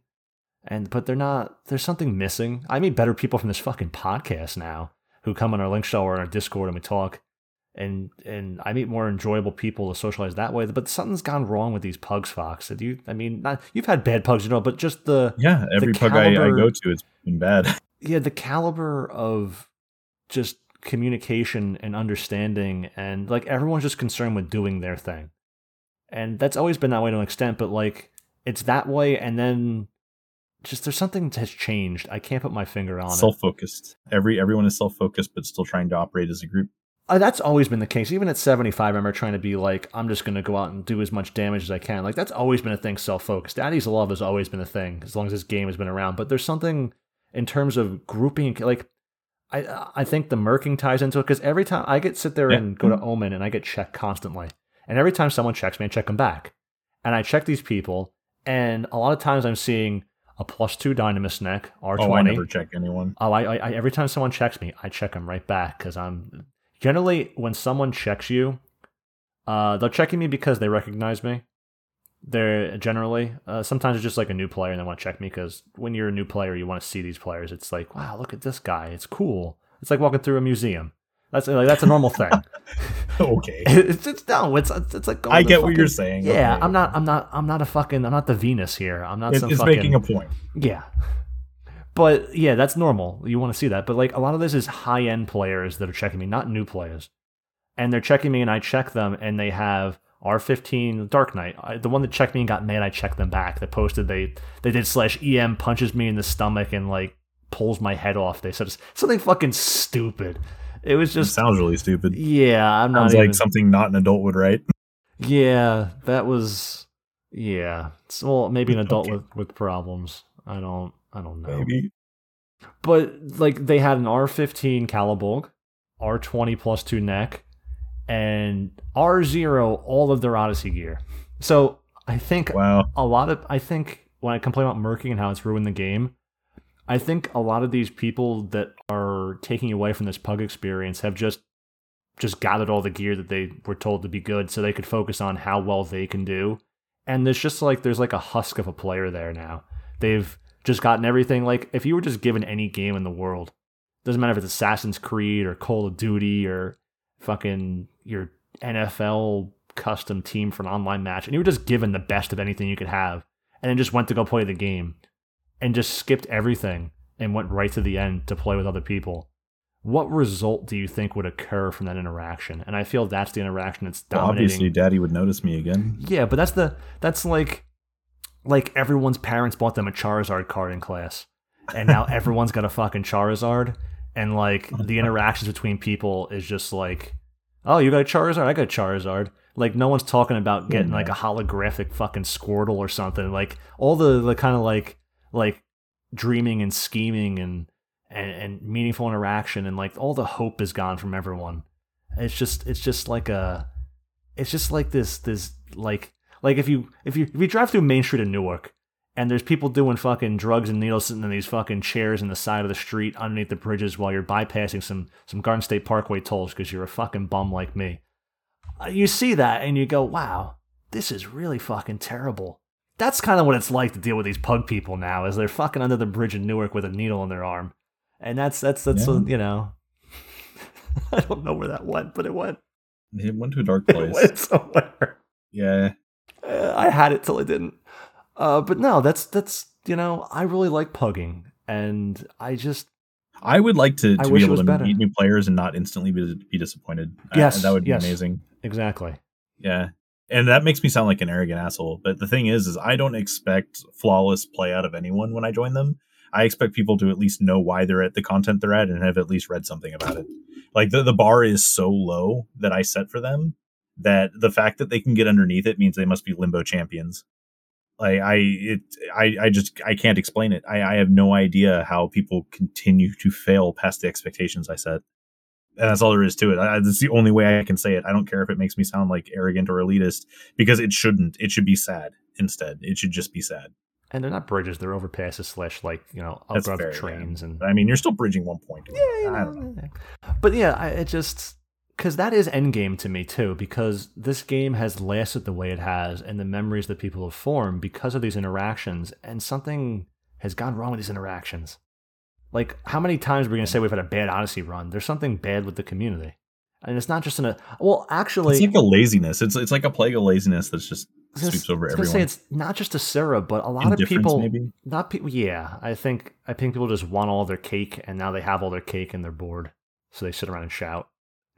And but they're not. There's something missing. I meet better people from this fucking podcast now, who come on our Link Shell or our Discord and we talk and and I meet more enjoyable people to socialize that way. But something's gone wrong with these pugs, Fox. Did you? I mean, not, you've had bad pugs, you know, but just the yeah, every the pug caliber, I, I, go to, it's been bad. Yeah, the caliber of just communication and understanding, and like everyone's just concerned with doing their thing, and that's always been that way to an extent. But like, it's that way, and then just there's something that has changed. I can't put my finger on self-focused. it. Self-focused. Every everyone is self-focused, but still trying to operate as a group. Uh, that's always been the case. Even at 75, I remember trying to be like, I'm just going to go out and do as much damage as I can. Like, that's always been a thing, self focused. Daddy's love has always been a thing, as long as this game has been around. But there's something in terms of grouping, like, I I think the merking ties into it because every time I get sit there yeah. and go to Omen and I get checked constantly. And every time someone checks me, I check them back. And I check these people, and a lot of times I'm seeing a plus two Dynamis neck, R20. Oh, I never check anyone. Oh, I, I, every time someone checks me, I check them right back because I'm generally when someone checks you, uh, they're checking me because they recognize me. They're generally uh, sometimes it's just like a new player and they want to check me because when you're a new player, you want to see these players. It's like, wow, look at this guy. It's cool. It's like walking through a museum. That's like that's a normal thing. okay. It's, it's no, it's it's like I get fucking, what you're saying. Yeah, okay. I'm not I'm not I'm not a fucking I'm not the Venus here. I'm not. It, some it's fucking, making a point. Yeah, but yeah, that's normal. You want to see that. But like a lot of this is high end players that are checking me, not new players. And they're checking me, and I check them, and they have R15 Dark Knight. I, the one that checked me and got mad, I checked them back. They posted they they did slash EM punches me in the stomach and like pulls my head off. They said something fucking stupid. It was just it sounds really stupid. Yeah, I'm sounds not like even, something not an adult would write. Yeah, that was yeah. well, maybe an adult okay. with with problems. I don't I don't know. Maybe. But like they had an R15 Caladbolg, R20 plus two neck, and R0 all of their Odyssey gear. So I think wow. a lot of I think when I complain about merking and how it's ruined the game, I think a lot of these people that are taking away from this pug experience have just just gathered all the gear that they were told to be good so they could focus on how well they can do. And there's just like there's like a husk of a player there now. They've just gotten everything. Like if you were just given any game in the world, doesn't matter if it's Assassin's Creed or Call of Duty or fucking your NFL custom team for an online match, and you were just given the best of anything you could have, and then just went to go play the game, and just skipped everything and went right to the end to play with other people. What result do you think would occur from that interaction? And I feel that's the interaction that's dominating. Well, obviously, Daddy would notice me again. Yeah, but that's the that's like like everyone's parents bought them a Charizard card in class, and now everyone's got a fucking Charizard, and like oh, the interactions between people is just like, oh, you got a Charizard, I got a Charizard. Like no one's talking about getting like a holographic fucking Squirtle or something. Like all the the kind of like like dreaming and scheming and, and and meaningful interaction and like all the hope is gone from everyone. It's just it's just like a it's just like this this like like if you if you if you drive through Main Street in Newark and there's people doing fucking drugs and needles sitting in these fucking chairs in the side of the street underneath the bridges while you're bypassing some some Garden State Parkway tolls because you're a fucking bum like me. Uh, you see that and you go, wow, this is really fucking terrible. that's kind of what it's like to deal with these pug people now. Is they're fucking under the bridge in Newark with a needle in their arm, and that's that's that's Yeah. uh, you know. I don't know where that went, but it went. It went to a dark place. It went somewhere. yeah. Uh, I had it till I didn't. Uh, but no, that's that's you know I really like pugging, and I just I would like to, to be able to better. meet new players and not instantly be, be disappointed. I- Yes, that would be yes. amazing. exactly. Yeah. And that makes me sound like an arrogant asshole. But the thing is, is I don't expect flawless play out of anyone when I join them. I expect people to at least know why they're at the content they're at and have at least read something about it. Like the, the bar is so low that I set for them that the fact that they can get underneath it means they must be limbo champions. Like I it I, I just I can't explain it. I, I have no idea how people continue to fail past the expectations I set and that's all there is to it. I, that's the only way I can say it. I don't care if it makes me sound like arrogant or elitist because it shouldn't. It should be sad instead. It should just be sad. And they're not bridges; they're overpasses slash like you know above trains and I mean, you're still bridging one point. yeah, you I don't know. But yeah, I it just because that is endgame to me too. Because this game has lasted the way it has, and the memories that people have formed because of these interactions, and something has gone wrong with these interactions. Like, how many times are we going to say we've had a bad Odyssey run? There's something bad with the community, and it's not just in a. Well, actually, It's like a laziness. It's it's like a plague of laziness that's just I was gonna- sweeps over I was everyone. say it's not just a Sarah, but a lot of people. maybe. Not people. Yeah, I think I think people just want all their cake, and now they have all their cake and they're bored, so they sit around and shout.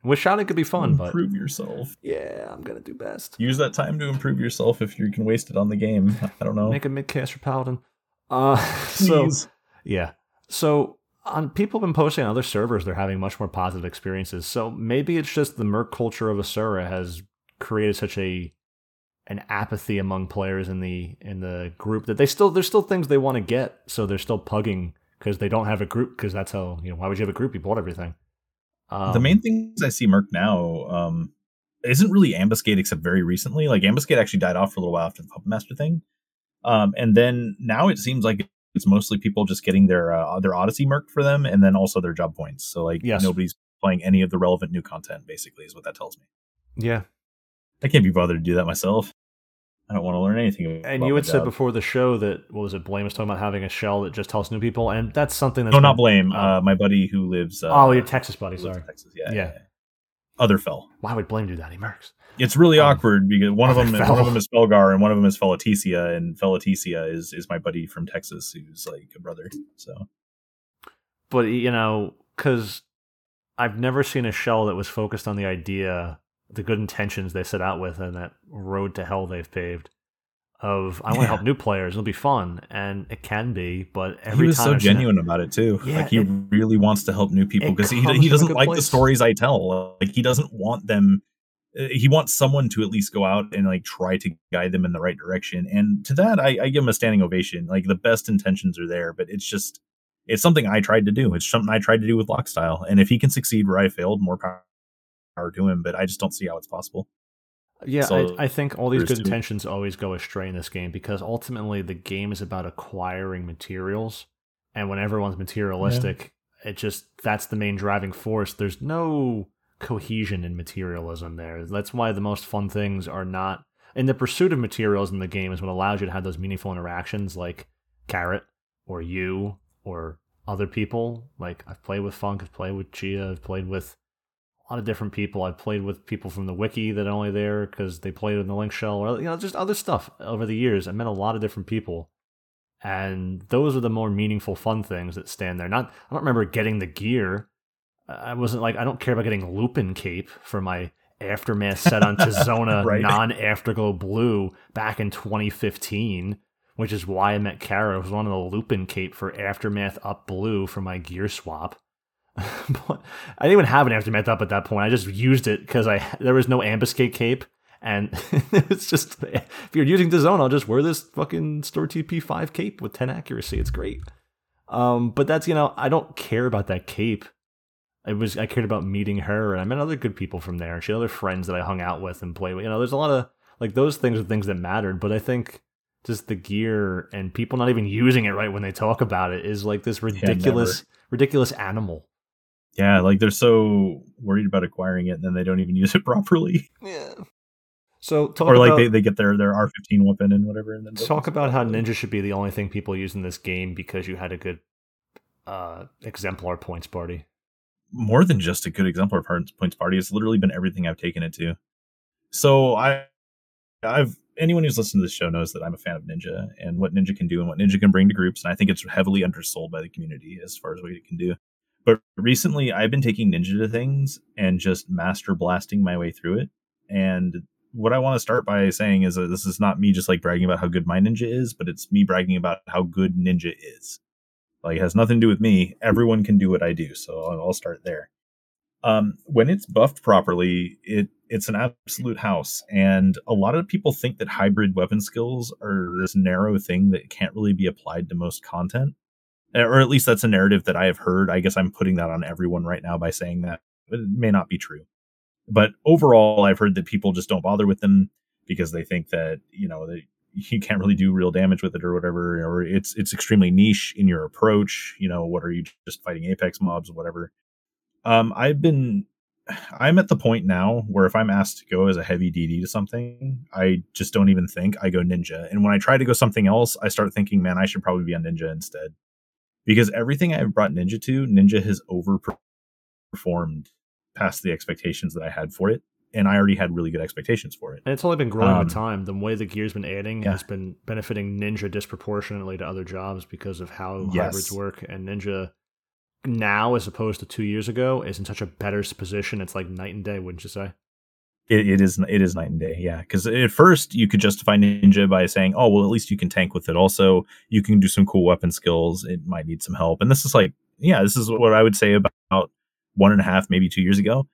Which shouting could be fun, but improve yourself. yeah, I'm gonna do best. Use that time to improve yourself if you can waste it on the game. I don't know. Make a midcaster paladin. Uh, so Please. yeah, so on people have been posting on other servers, they're having much more positive experiences. So maybe it's just the merc culture of Asura has created such a an apathy among players in the in the group that they still there's still things they want to get, so they're still pugging because they don't have a group because that's how you know why would you have a group? You bought everything. Um, the main things I see Merc now um, isn't really Ambuscade except very recently. Like Ambuscade actually died off for a little while after the Puppet Master thing, um, and then now it seems like it's mostly people just getting their uh, their Odyssey Merc for them, and then also their job points. So like Yes. nobody's playing any of the relevant new content. Basically, is what that tells me. yeah, I can't be bothered to do that myself. I don't want to learn anything. About and you had said before the show that what was it? Blame was talking about having a shell that just tells new people, and that's something that's No, not blame. Oh. Uh, my buddy who lives. Uh, oh, your Texas buddy. Sorry. Texas. Yeah, Yeah. yeah. Other fell. Why would Blame do that? He mercs. It's really Um, awkward because one of them, Fel. one of them is Felgar, and one of them is Felaticia, and Felaticia is is my buddy from Texas, who's like a brother. So but you know because i've never seen a shell that was focused on the idea the good intentions they set out with and that road to hell they've paved of i want to Yeah. help new players it'll be fun and it can be but every he was so I've seen it- genuine about it too. Yeah, like he it- really wants to help new people because he he doesn't like the stories I tell. Like he doesn't want them. uh, He wants someone to at least go out and like try to guide them in the right direction. And to that, I, I give him a standing ovation. Like the best intentions are there, but it's just it's something I tried to do. It's something I tried to do with Lockstyle. And if he can succeed where I failed, more power to him. But I just don't see how it's possible. yeah So, I, I think all these good two. intentions always go astray in this game because ultimately the game is about acquiring materials and when everyone's materialistic it just that's the main driving force there's no cohesion in materialism there that's why the most fun things are not in the pursuit of materials in the game is what allows you to have those meaningful interactions like carrot or you or other people like i've played with funk i've played with chia i've played with a lot of different people. I've played with people from the wiki that are only there because they played in the link shell or you know just other stuff over the years. I met a lot of different people. And those are the more meaningful fun things that stand there. Not i don't remember getting the gear. I wasn't like i don't care about getting Lupine Cape for my aftermath set on Tizona Right. non afterglow blue back in 2015 which is why i met kara it was one of the Lupine Cape for aftermath up blue for my gear swap but i didn't even have an aftermath up at that point i just used it because i there was no ambuscade cape and it's just if you're using the zone, I'll just wear this fucking store TP5 cape with 10 accuracy. It's great. Um, but that's you know, I don't care about that cape. It was I cared about meeting her and I met other good people from there. and She had other friends that I hung out with and played with. You know, there's a lot of like those things are things that mattered, but I think just the gear and people not even using it right when they talk about it is like this ridiculous ridiculous animal. Yeah, like they're so worried about acquiring it, and then they don't even use it properly. Yeah. So talk or like about, they, they get their their R fifteen weapon and whatever. And then talk about how ninja should be the only thing people use in this game because you had a good uh, exemplar points party. more than just a good exemplar points points party. It's literally been everything I've taken it to. So I, I've anyone who's listened to this show knows that I'm a fan of Ninja and what Ninja can do and what Ninja can bring to groups. And I think it's heavily undersold by the community as far as what it can do. But recently, I've been taking Ninja to things and just master blasting my way through it. And what I want to start by saying is that this is not me just like bragging about how good my Ninja is, but it's me bragging about how good Ninja is. Like it has nothing to do with me. Everyone can do what I do, so I'll, start there. Um, when it's buffed properly, it it's an absolute house, and a lot of people think that hybrid weapon skills are this narrow thing that can't really be applied to most content, or at least that's a narrative that I have heard. I guess I'm putting that on everyone right now by saying that it may not be true. But overall, I've heard that people just don't bother with them because they think that you know that you can't really do real damage with it or whatever, or it's it's extremely niche in your approach. You know, what are you just fighting apex mobs or whatever? Um, I've been I'm at the point now where if I'm asked to go as a heavy DD to something, I just don't even think. I go ninja. And when I try to go something else, I start thinking, man, I should probably be on ninja instead. Because everything I've brought ninja to, ninja has overperformed past the expectations that I had for it. And I already had really good expectations for it. And it's only been growing Um, with time. The way the gear's been adding yeah. has been benefiting Ninja disproportionately to other jobs because of how Yes. hybrids work. And Ninja now, as opposed to two years ago, is in such a better position. It's like night and day, wouldn't you say? It, it is it is night and day, yeah. Because at first you could justify ninja by saying, "Oh, well, at least you can tank with it. Also, you can do some cool weapon skills. It might need some help." And this is like, yeah, this is what I would say about one and a half, maybe two years ago.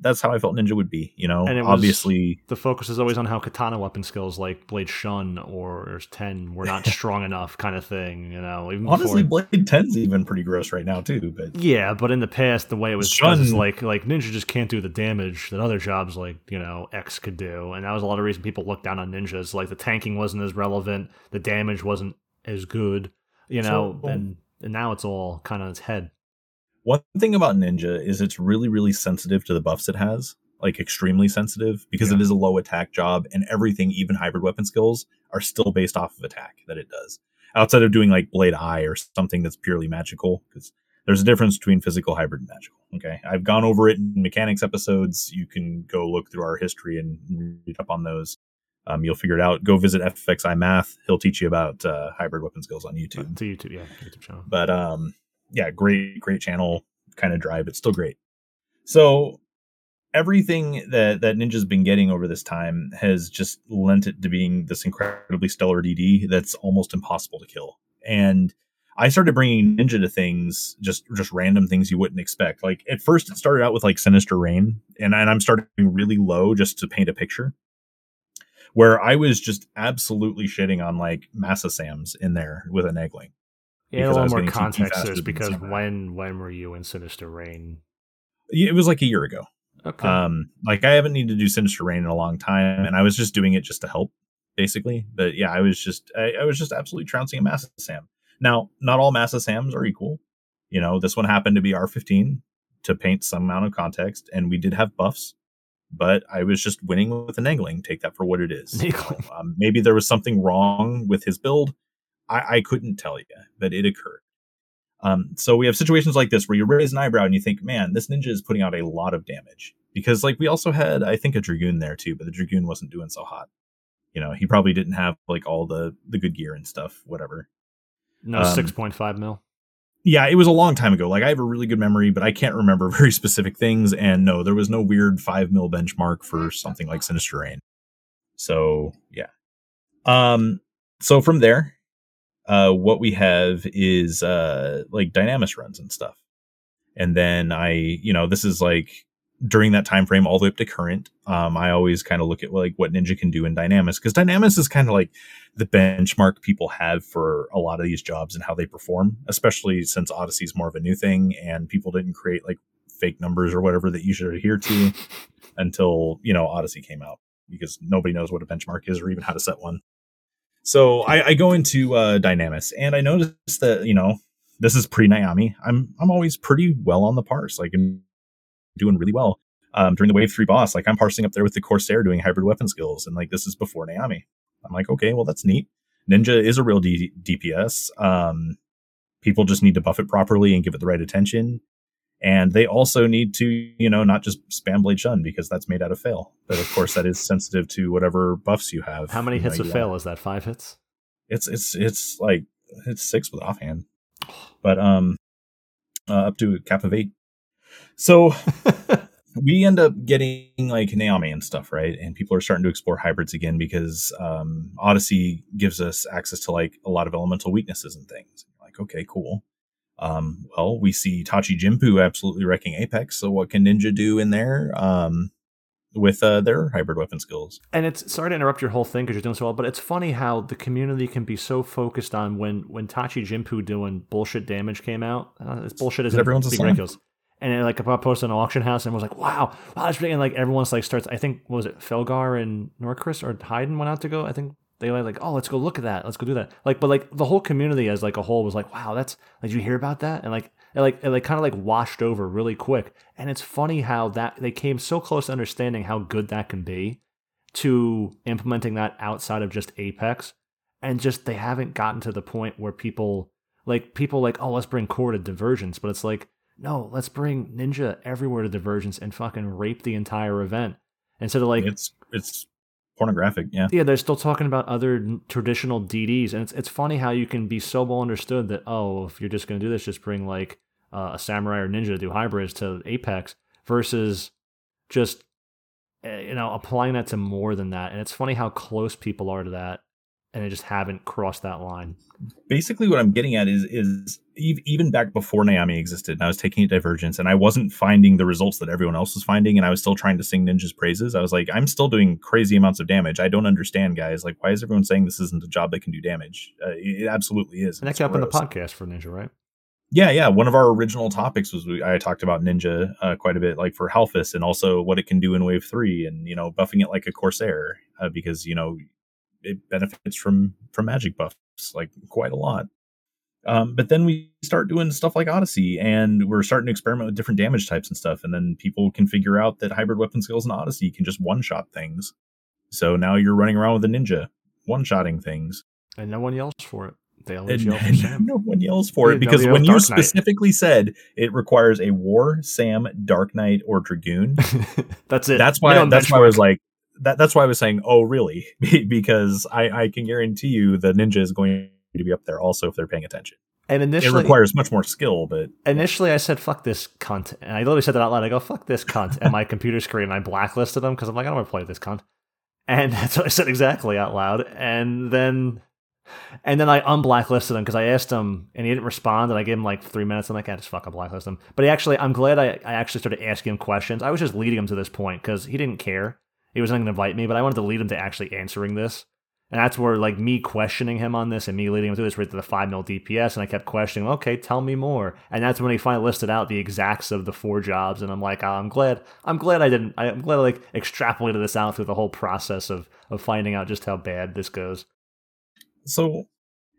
That's how I felt ninja would be. You know, And it was- obviously, The focus is always on how katana weapon skills like Blade Shun or 10 were not strong enough, kind of thing. You know, even honestly, before- Blade 10's even pretty gross right now too. But Yeah, but in the past, the way it was done is Shun- like like Ninja just can't do the damage that other jobs like you know X could do, and that was a lot of reason people looked down on ninjas. Like the tanking wasn't as relevant, the damage wasn't as good, you know, So- and and now it's all kind of its head. One thing about Ninja is it's really, really sensitive to the buffs it has, like extremely sensitive, because Yeah. it is a low attack job, and everything, even hybrid weapon skills, are still based off of attack that it does. Outside of doing like Blade Ei or something that's purely magical, because there's a difference between physical, hybrid, and magical. Okay, I've gone over it in mechanics episodes. You can go look through our history and read up on those. Um, you'll figure it out. Go visit FXI Math. He'll teach you about uh, hybrid weapon skills on YouTube To YouTube, yeah, YouTube channel. but um yeah great great channel kind of dry but still great. So everything that that ninja's been getting over this time has just lent it to being this incredibly stellar dd that's almost impossible to kill. And i started bringing ninja to things just just random things you wouldn't expect. Like at first it started out with like sinister rain and, and i'm starting really low just to paint a picture where i was just absolutely shitting on like massa sams in there with an Naegling Yeah, a little more context is because when when were you in Sinister Rain? it was like a year ago Okay, Um, like I haven't needed to do Sinister Rain in a long time, and I was just doing it just to help, basically. But yeah, I was just I, I was just absolutely trouncing a Massa Sam. Now, not all Massa Sams are equal. You know, this one happened to be R15 to paint some amount of context, and we did have buffs, but I was just winning with an Naegling. Take that for what it is. Um, maybe there was something wrong with his build. I, I couldn't tell you, but it occurred. Um, so we have situations like this where you raise an eyebrow and you think, man, this ninja is putting out a lot of damage. Because like we also had, I think, a dragoon there too, but the dragoon wasn't doing so hot. You know, he probably didn't have like all the the good gear and stuff, whatever. no um, six point five mil. Yeah, it was a long time ago. Like I have a really good memory, but I can't remember very specific things. And no, there was no weird five mil benchmark for something like Sinister Rain. So yeah. Um. So from there, uh, what we have is uh like dynamis runs and stuff, and then I, you know, this is like during that time frame all the way up to current. Um, I always kind of look at like what Ninja can do in Dynamis because Dynamis is kind of like the benchmark people have for a lot of these jobs and how they perform, especially since Odyssey is more of a new thing and people didn't create like fake numbers or whatever that you should adhere to until, you know, Odyssey came out because nobody knows what a benchmark is or even how to set one. So I, I go into uh, Dynamis and I notice that, you know, this is pre Nyame. I'm I'm always pretty well on the parse, like I'm doing really well. um, during the wave three boss, like I'm parsing up there with the Corsair doing hybrid weapon skills, and like this is before Nyame. I'm like, okay, well that's neat. Ninja is a real D- DPS. Um, people just need to buff it properly and give it the right attention. And they also need to, you know, not just spam Blade Shun because that's made out of fail. But of course, that is sensitive to whatever buffs you have. How many hits know, of fail is that? Five hits? It's it's it's like it's six with offhand, but um, uh, up to a cap of eight. So we end up getting like Nyame and stuff, right? And people are starting to explore hybrids again because um, Odyssey gives us access to like a lot of elemental weaknesses and things. Like, okay, cool. Um, well, we see Tachi Jinpu absolutely wrecking Apex. So what can Ninja do in there um, with uh, their hybrid weapon skills? And it's sorry to interrupt your whole thing because you're doing so well, but it's funny how the community can be so focused on when when Tachi Jinpu doing bullshit damage came out. Uh, this bullshit is Everyone's a being ridiculous. And it, like I posted an auction house and was like, wow, wow, that's big. And like everyone's like starts. I think what was it Felgar and Norcris or Hayden went out to go. I think they were like, oh, let's go look at that. Let's go do that. Like, but like the whole community as like a whole was like, wow, that's. Did you hear about that? And like it like it like kind of like washed over really quick. And it's funny how that they came so close to understanding how good that can be to implementing that outside of just Apex. And just they haven't gotten to the point where people like people like, oh, let's bring core to divergence, but it's like, no, let's bring ninja everywhere to divergence and fucking rape the entire event. Instead of like it's it's pornographic, yeah. yeah, they're still talking about other traditional DDs, and it's it's funny how you can be so well understood that oh, if you're just gonna do this, just bring like uh, a samurai or ninja to do hybrids to Apex versus just uh, you know applying that to more than that. And it's funny how close people are to that, and they just haven't crossed that line. basically what I'm getting at is is even back before Nyame existed, and I was taking a Divergence, and I wasn't finding the results that everyone else was finding, and I was still trying to sing Ninja's praises. I was like, I'm still doing crazy amounts of damage. I don't understand, guys. Like, why is everyone saying this isn't a job that can do damage? Uh, it absolutely is. And that It's came up in the podcast for Ninja, right? Yeah, yeah. One of our original topics was we, I talked about Ninja uh, quite a bit, like for Halphus, and also what it can do in Wave Three, and you know, buffing it like a Corsair uh, because you know it benefits from from magic buffs like quite a lot. Um, but then we start doing stuff like Odyssey, and we're starting to experiment with different damage types and stuff, and then people can figure out that hybrid weapon skills in Odyssey can just one shot things. So now you're running around with a ninja, one shotting things. And no one yells for it. They And, yell for Sam. no one yells for it because when you specifically said it requires a War, Sam, Dark Knight, or Dragoon, that's it. that's why that's why I was like that. That's why I was saying, oh, really? because I, I can guarantee you the ninja is going to be up there also if they're paying attention. And initially, It requires much more skill, but initially I said fuck this cunt, and I literally said that out loud. I go fuck this cunt and my computer screen. And I blacklisted them because I'm like I don't want to play with this cunt, and that's what I said exactly out loud. And then, and then I unblacklisted him because I asked him and he didn't respond, and I gave him like three minutes. I'm like, I just fucking blacklist him. But he actually, I'm glad I, I actually started asking him questions. I was just leading him to this point because he didn't care. He wasn't going to invite me, but I wanted to lead him to actually answering this. And that's where like me questioning him on this and me leading him through this right to the five mil DPS, and I kept questioning, okay, tell me more. And that's when he finally listed out the exacts of the four jobs, and I'm like, oh, I'm glad, I'm glad I didn't, I'm glad I like extrapolated this out through the whole process of of finding out just how bad this goes. so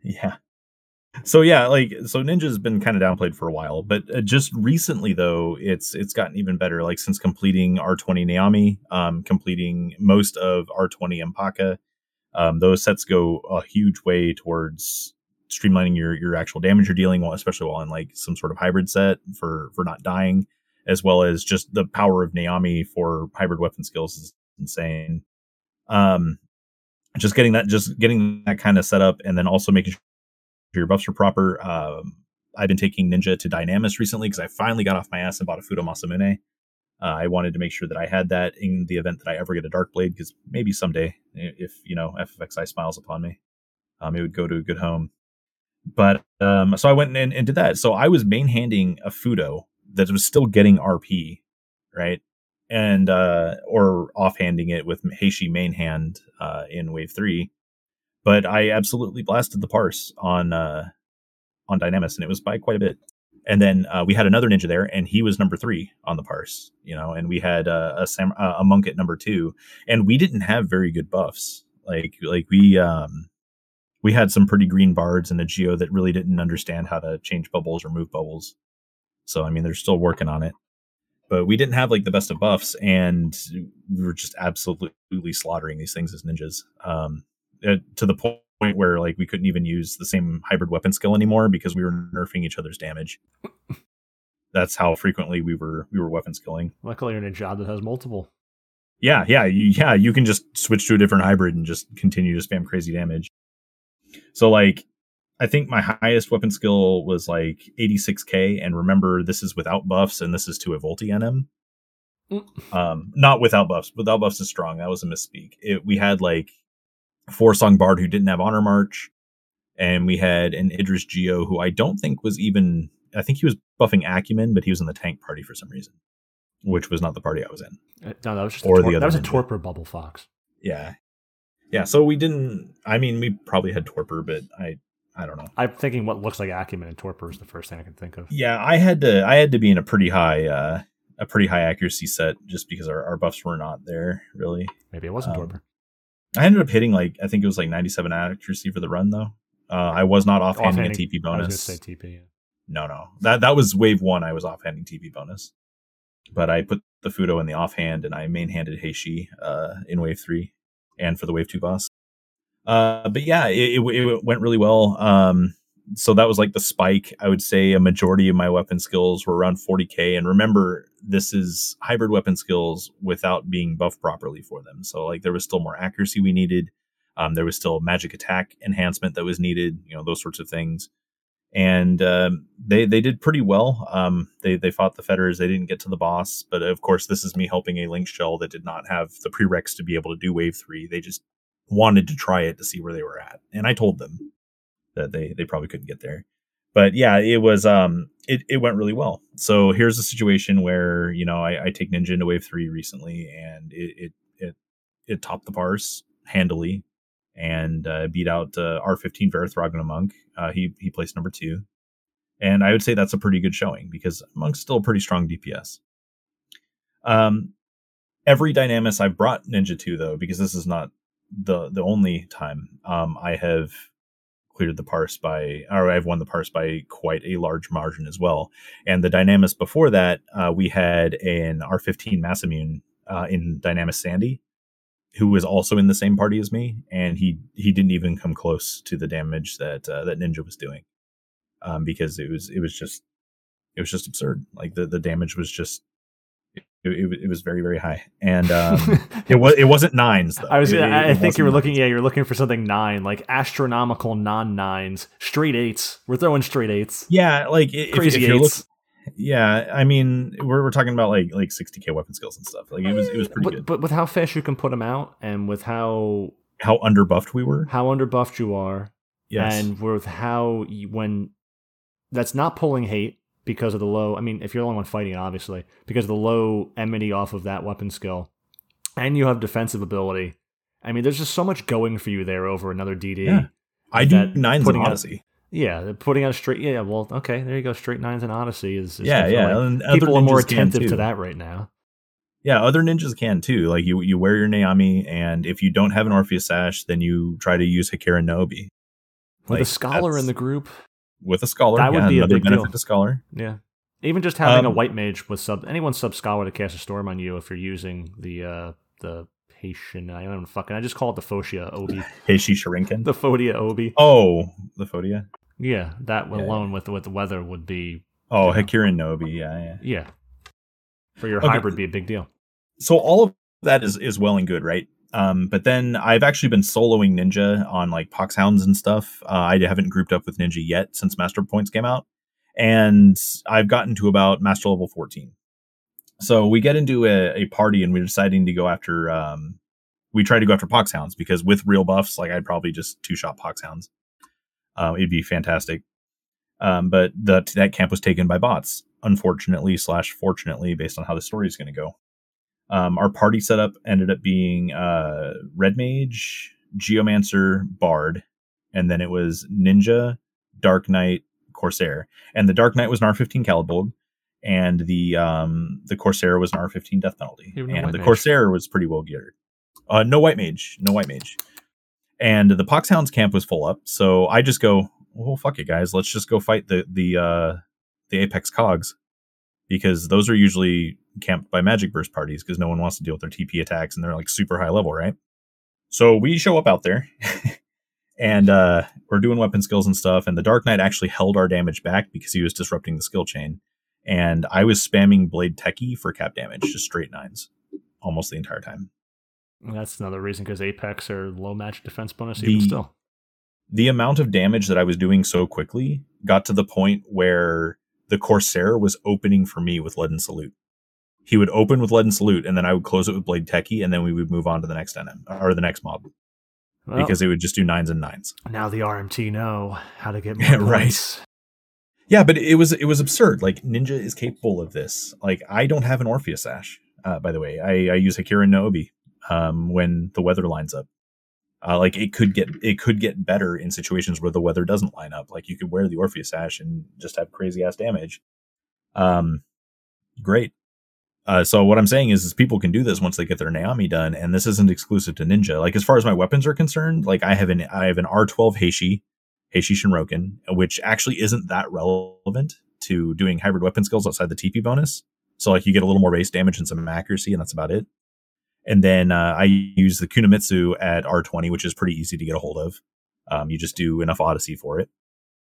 yeah. So yeah, like so Ninja's been kind of downplayed for a while, but uh, just recently though, it's it's gotten even better. Like since completing R20 Nyame, um, completing most of R20 Mpaca, um, those sets go a huge way towards streamlining your your actual damage you're dealing, especially while in like some sort of hybrid set for for not dying, as well as just the power of Nyame for hybrid weapon skills is insane. Um, just getting that, just getting that kind of set up, and then also making your buffs are proper. Um, I've been taking Ninja to Dynamis recently because I finally got off my ass and bought a Fudo Masamune. Uh, I wanted to make sure that I had that in the event that I ever get a Dark Blade because maybe someday, if you know FFXI smiles upon me, um, it would go to a good home. But um, so I went in and did that. So I was main handing a Fudo that was still getting RP, right? And uh, or offhanding it with Heishi main hand uh, in Wave Three, but I absolutely blasted the parse on uh, on Dynamis, and it was by quite a bit. And then uh, we had another ninja there, and he was number three on the parse, you know. And we had uh, a sam- uh, a monk at number two, and we didn't have very good buffs. Like like we um we had some pretty green bards and a geo that really didn't understand how to change bubbles or move bubbles. So I mean, they're still working on it. but we didn't have like the best of buffs, and we were just absolutely slaughtering these things as ninjas. Um, uh, to the point where like we couldn't even use the same hybrid weapon skill anymore because we were nerfing each other's damage. That's how frequently we were we were weapon skilling. Luckily, you're in a job that has multiple. Yeah, yeah, you, yeah. You can just switch to a different hybrid and just continue to spam crazy damage. So like, I think my highest weapon skill was like 86k, and remember this is without buffs, and this is to a Volti NM. Mm. Um, not without buffs. Without buffs is strong. That was a misspeak. It, we had like four song bard who didn't have honor march, and we had an Idris Geo who I don't think was even. I think he was buffing acumen, but he was in the tank party for some reason, which was not the party I was in. Uh, No, that was just Or a the other that was a torpor bubble fox. Yeah, yeah. So we didn't. I mean, we probably had torpor, but I, I don't know. I'm thinking what looks like acumen and torpor is the first thing I can think of. Yeah, I had to. I had to be in a pretty high, uh a pretty high accuracy set just because our, our buffs were not there really. Maybe it wasn't Um, torpor. I ended up hitting like I think it was like 97 accuracy for the run though. Uh, I was not offhanding a Offhanding- TP I was bonus. say TP. Yeah. No, no. That that was wave one. I was offhanding TP bonus, but I put the Fudo in the offhand and I main handed Heishi uh, in wave three and for the wave two boss. Uh, but yeah, it, it, it went really well. Um, so that was like the spike. I would say a majority of my weapon skills were around 40k. And remember, this is hybrid weapon skills without being buffed properly for them. So like there was still more accuracy we needed. Um, there was still magic attack enhancement that was needed. You know those sorts of things and um, they they did pretty well. Um, they they fought the fetters. They didn't get to the boss, but of course, this is me helping a link shell that did not have the prereqs to be able to do wave three. They just wanted to try it to see where they were at, and I told them that they they probably couldn't get there. But yeah, it was um it it went really well. So here's a situation where you know I, I take Ninja into wave three recently, and it it it, it topped the parse handily and uh, beat out uh, R15 Verethragna Monk. Uh, he he placed number two, and I would say that's a pretty good showing because Monk's still a pretty strong DPS. Um, every Dynamis I've brought Ninja to though, because this is not the the only time um, I have cleared the parse by, or I've won the parse by quite a large margin as well. And the Dynamis before that, uh, we had an R15 Masamune uh, in Dynamis Sandy who was also in the same party as me, and he he didn't even come close to the damage that uh, that Ninja was doing, um, because it was it was just it was just absurd. Like the the damage was just it, it, was very very high, and um, it was it wasn't nines. Though. I was. It- I, it think you were wasn't looking. nines. Yeah, you're looking for something nine, like astronomical non nines, straight eights. We're throwing straight eights. Yeah, like i- if, Crazy if eights. yeah, I mean we're we're talking about like like 60k weapon skills and stuff. Like it was it was pretty but, good. but with how fast you can put them out, and with how How underbuffed we were. how underbuffed you are, Yes. and with how you, when that's not pulling hate because of the low. I mean, if you're the only one fighting, it, obviously because of the low enmity off of that weapon skill, and you have defensive ability. I mean, there's just so much going for you there over another DD. Yeah. I do nines in putting out- Odyssey. Yeah, putting out a straight. Yeah, well, okay, there you go. Straight nines and Odyssey is, is Yeah, yeah. and other People are more attentive to that right now. Yeah, other ninjas can too. Like you, you wear your Nyame, and if you don't have an Orpheus sash, then you try to use Hachirin-no-Obi With Like, a scholar in the group, with a scholar. That would yeah, be a another big benefit deal. to scholar. yeah. Even just having a Um, white mage with sub anyone sub scholar to cast a storm on you if you're using the uh the Haitian. I don't even fucking. I just call it the Focia Obi, Heishi Shuriken. the Fodia Obi. oh, the Phodia. Yeah, that Yeah, alone with with the weather would be Oh, Yeah. Nobi. Yeah, yeah. yeah. For your Okay. hybrid, be a big deal. So all of that is is well and good, right? Um, but then I've actually been soloing Ninja on like Pox Hounds and stuff. Uh, I haven't grouped up with Ninja yet since Master Points came out, and I've gotten to about Master Level 14. So we get into a, a party and we're deciding to go after. Um, we try to go after Pox Hounds because with real buffs, like I'd probably just two shot Pox Hounds. Uh, it'd be fantastic. Um, but that that camp was taken by bots, unfortunately slash fortunately, based on how the story is going to go. Um, our party setup ended up being uh, Red Mage, Geomancer, Bard, and then it was Ninja, Dark Knight, Corsair. And the Dark Knight was an R15 Caladbolg, and the um, the Corsair was an R15 Death Penalty. No and the Mage. Corsair was pretty well geared. Uh, no White Mage, no White Mage. And the Poxhounds camp was full up, so I just go, well, fuck it, guys. Let's just go fight the the uh, the Apex Cogs because those are usually camped by magic burst parties because no one wants to deal with their TP attacks and they're like super high level, right? So we show up out there and uh, we're doing weapon skills and stuff. And the Dark Knight actually held our damage back because he was disrupting the skill chain. And I was spamming Blade Teki for cap damage, just straight nines almost the entire time. That's another reason because Apex are low match defense bonus The- even still. the amount of damage that I was doing so quickly got to the point where the Corsair was opening for me with Leaden Salute. He would open with Leaden Salute, and then I would close it with Blade Teki, and then we would move on to the next NM or the next mob Well, because it would just do nines and nines. now the RMT know how to get more Yeah, right. Yeah, but it was it was absurd. Like Ninja is capable of this. Like I don't have an Orpheus Sash. Uh, by the way, I, I use Hachirin-no-Obi um, when the weather lines up. Uh, like it could get it could get better in situations where the weather doesn't line up. Like you could wear the Orpheus Sash and just have crazy ass damage. Um, great. Uh, so what I'm saying is, is people can do this once they get their Nyame done, and this isn't exclusive to Ninja. Like as far as my weapons are concerned, like I have an I have an R12 Heishi, Heishi Shorinken, which actually isn't that relevant to doing hybrid weapon skills outside the TP bonus. So like you get a little more base damage and some accuracy, and that's about it. And then uh, I use the Kunimitsu at R20, which is pretty easy to get a hold of. Um, you just do enough Odyssey for it.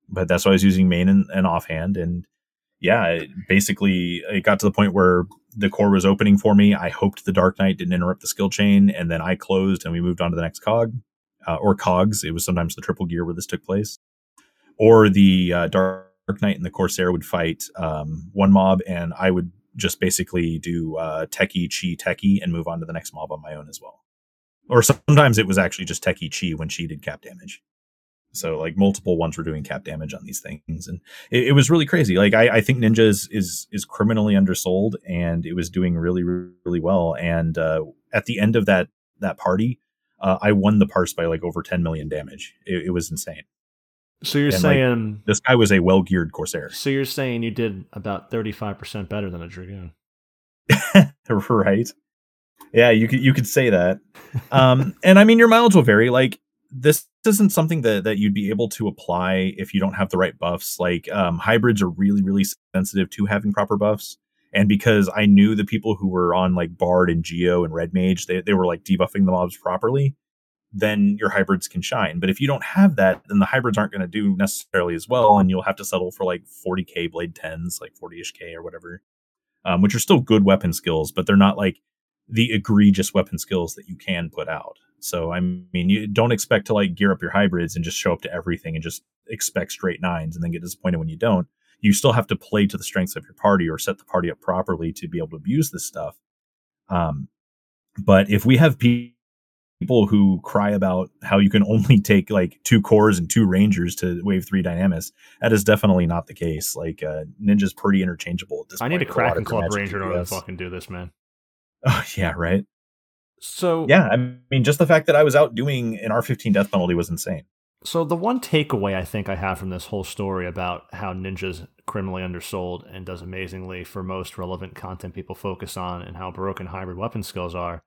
But that's why I was using main and, and offhand. And yeah, it basically it got to the point where the core was opening for me. I hoped the Dark Knight didn't interrupt the skill chain, and then I closed and we moved on to the next cog uh, or cogs. It was sometimes the triple gear where this took place, or the uh, Dark Knight and the Corsair would fight um, one mob, and I would just basically do uh, Teki chi Teki and move on to the next mob on my own as well. Or sometimes it was actually just Teki chi when she did cap damage. So like multiple ones were doing cap damage on these things, and it, it was really crazy. Like I, I think Ninja is, is is criminally undersold, and it was doing really really well. And uh, at the end of that that party, uh, I won the parse by like over 10 million damage. It, it was insane. So you're And, like, saying This guy was a well geared Corsair, so you're saying you did about 35% better than a Dragoon. right? Yeah, you could you could say that. Um, and I mean, your mileage will vary. Like this isn't something that that you'd be able to apply if you don't have the right buffs. Like um, hybrids are really really sensitive to having proper buffs. And because I knew the people who were on like Bard and Geo and Red Mage, they, they were like debuffing the mobs properly, then your hybrids can shine. But if you don't have that, then the hybrids aren't going to do necessarily as well, and you'll have to settle for like 40k blade 10s, like 40ish k or whatever, um, which are still good weapon skills, but they're not like the egregious weapon skills that you can put out. So I mean, you don't expect to like gear up your hybrids and just show up to everything and just expect straight nines and then get disappointed when you don't. You still have to play to the strengths of your party or set the party up properly to be able to abuse this stuff. Um, but if we have people who cry about how you can only take like two cores and two rangers to wave three dynamis, that is definitely not the case. Like uh, Ninja's pretty interchangeable at this I point. need a lot Kraken Club Ranger in order to fucking do this, man. Oh yeah, right. So Yeah, I mean, just the fact that I was out doing an R15 death penalty was insane. So the one takeaway I think I have from this whole story about how Ninja's criminally undersold and does amazingly for most relevant content people focus on and how broken hybrid weapon skills are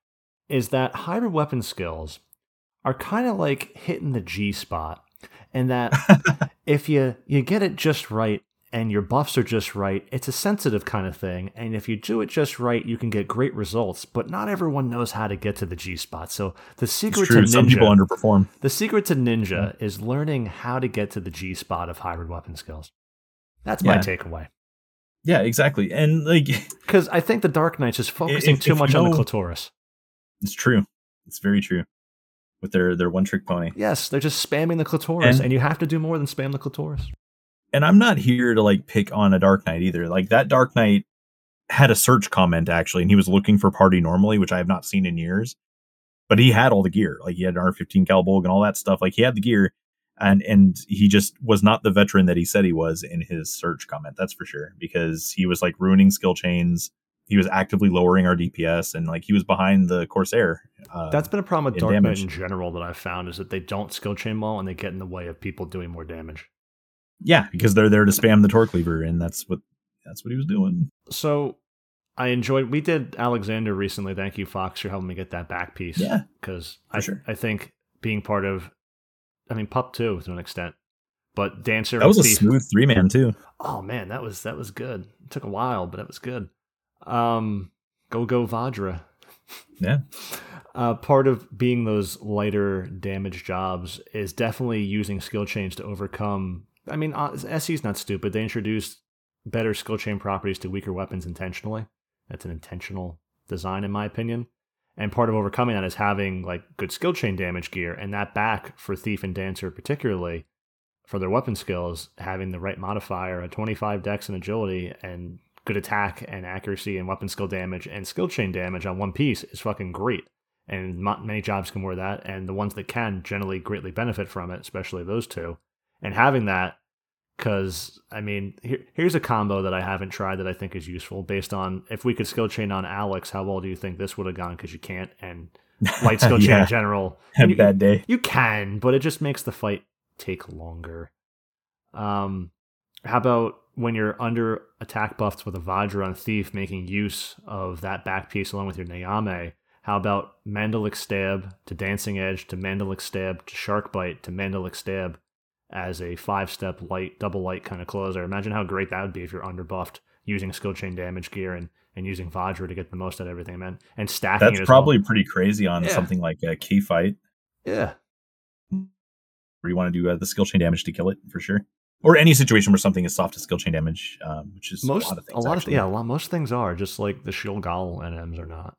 is that hybrid weapon skills are kind of like hitting the G spot and that if you you get it just right and your buffs are just right, it's a sensitive kind of thing. And if you do it just right, you can get great results. But not everyone knows how to get to the G spot. So the secret to Some Ninja, people underperform. the secret to Ninja is learning how to get to the G spot of hybrid weapon skills. That's my Yeah. takeaway. Yeah, exactly. And like, Because I think the Dark Knights is focusing if too you much on the clitoris. it's true. It's very true. With their their one trick pony. Yes, they're just spamming the clitoris, and, And- you have to do more than spam the clitoris. And I'm not here to like pick on a Dark Knight either. Like that Dark Knight had a search comment actually, and he was looking for party normally, which I have not seen in years. But he had all the gear. Like he had an R15 Caladbolg and all that stuff. Like he had the gear. And and he just was not the veteran that he said he was in his search comment, that's for sure. Because he was like ruining skill chains. He was actively lowering our DPS and like he was behind the Corsair. Uh, That's been a problem with Dark Knight in general that I've found is that they don't skill chain well and they get in the way of people doing more damage. Yeah, because they're there to spam the Torcleaver, and that's what that's what he was doing. So I enjoyed. We did Alexander recently. Thank you, Fox, for helping me get that back piece. Yeah, because I sure. I think being part of, I mean, Pup too to an extent, but Dancer That was a Thief- smooth three man too. Oh man, that was that was good. It took a while, but it was good. Um, go go Vajra. Yeah. Uh, part of being those lighter damage jobs is definitely using skill change to overcome. I mean, uh, SE's not stupid. They introduced better skill chain properties to weaker weapons intentionally. That's an intentional design, in my opinion. And part of overcoming that is having like good skill chain damage gear, and that back for Thief and Dancer particularly for their weapon skills, having the right modifier, a 25 dex and agility, and good attack and accuracy and weapon skill damage and skill chain damage on one piece is fucking great. And many jobs can wear that, and the ones that can generally greatly benefit from it, especially those two. And having that, because I mean, here, here's a combo that I haven't tried that I think is useful based on if we could skill chain on Alex, how well do you think this would have gone? Because you can't, and light skill chain in general. Have a you, bad day. you can, but it just makes the fight take longer. Um, how about when you're under attack buffs with a Vajra on Thief, making use of that back piece along with your Nyame? How about Mandalic Stab to Dancing Edge to Mandalic Stab to Shark Bite to Mandalic Stab as a five step light, double light kind of closer? Imagine how great that would be if you're underbuffed using skill chain damage gear and, and using Vajra to get the most out of everything, man. And stacking That's probably well. pretty crazy on Yeah. something like a key fight Yeah. where you want to do uh, the skill chain damage to kill it for sure. Or any situation where something is soft to skill chain damage, um, which is most a lot of things. of actually. yeah, a lot, most things are just like the shield gall NMs are not.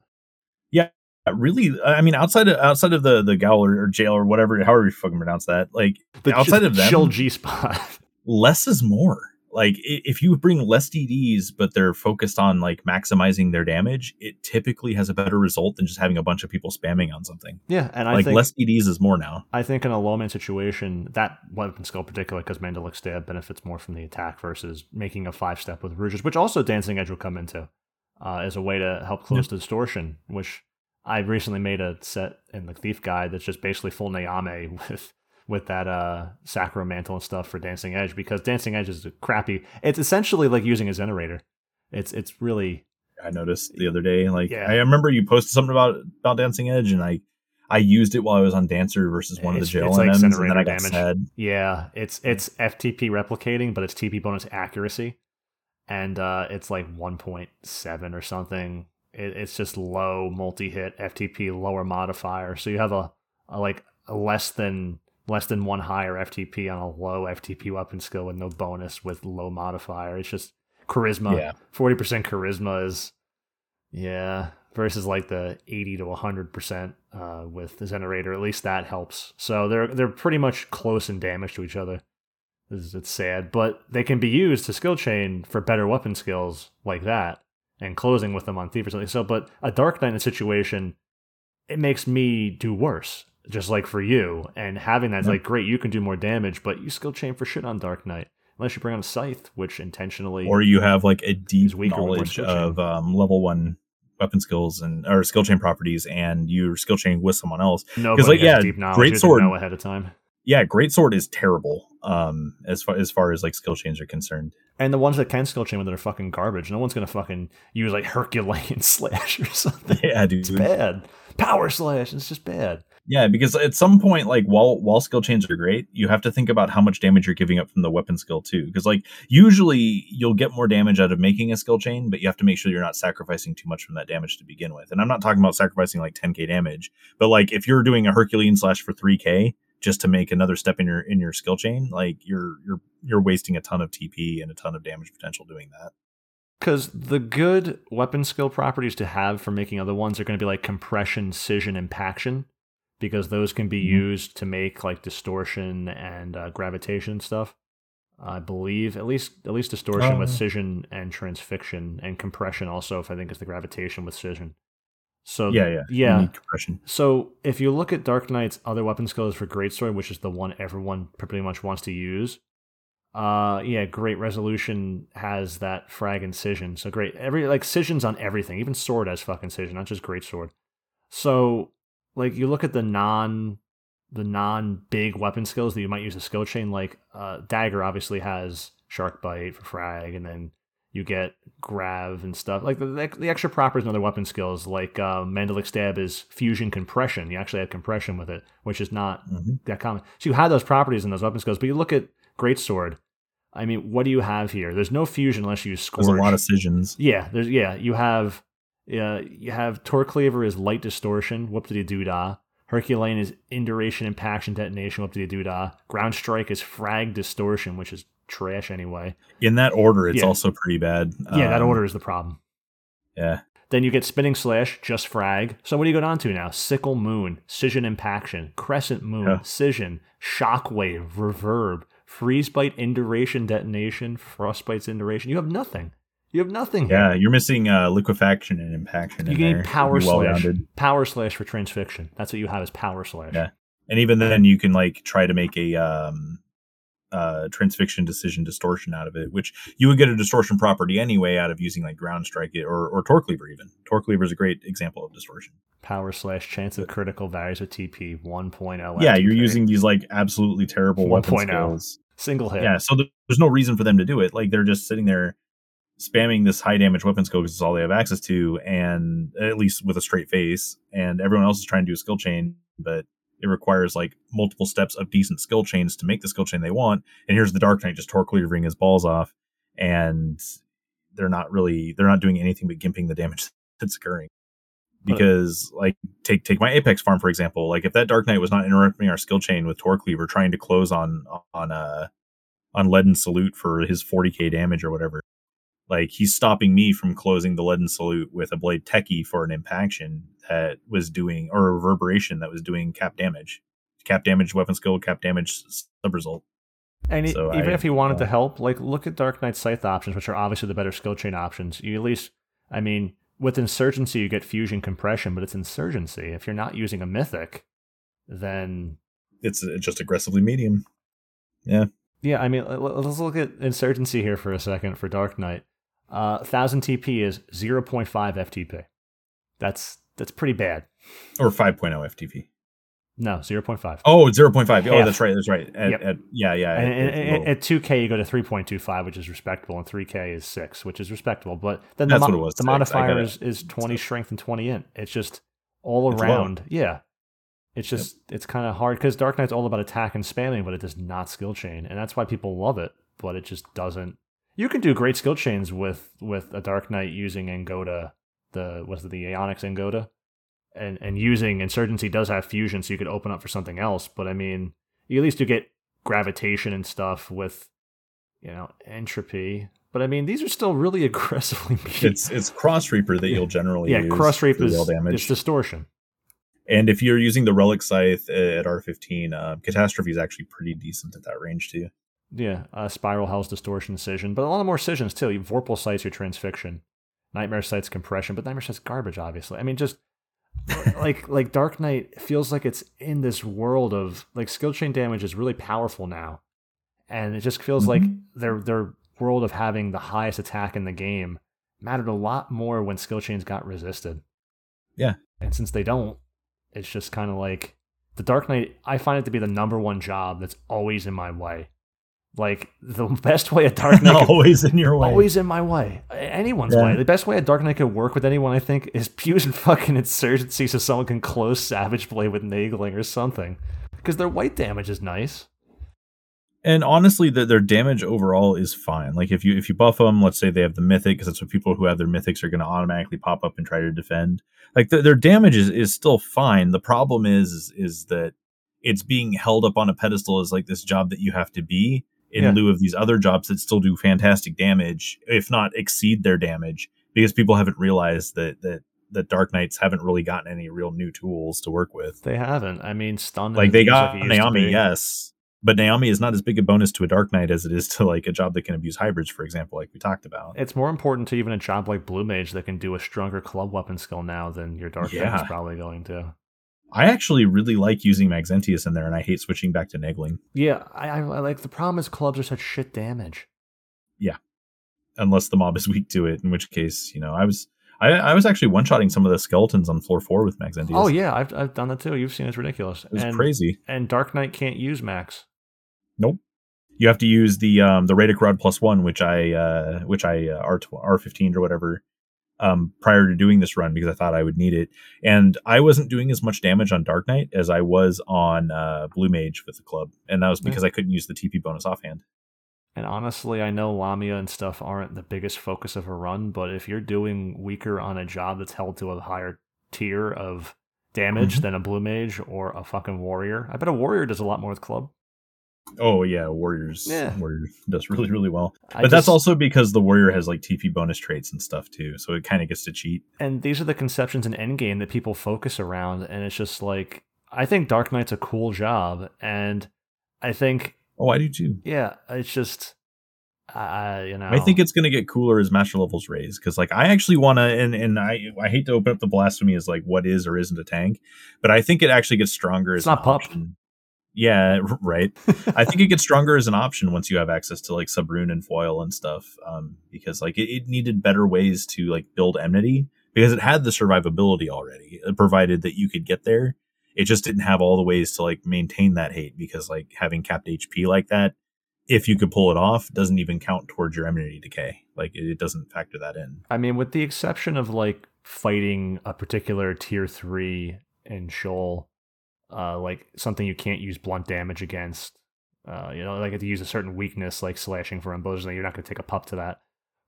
Uh, really i mean outside of outside of the the gal or, or jail or whatever however you fucking pronounce that like The outside of them shield G spot. less is more like if you bring less dd's but they're focused on like maximizing their damage it typically has a better result than just having a bunch of people spamming on something yeah, and I like think less dd's is more now I think in a low man situation, that weapon skill particular because Mandalic stab benefits more from the attack versus making a five step with Rouges, which also Dancing Edge will come into uh, as a way to help close the distortion. Which I recently made a set in the Thief Guide that's just basically full Nyame with with that uh Sacro Mantle and stuff for Dancing Edge because Dancing Edge is a crappy. It's essentially like using a Generator. It's it's really i noticed the other day like Yeah. i remember you posted something about about dancing edge and i i used it while i was on dancer versus one It's- of the jail like and then i got damage. sad Yeah, it's it's FTP replicating, but it's TP bonus accuracy, and uh, it's like 1.7 or something. It, it's just low multi hit FTP, lower modifier. So you have a, a like a less than less than one higher FTP on a low FTP weapon skill with no bonus with low modifier. It's just charisma. Yeah. 40% charisma is yeah versus like the 80 to 100% uh, with the generator at least that helps so they're they're pretty much close in damage to each other it's, it's sad but they can be used to skill chain for better weapon skills like that and closing with them on thief or something. So but a dark knight in a situation it makes me do worse just like for you. And having that's Yeah. like great you can do more damage but you skill chain for shit on dark knight. Unless you bring on a scythe which intentionally or you have like a deep knowledge of um, level one weapon skills and or skill chain properties and you're skill chaining with someone else. Nobody like, has yeah, deep knowledge. great you have to sword. know ahead of time yeah great sword is terrible um as far as far as like skill chains are concerned And the ones that can skill chain with it are fucking garbage. No one's gonna fucking use like Herculean slash or something. yeah dude It's bad. Power slash. It's just bad. yeah because at some point like while while skill chains are great you have to think about how much damage you're giving up from the weapon skill too because like usually you'll get more damage out of making a skill chain but you have to make sure you're not sacrificing too much from that damage to begin with and i'm not talking about sacrificing like 10k damage but like if you're doing a herculean slash for 3k just to make another step in your in your skill chain like you're you're you're wasting a ton of tp and a ton of damage potential doing that Because the good weapon skill properties to have for making other ones are going to be like compression, scission, impaction, because those can be Mhm. used to make like distortion and uh, gravitation stuff. I believe at least at least distortion Oh, with yeah. scission and transfixion, and compression also. If I think is the gravitation with scission. So yeah yeah yeah. So if you look at Dark Knight's other weapon skills for Greatsword, which is the one everyone pretty much wants to use, uh yeah, Great Resolution has that frag incision. So great every like scissions on everything. Even sword has fucking scission, not just Greatsword. So like you look at the non the non big weapon skills that you might use a skill chain, like uh Dagger obviously has Shark Bite for frag, and then you get grav and stuff like the, the, the extra properties and other weapon skills like uh, mandalic stab is fusion compression you actually have compression with it which is not Mhm. that common so you have those properties in those weapon skills but you look at greatsword I mean, what do you have here? There's no fusion unless you use Scourge. There's a lot of Scissions. Yeah, there's yeah. You have uh, you have Torcleaver is light distortion, whoop de doo dah. Herculean is induration, impaction, detonation, whoop de doo dah. Ground Strike is frag distortion, which is trash anyway. In that order, it's Yeah. also pretty bad. Yeah, that Um, order is the problem. Yeah. Then you get Spinning Slash, just frag. So what do you go down to now? Sickle Moon, Scission Impaction, Crescent Moon, Yeah. Scission, Shockwave, Reverb, Freeze Bite, Induration, Detonation, Frostbite's Induration. You have nothing. You have nothing. here. Yeah, you're missing uh, liquefaction and impaction. You need. Power Slash. Power Slash for Transfixion. That's what you have is Power Slash. Yeah. And even then, you can like try to make a um, uh, transfixion decision distortion out of it, which you would get a distortion property anyway out of using like ground strike it or or Torcleaver even. Torcleaver is a great example of distortion. Power Slash, chance of critical values with TP 1.0. yeah, you're using these like absolutely terrible weapon 1.0. skills. single hit. Yeah, so th- there's no reason for them to do it. Like they're just sitting there spamming this high damage weapon skill because it's all they have access to, and at least with a straight face. And everyone else is trying to do a skill chain, but it requires like multiple steps of decent skill chains to make the skill chain they want. And here's the Dark Knight just Torcleavering his balls off, and they're not really they're not doing anything but gimping the damage that's occurring. Because like take take my Apex farm for example, like if that Dark Knight was not interrupting our skill chain with Torcleaver trying to close on on uh on leaden salute for his 40k damage or whatever. Like he's stopping me from closing the leaden salute with a Blade Teki for an impaction that was doing or a reverberation that was doing cap damage. Cap damage weapon skill, cap damage sub result. And So even I- if he wanted to help, like look at Dark Knight Scythe options, which are obviously the better skill chain options. You at least, I mean, with Insurgency, you get fusion compression, but it's Insurgency. If you're not using a Mythic, then It's uh, just aggressively medium. yeah, Yeah, I mean, let's look at Insurgency here for a second for Dark Knight. Uh, 1000 TP is 0.5 FTP. That's that's pretty bad. Or 5.0 FTP. No, 0.5. Oh, it's 0.5. Oh, that's right. That's right. At, Yep. at- yeah, yeah. and, it- and- it's at 2K, you go to 3.25, which is respectable, and 3K is 6, which is respectable. But then That's the, mo- what it was, the modifier is, is 20 strength and 20 int. It's just all It's low. around. Yeah. It's just, it's kind of hard because Dark Knight's all about attack and spamming, but it does not skill chain. And that's why people love it, but it just doesn't. You can do great skill chains with with a Dark Knight using Anguta, the, was it the Aeonics Anguta? And, and using Insurgency does have fusion, so you could open up for something else. But I mean, you at least do get gravitation and stuff with you know entropy but i mean these are still really aggressively beat. it's it's cross reaper that you'll generally yeah use cross reaper is damage. it's distortion And if you're using the relic scythe at R15, uh, catastrophe is actually pretty decent at that range too. Yeah uh, spiral hell's distortion scission but a lot of more scissions too. You Vorpal Scythe's your transfixion Nightmare Scythe's compression but Nightmare Scythe's garbage obviously. I mean just like like dark knight feels like it's in this world of like skill chain damage is really powerful now. And it just feels like Mhm. their their world of having the highest attack in the game mattered a lot more when skill chains got resisted. Yeah. and since they don't it's just kind of like the dark knight i find it to be the number one job that's always in my way like the best way a dark knight could- Always in your way. always in my way. Anyone's Yeah. way. The best way a Dark Knight could work with anyone, I think, is using fucking insurgency so someone can close Savage Blade with Naegling or something. Because their white damage is nice. and honestly, the, their damage overall is fine. Like if you if you buff them, let's say they have the mythic, because that's what people who have their mythics are going to automatically pop up and try to defend. Like the, their damage is, is still fine. The problem is, is is that it's being held up on a pedestal as like this job that you have to be in Yeah. lieu of these other jobs that still do fantastic damage, if not exceed their damage, because people haven't realized that that that Dark Knights haven't really gotten any real new tools to work with. They haven't. I mean, stun. Like they got Nyame, yes, but Nyame is not as big a bonus to a Dark Knight as it is to like a job that can abuse hybrids, for example, like we talked about. It's more important to even a job like Blue Mage that can do a stronger club weapon skill now than your Dark Knight is probably going to. I actually really like using Maxentius in there, and I hate switching back to Naegling, Yeah, I, I, I like the problem is clubs are such shit damage. Yeah, unless the mob is weak to it. In which case, you know, I was I, I was actually one shotting some of the skeletons on floor four with Maxentius. Oh yeah, I've I've done that too. You've seen it's ridiculous. It's and, crazy. And Dark Knight can't use Max. Nope. You have to use the um the Radic Rod plus one, which I uh which I uh, R R fifteen or whatever um prior to doing this run because I thought I would need it. And I wasn't doing as much damage on Dark Knight as I was on uh Blue Mage with the club. And that was Yeah. because I couldn't use the TP bonus offhand. And honestly, I know Lamia and stuff aren't the biggest focus of a run, but if you're doing weaker on a job that's held to a higher tier of damage Mhm. than a blue mage or a fucking warrior, I bet a warrior does a lot more with club. Oh yeah, warriors. Yeah. Warrior does really really well. I But that's just- also because the warrior has like TP bonus traits and stuff too, so it kind of gets to cheat. and these are the conceptions in endgame that people focus around, and it's just like I think Dark Knight's a cool job, and I think Oh, I do too. yeah, it's just I you know I think it's going to get cooler as master levels raise because like I actually want to and and I I hate to open up the blasphemy as like what is or isn't a tank, but I think it actually gets stronger It's as not pup. option. Yeah, right. I think it gets stronger as an option once you have access to like subrune and foil and stuff, um, because like it, it needed better ways to like build enmity because it had the survivability already, uh, provided that you could get there. It just didn't have all the ways to like maintain that hate because like having capped HP like that, if you could pull it off, doesn't even count towards your enmity decay. Like it, it doesn't factor that in. I mean, with the exception of like fighting a particular tier three in Sheol, uh, like something you can't use blunt damage against. Uh, you know, like if you use a certain weakness like slashing for emboldening, you're not going to take a pup to that.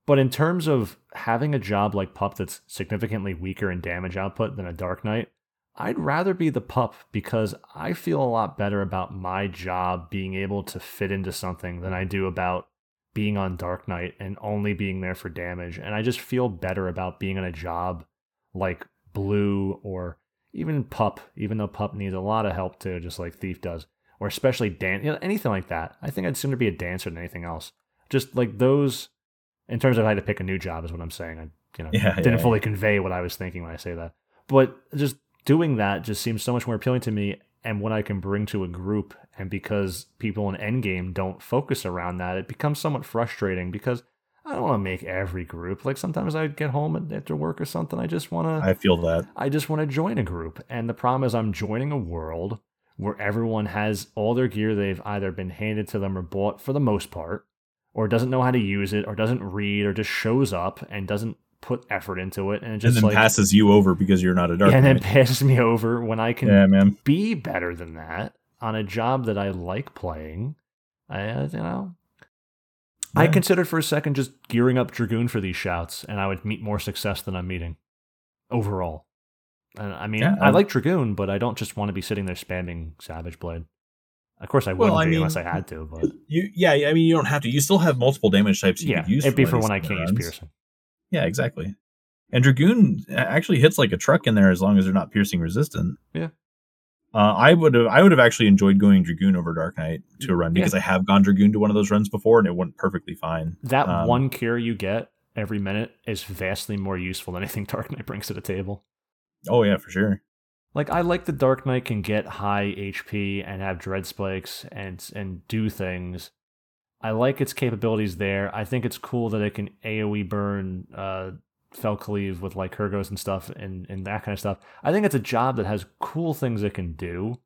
But in terms of having a job like pup that's significantly weaker in damage output than a Dark Knight, I'd rather be the pup because I feel a lot better about my job being able to fit into something than I do about being on Dark Knight and only being there for damage. And I just feel better about being on a job like Blue or even Pup, even though Pup needs a lot of help too, just like Thief does, or especially Dan, you know, anything like that. I think I'd sooner be a dancer than anything else. Just like those, in terms of how to pick a new job, is what I'm saying. I, you know, Yeah, didn't yeah, fully convey what I was thinking when I say that. But just doing that just seems so much more appealing to me and what I can bring to a group. And because people in Endgame don't focus around that, it becomes somewhat frustrating because I don't want to make every group. Like sometimes I get home after work or something. I just want to I feel that. I just want to join a group. And the problem is, I'm joining a world where everyone has all their gear they've either been handed to them or bought for the most part, or doesn't know how to use it, or doesn't read, or just shows up and doesn't put effort into it. And it And just then like, passes you over because you're not a dark. and then passes me over when I can yeah, man. be better than that on a job that I like playing. I, you know, I considered for a second just gearing up Dragoon for these shouts, and I would meet more success than I'm meeting overall. And I mean, Yeah, I like Dragoon, but I don't just want to be sitting there spamming Savage Blade. Of course, I Well, wouldn't I be mean, unless I had to, but You, yeah, I mean, you don't have to. You still have multiple damage types you yeah, could use. it'd be for when I can't use piercing. Yeah, exactly. And Dragoon actually hits like a truck in there as long as they're not piercing resistant. Yeah. Uh, I would have I would have actually enjoyed going Dragoon over Dark Knight to a run Yeah. because I have gone Dragoon to one of those runs before and it went perfectly fine. That Um, one cure you get every minute is vastly more useful than anything Dark Knight brings to the table. Oh yeah, for sure. Like I like the Dark Knight can get high HP and have dread spikes and and do things. I like its capabilities there. I think it's cool that it can AoE burn uh Fell Cleave with like Hergos and stuff and, and that kind of stuff. I think it's a job that has cool things it can do.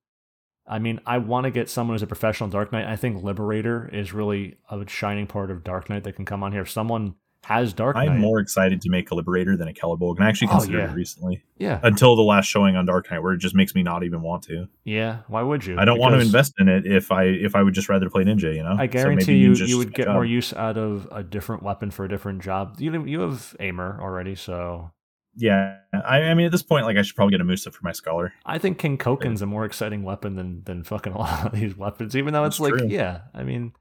I mean, I want to get someone who's a professional Dark Knight. I think Liberator is really a shining part of Dark Knight that can come on here. If someone has Dark Knight, I'm more excited to make a Liberator than a Caladbolg, and I actually Oh, considered yeah. it recently yeah, until the last showing on Dark Knight, where it just makes me not even want to. yeah. Why would you? I don't want to invest in it if I if I would just rather play Ninja. You know, I So guarantee maybe you, you would get job. more use out of a different weapon for a different job. You you have aimer already, so Yeah, I, I mean at this point, like I should probably get a Musa for my scholar. I think Kenkonken's a more exciting weapon than than fucking a lot of these weapons. Even though it's like, true. yeah, I mean,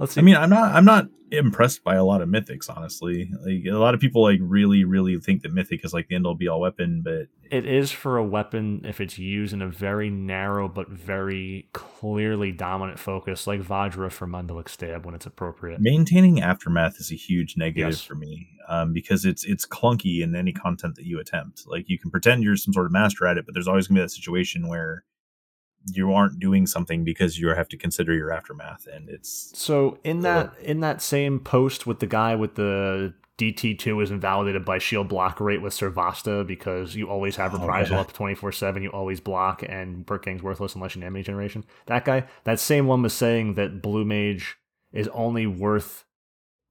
let's see. I mean, I'm not I'm not impressed by a lot of mythics, honestly. Like a lot of people like really really think that mythic is like the end all be all weapon, but it is for a weapon if it's used in a very narrow but very clearly dominant focus, like Vajra for Mandalic Stab when it's appropriate. maintaining aftermath is a huge negative Yes. for me um, because it's it's clunky in any content that you attempt. Like you can pretend you're some sort of master at it, but there's always gonna be that situation where you aren't doing something because you have to consider your aftermath, and it's So in that in that same post with the guy with the DT two is invalidated by shield block rate with Srivatsa because you always have Oh, reprisal yeah. up twenty four seven, you always block, and Burtgang's worthless unless you enemy generation. That guy, that same one was saying that Blue Mage is only worth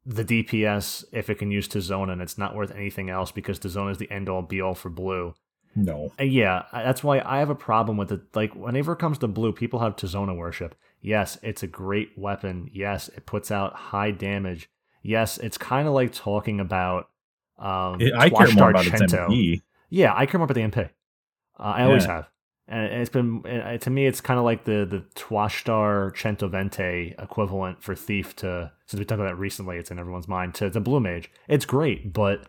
the DPS if it can use Tizona, and it's not worth anything else because Tizona is the end all be all for blue. No. Uh, Yeah, that's why I have a problem with it. Like, whenever it comes to blue, people have Tizona worship. Yes, it's a great weapon. Yes, it puts out high damage. Yes, it's kind of like talking about um, It- I care more about. MP. Yeah, I care more about the MP. Uh, I always have, and it's been uh, to me. It's kind of like the the Twashtar Centovente equivalent for Thief. To since we talked about that recently, it's in everyone's mind. To the Blue Mage, it's great, but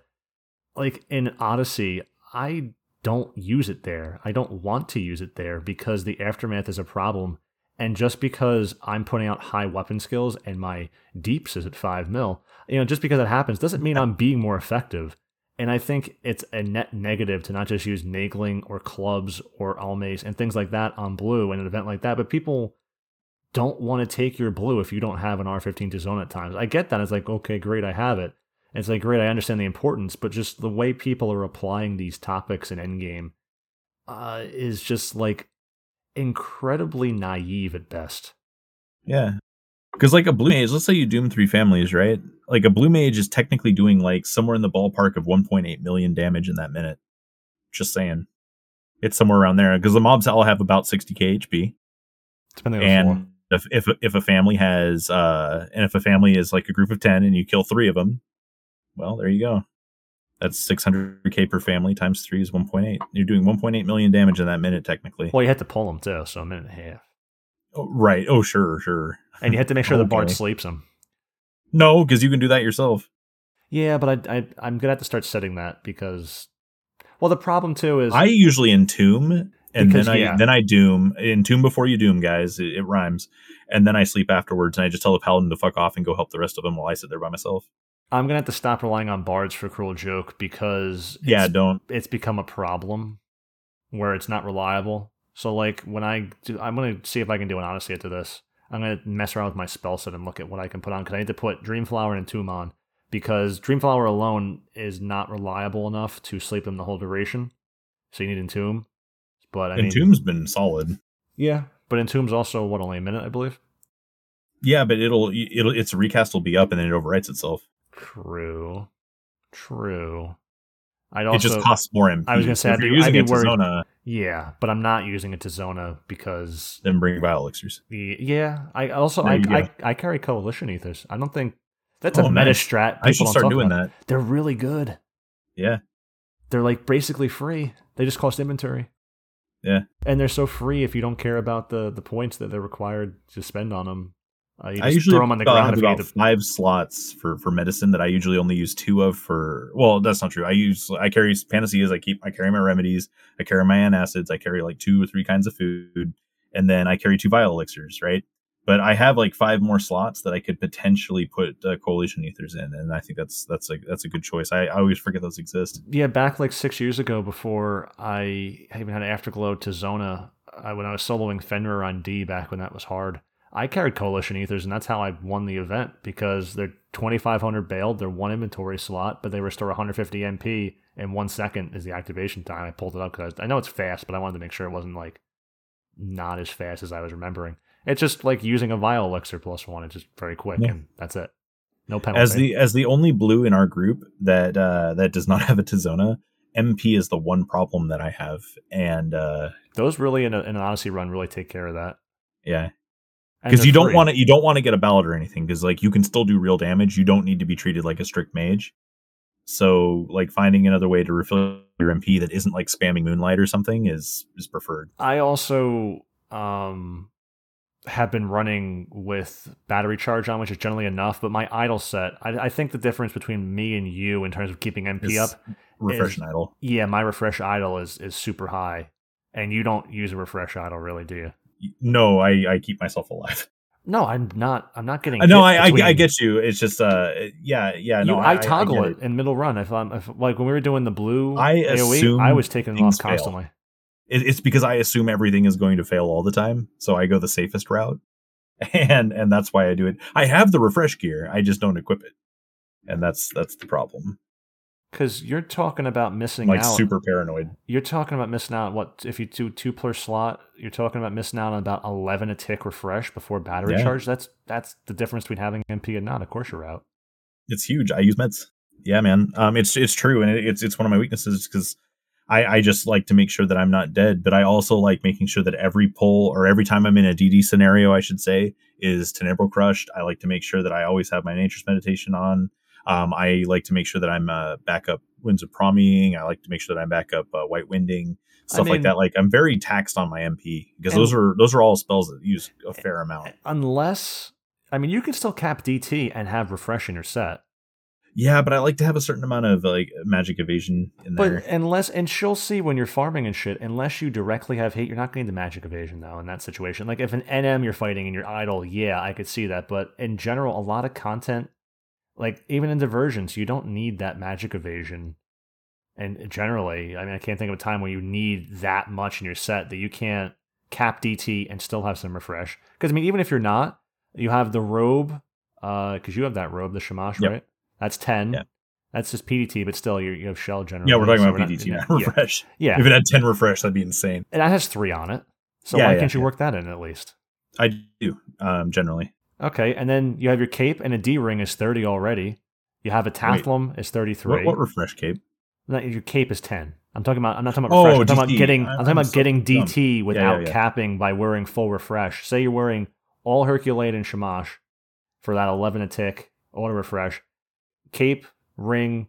like in Odyssey, I don't use it there. I don't want to use it there because the aftermath is a problem. And just because I'm putting out high weapon skills and my deeps is at five mil, you know, just because that happens doesn't mean I'm being more effective. And I think it's a net negative to not just use Naegling or clubs or almays and things like that on blue in an event like that. But people don't want to take your blue if you don't have an R15 Tizona at times. I get that. It's like, okay, great, I have it. It's like, great, I understand the importance, but just the way people are applying these topics in Endgame uh, is just like incredibly naive at best. Yeah. Because like a blue mage, let's say you doom three families, right? Like a blue mage is technically doing like somewhere in the ballpark of 1.8 million damage in that minute. Just saying, it's somewhere around there. Because the mobs all have about 60k HP, Depending on the floor. and if if if a family has uh and if a family is like a group of 10 and you kill three of them, well, there you go. That's 600k per family times three is 1.8. You're doing 1.8 million damage in that minute technically. Well, you had to pull them too, so a minute and a half. Oh, right. Oh, sure, sure. And you had to make sure the bard sleeps them. No, because you can do that yourself. Yeah, but I, I I'm gonna have to start setting that because, well, the problem too is I usually entomb and Because, then I yeah. then I doom entomb before you doom, guys. It, it rhymes, and then I sleep afterwards, and I just tell the paladin to fuck off and go help the rest of them while I sit there by myself. I'm gonna have to stop relying on bards for cruel joke because Yeah, it's, don't. it's become a problem where it's not reliable. So like when I do, I'm gonna see if I can do an honesty to this. I'm gonna mess around with my spell set and look at what I can put on because I need to put Dreamflower and Entomb on because Dreamflower alone is not reliable enough to sleep them the whole duration. So you need Entomb. But I mean, Entomb's been solid. yeah, but Entomb's also what only a minute, I believe. Yeah, but it'll it'll its recast will be up and then it overwrites itself. True, true. I'd also, it just costs more MP. I was gonna say, if I'd you're be- using I'd be to worried- Zona, yeah, but I'm not using it to Zona because then bring Vile Elixirs. yeah. I also I. I I carry coalition ethers. I don't think that's a Oh, meta nice. strat. I should people start doing about. that. They're really good. Yeah, They're like basically free. They just cost inventory. Yeah. and they're so free if you don't care about the the points that they're required to spend on them. Uh, I usually throw them on the uh, ground have if you need about to. five slots for for medicine that I usually only use two of for. Well, that's not true. I use I carry panaceas. I keep I carry my remedies. I carry my antacids. I carry like two or three kinds of food, and then I carry two vile elixirs. Right, but I have like five more slots that I could potentially put uh, coalition ethers in, and I think that's that's a that's a good choice. I, I always forget those exist. Yeah, back like six years ago, before I even had an Afterglow Tizona, I, when I was soloing Fenrir on D back when that was hard, I carried Coalition Ethers, and that's how I won the event because they're 2,500 bailed, they're one inventory slot, but they restore 150 MP, and one second is the activation time. I pulled it up because I know it's fast, but I wanted to make sure it wasn't like not as fast as I was remembering. It's just like using a Vile Elixir plus one, it's just very quick, Yeah. and that's it. No penalty. As the as the only blue in our group that uh, that does not have a Tizona, MP is the one problem that I have, and uh, Those really in, a, in an Odyssey run really take care of that. yeah. Because you don't want to you don't want to get a ballot or anything because like you can still do real damage. You don't need to be treated like a strict mage. So like finding another way to refill your mp that isn't like spamming moonlight or something is is preferred. I also um have been running with battery charge on, which is generally enough. But my idle set, I, I think the difference between me and you in terms of keeping MP Is up, refresh is- idle. Yeah, my refresh idle is is super high, and you don't use a refresh idle, really, do you? No i i keep myself alive No, I'm not. I'm not getting. i know hit I, I i get you it's just uh yeah yeah no you, I, I toggle get it, in middle run. If I'm if, like when we were doing the blue I AOE, assume I was taking them off constantly. It- it's because i assume everything is going to fail all the time so i go the safest route and and that's why i do it i have the refresh gear i just don't equip it and that's that's the problem Because you're talking about missing like out. super paranoid You're talking about missing out. What if you do two per slot? You're talking about missing out on about eleven a tick refresh before battery Yeah. charge. That's that's the difference between having MP and not. Of course, you're out. it's huge. I use meds. Yeah, man. Um, it's it's true, and it, it's it's one of my weaknesses because I, I just like to make sure that I'm not dead, but I also like making sure that every pull or every time I'm in a DD scenario, I should say, is Tenebral crushed. I like to make sure that I always have my Nature's Meditation on. Um, I like to make sure that I'm uh, backup Winds of Promyvion. I like to make sure that I'm backup uh, White Winding, stuff mean- like that. Like I'm very taxed on my MP because those are those are all spells that use a fair amount. Unless, I mean, you can still cap DT and have refresh in your set. Yeah, but I like to have a certain amount of like magic evasion in But there. unless, and she'll see when you're farming and shit, unless you directly have hate, you're not going to magic evasion though in that situation. Like if an NM you're fighting and you're idle, yeah, I could see that. But in general, a lot of content, like even in diversions, you don't need that magic evasion. And generally, I mean, I can't think of a time where you need that much in your set that you can't cap DT and still have some refresh. Because I mean, even if you're not, you have the robe, because you have that robe, the Shamash, Yep. right? That's ten. Yeah. That's just PDT, but still, you you have shell generally. yeah, we're talking so about not- PDT, yeah, not yeah. refresh. Yeah, If it had ten refresh, that'd be insane. and that has three on it. So Yeah, why yeah, can't you work that in at least? I do um, generally. Okay, and then you have your cape and a D ring is thirty already. You have a Tathlum is thirty three. What, what refresh cape? Your cape is ten. I'm talking about. I'm not talking about Oh, refresh. I'm talking about getting. I'm, I'm talking about getting dumb. DT without yeah. capping by wearing full refresh. Say you're wearing all Herculate and Shamash for that eleven a tick auto refresh, cape, ring,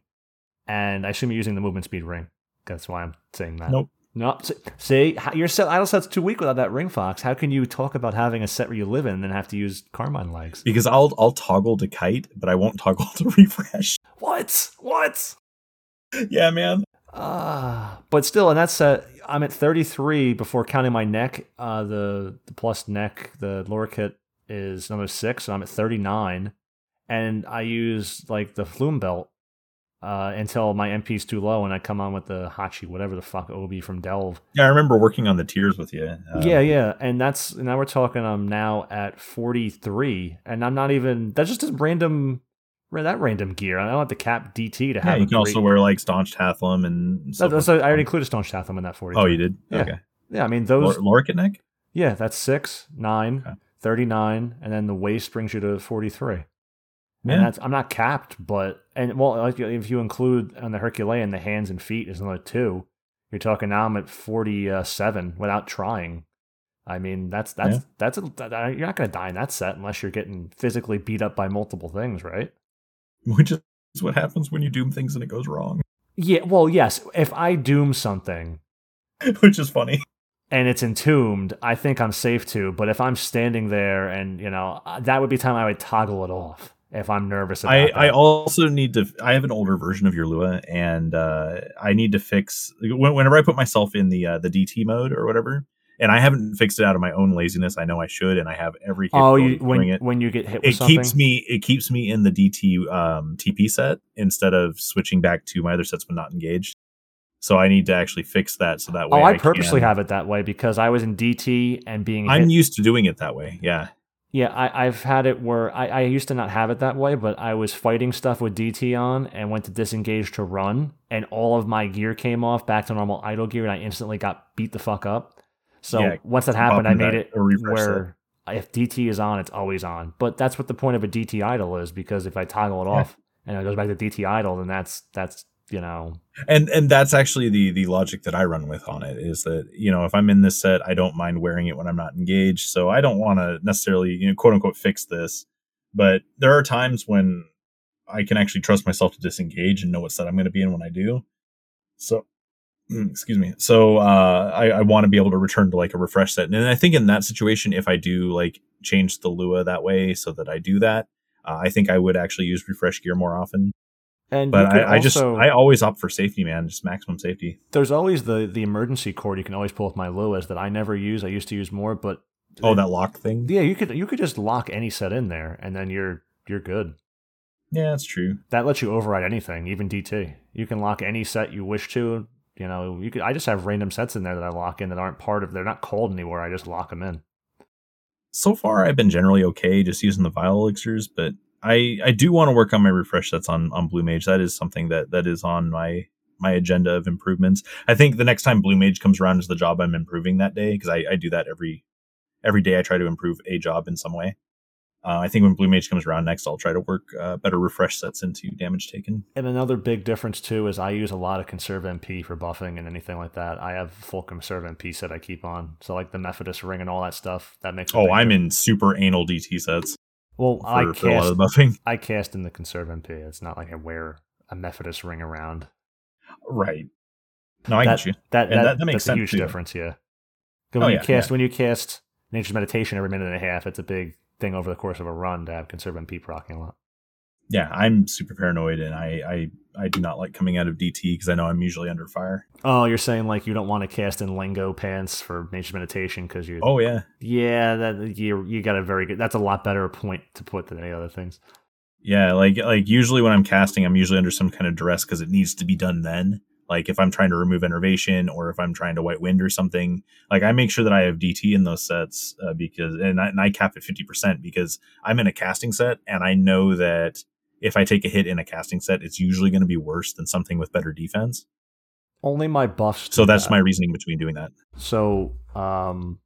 and I assume you're using the movement speed ring. That's why I'm saying that. Nope. No, see- your set idle set's too weak without that ring fox. How can you talk about having a set where you live in and then have to use Carmine legs? Because I'll I'll toggle to kite, but I won't toggle to refresh. What? What? yeah, man. Ah, but still, in that set, I'm at 33 before counting my neck. Uh, the the plus neck, the lower kit is number six, so I'm at 39, and I use like the flume belt uh, until my MP's too low, and I come on with the Hachi, whatever the fuck Obi from Delve. Yeah, I remember working on the tiers with you. Uh, yeah, yeah, and that's now we're talking. I'm now at 43, and I'm not even. That's just a random. That random gear. I don't have to cap DT to Yeah, have. you a can also wear like staunch Tathlum and No, stuff. that's- I already included Staunch Tathlum in that 43. oh, you did? Yeah. Okay. Yeah, I mean those. Lorikit neck? Yeah, that's six, nine, Okay. 39, and then the waist brings you to 43. Yeah. And that's I'm not capped, but and well, like if you include on the Herculean the hands and feet is another two, you're talking now I'm at 47 without trying. I mean that's that's Yeah. that's a, that, you're not going to die in that set unless you're getting physically beat up by multiple things, right? Which is what happens when you doom things and it goes wrong. Yeah, well, yes. If I doom something Which is funny. and it's entombed, I think I'm safe to. But if I'm standing there and you know that would be time I would toggle it off if I'm nervous about I, that. I also need to. I have an older version of your Lua, and uh, I need to fix whenever I put myself in the uh, the DT mode or whatever. And I haven't fixed it out of my own laziness. I know I should, and I have every. oh, you, when it. when you get hit with It something. keeps me. It keeps me in the DT um, TP set instead of switching back to my other sets when not engaged. So I need to actually fix that so that way. oh, I purposely can- have it that way because I was in DT and being I'm hit. used to doing it that way. Yeah. Yeah, I, I've had it where I, I used to not have it that way, but I was fighting stuff with DT on and went to disengage to run, and all of my gear came off back to normal idle gear, and I instantly got beat the fuck up. So Yeah, once that happened, I made it where if DT is on, it's always on. But that's what the point of a DT idle is, because if I toggle it off and it goes back to DT idle, then that's that's you know. And and that's actually the the logic that I run with on it is that you know if I'm in this set I don't mind wearing it when I'm not engaged. So I don't want to necessarily you know quote unquote fix this. But there are times when I can actually trust myself to disengage and know what set I'm going to be in when I do. So mm, excuse me. So uh I, I want to be able to return to like a refresh set. And I think in that situation if I do like change the Lua that way so that I do that uh, I think I would actually use refresh gear more often and you but I, I just I always opt for safety man just maximum safety there's always the the emergency cord you can always pull with my Lewis that I never use. I used to use more, but Oh, that lock thing. Yeah, you could you could just lock any set in there, and then you're you're good. Yeah, that's true. That lets you override anything, even DT. You can lock any set you wish to. You know, you could. I just have random sets in there that I lock in that aren't part of. They're not called anywhere. I just lock them in. So far, I've been generally okay just using the vial elixirs, but I I do want to work on my refresh sets on on Blue Mage. That is something that that is on my my agenda of improvements. I think the next time Blue Mage comes around is the job I'm improving that day because I, I do that every every day. I try to improve a job in some way. uh, I think when Blue Mage comes around next, I'll try to work uh, better refresh sets into damage taken. And another big difference too is I use a lot of conserve MP for buffing and anything like that. I have full conserve MP set I keep on, so like the Mephitas's ring and all that stuff. That makes. Oh, I'm difference. in super anal DT sets. Well, for, I cast. a lot of the buffing. I cast in the conserve MP. It's not like I wear a Mephitas's ring around. Right. No, I that, get you. That that, that, that makes that's a huge too. difference. Yeah. Oh, when oh, you yeah, cast yeah. when you cast Nature's Meditation every minute and a half, it's a big thing over the course of a run to have conserve MP procking a lot. Yeah, I'm super paranoid, and I I, I do not like coming out of DT because I know I'm usually under fire. Oh, you're saying like you don't want to cast in Lingo pants for Nature's Meditation because you. Oh yeah. Yeah, that you you got a very good. That's a lot better point to put than any other things. Yeah, like like usually when I'm casting, I'm usually under some kind of duress because it needs to be done then. Like if I'm trying to remove enervation or if I'm trying to white wind or something, like I make sure that I have DT in those sets uh, because and I, and I cap it 50% because I'm in a casting set and I know that if I take a hit in a casting set, it's usually going to be worse than something with better defense. Only my buffs. So that's that. my reasoning between doing that. So, um,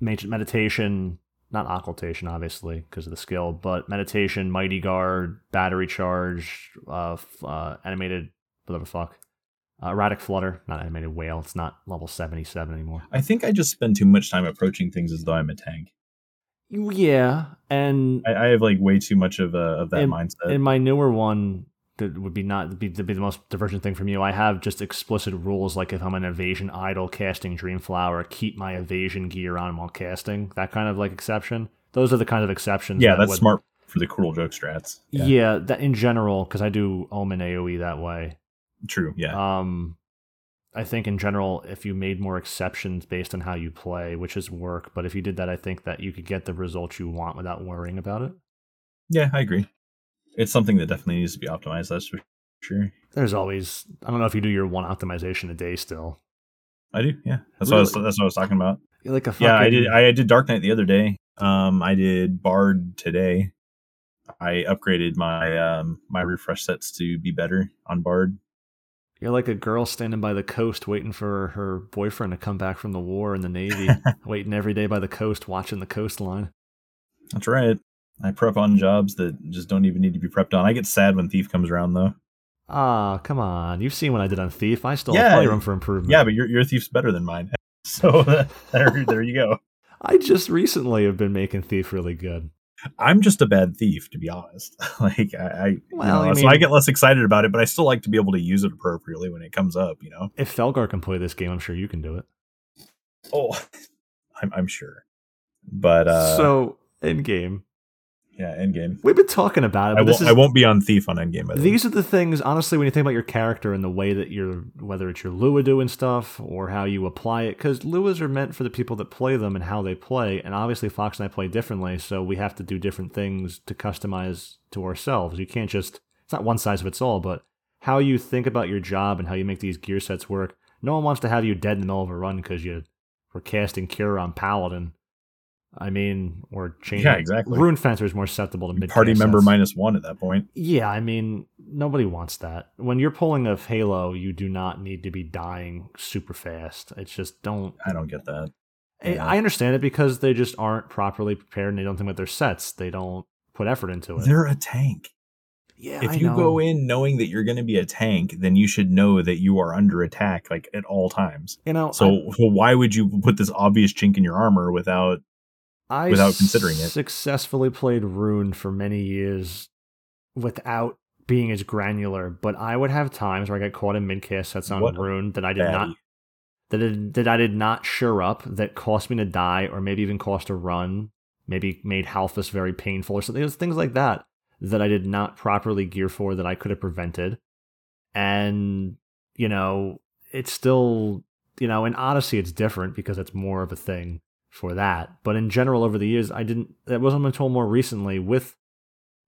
meditation, not occultation, obviously, because of the skill, but meditation, mighty guard, battery charge, uh, uh animated, whatever the fuck, uh, erratic flutter, not animated whale. It's not level 77 anymore. I think I just spend too much time approaching things as though I'm a tank. Yeah, and I, I have like way too much of a, of that in, mindset. In my newer one, that would be not be, be the most divergent thing from you. I have just explicit rules like if I'm an evasion idol casting Dreamflower, keep my evasion gear on while casting. That kind of like exception. Those are the kind of exceptions. Yeah, that that's would, smart for the cruel joke strats. Yeah, yeah that in general because I do Omen AOE that way. True. Yeah. Um, I think in general, if you made more exceptions based on how you play, which is work, but if you did that, I think that you could get the results you want without worrying about it. Yeah, I agree. It's something that definitely needs to be optimized. That's for sure. There's always. I don't know if you do your one optimization a day still. I do. Yeah, that's really? what I was, that's what I was talking about. You're like a fucking... yeah. I did. I did Dark Knight the other day. Um, I did Bard today. I upgraded my um my refresh sets to be better on Bard. You're like a girl standing by the coast waiting for her boyfriend to come back from the war in the Navy, waiting every day by the coast, watching the coastline. That's right. I prep on jobs that just don't even need to be prepped on. I get sad when Thief comes around, though. Ah, oh, come on. You've seen what I did on Thief. I still yeah, have plenty room for improvement. Yeah, but your, your Thief's better than mine. So there, there you go. I just recently have been making Thief really good. I'm just a bad thief, to be honest. like I, I well, you know, so I get less excited about it, but I still like to be able to use it appropriately when it comes up. You know, if Felgar can play this game, I'm sure you can do it. Oh, I'm, I'm sure. But uh so in game, yeah, Endgame. We've been talking about it. I, won't, is, I won't be on Thief on Endgame. These are the things, honestly, when you think about your character and the way that you're, whether it's your Lua doing stuff or how you apply it, because Luas are meant for the people that play them and how they play. And obviously, Fox and I play differently, so we have to do different things to customize to ourselves. You can't just, it's not one size fits all, but how you think about your job and how you make these gear sets work. No one wants to have you dead in the middle of a run because you were casting Cure on Paladin I mean, or changing. Yeah, exactly. Rune Fencer is more susceptible to mid party member minus one at that point. Yeah, I mean, nobody wants that. When you're pulling a Halo, you do not need to be dying super fast. It's just don't. I don't get that. Yeah. I understand it because they just aren't properly prepared and they don't think about their sets. They don't put effort into it. They're a tank. Yeah, if I you know. go in knowing that you're going to be a tank, then you should know that you are under attack like at all times. You know, so, I, so why would you put this obvious chink in your armor without I without considering it. Successfully played Rune for many years without being as granular, but I would have times where I got caught in midcast sets on what Rune that I did not that it, that I did not sure up that cost me to die or maybe even cost a run, maybe made Halphas very painful or something. It was things like that that I did not properly gear for that I could have prevented. And you know, it's still you know, in Odyssey it's different because it's more of a thing for that. But in general, over the years, I didn't. That wasn't until more recently with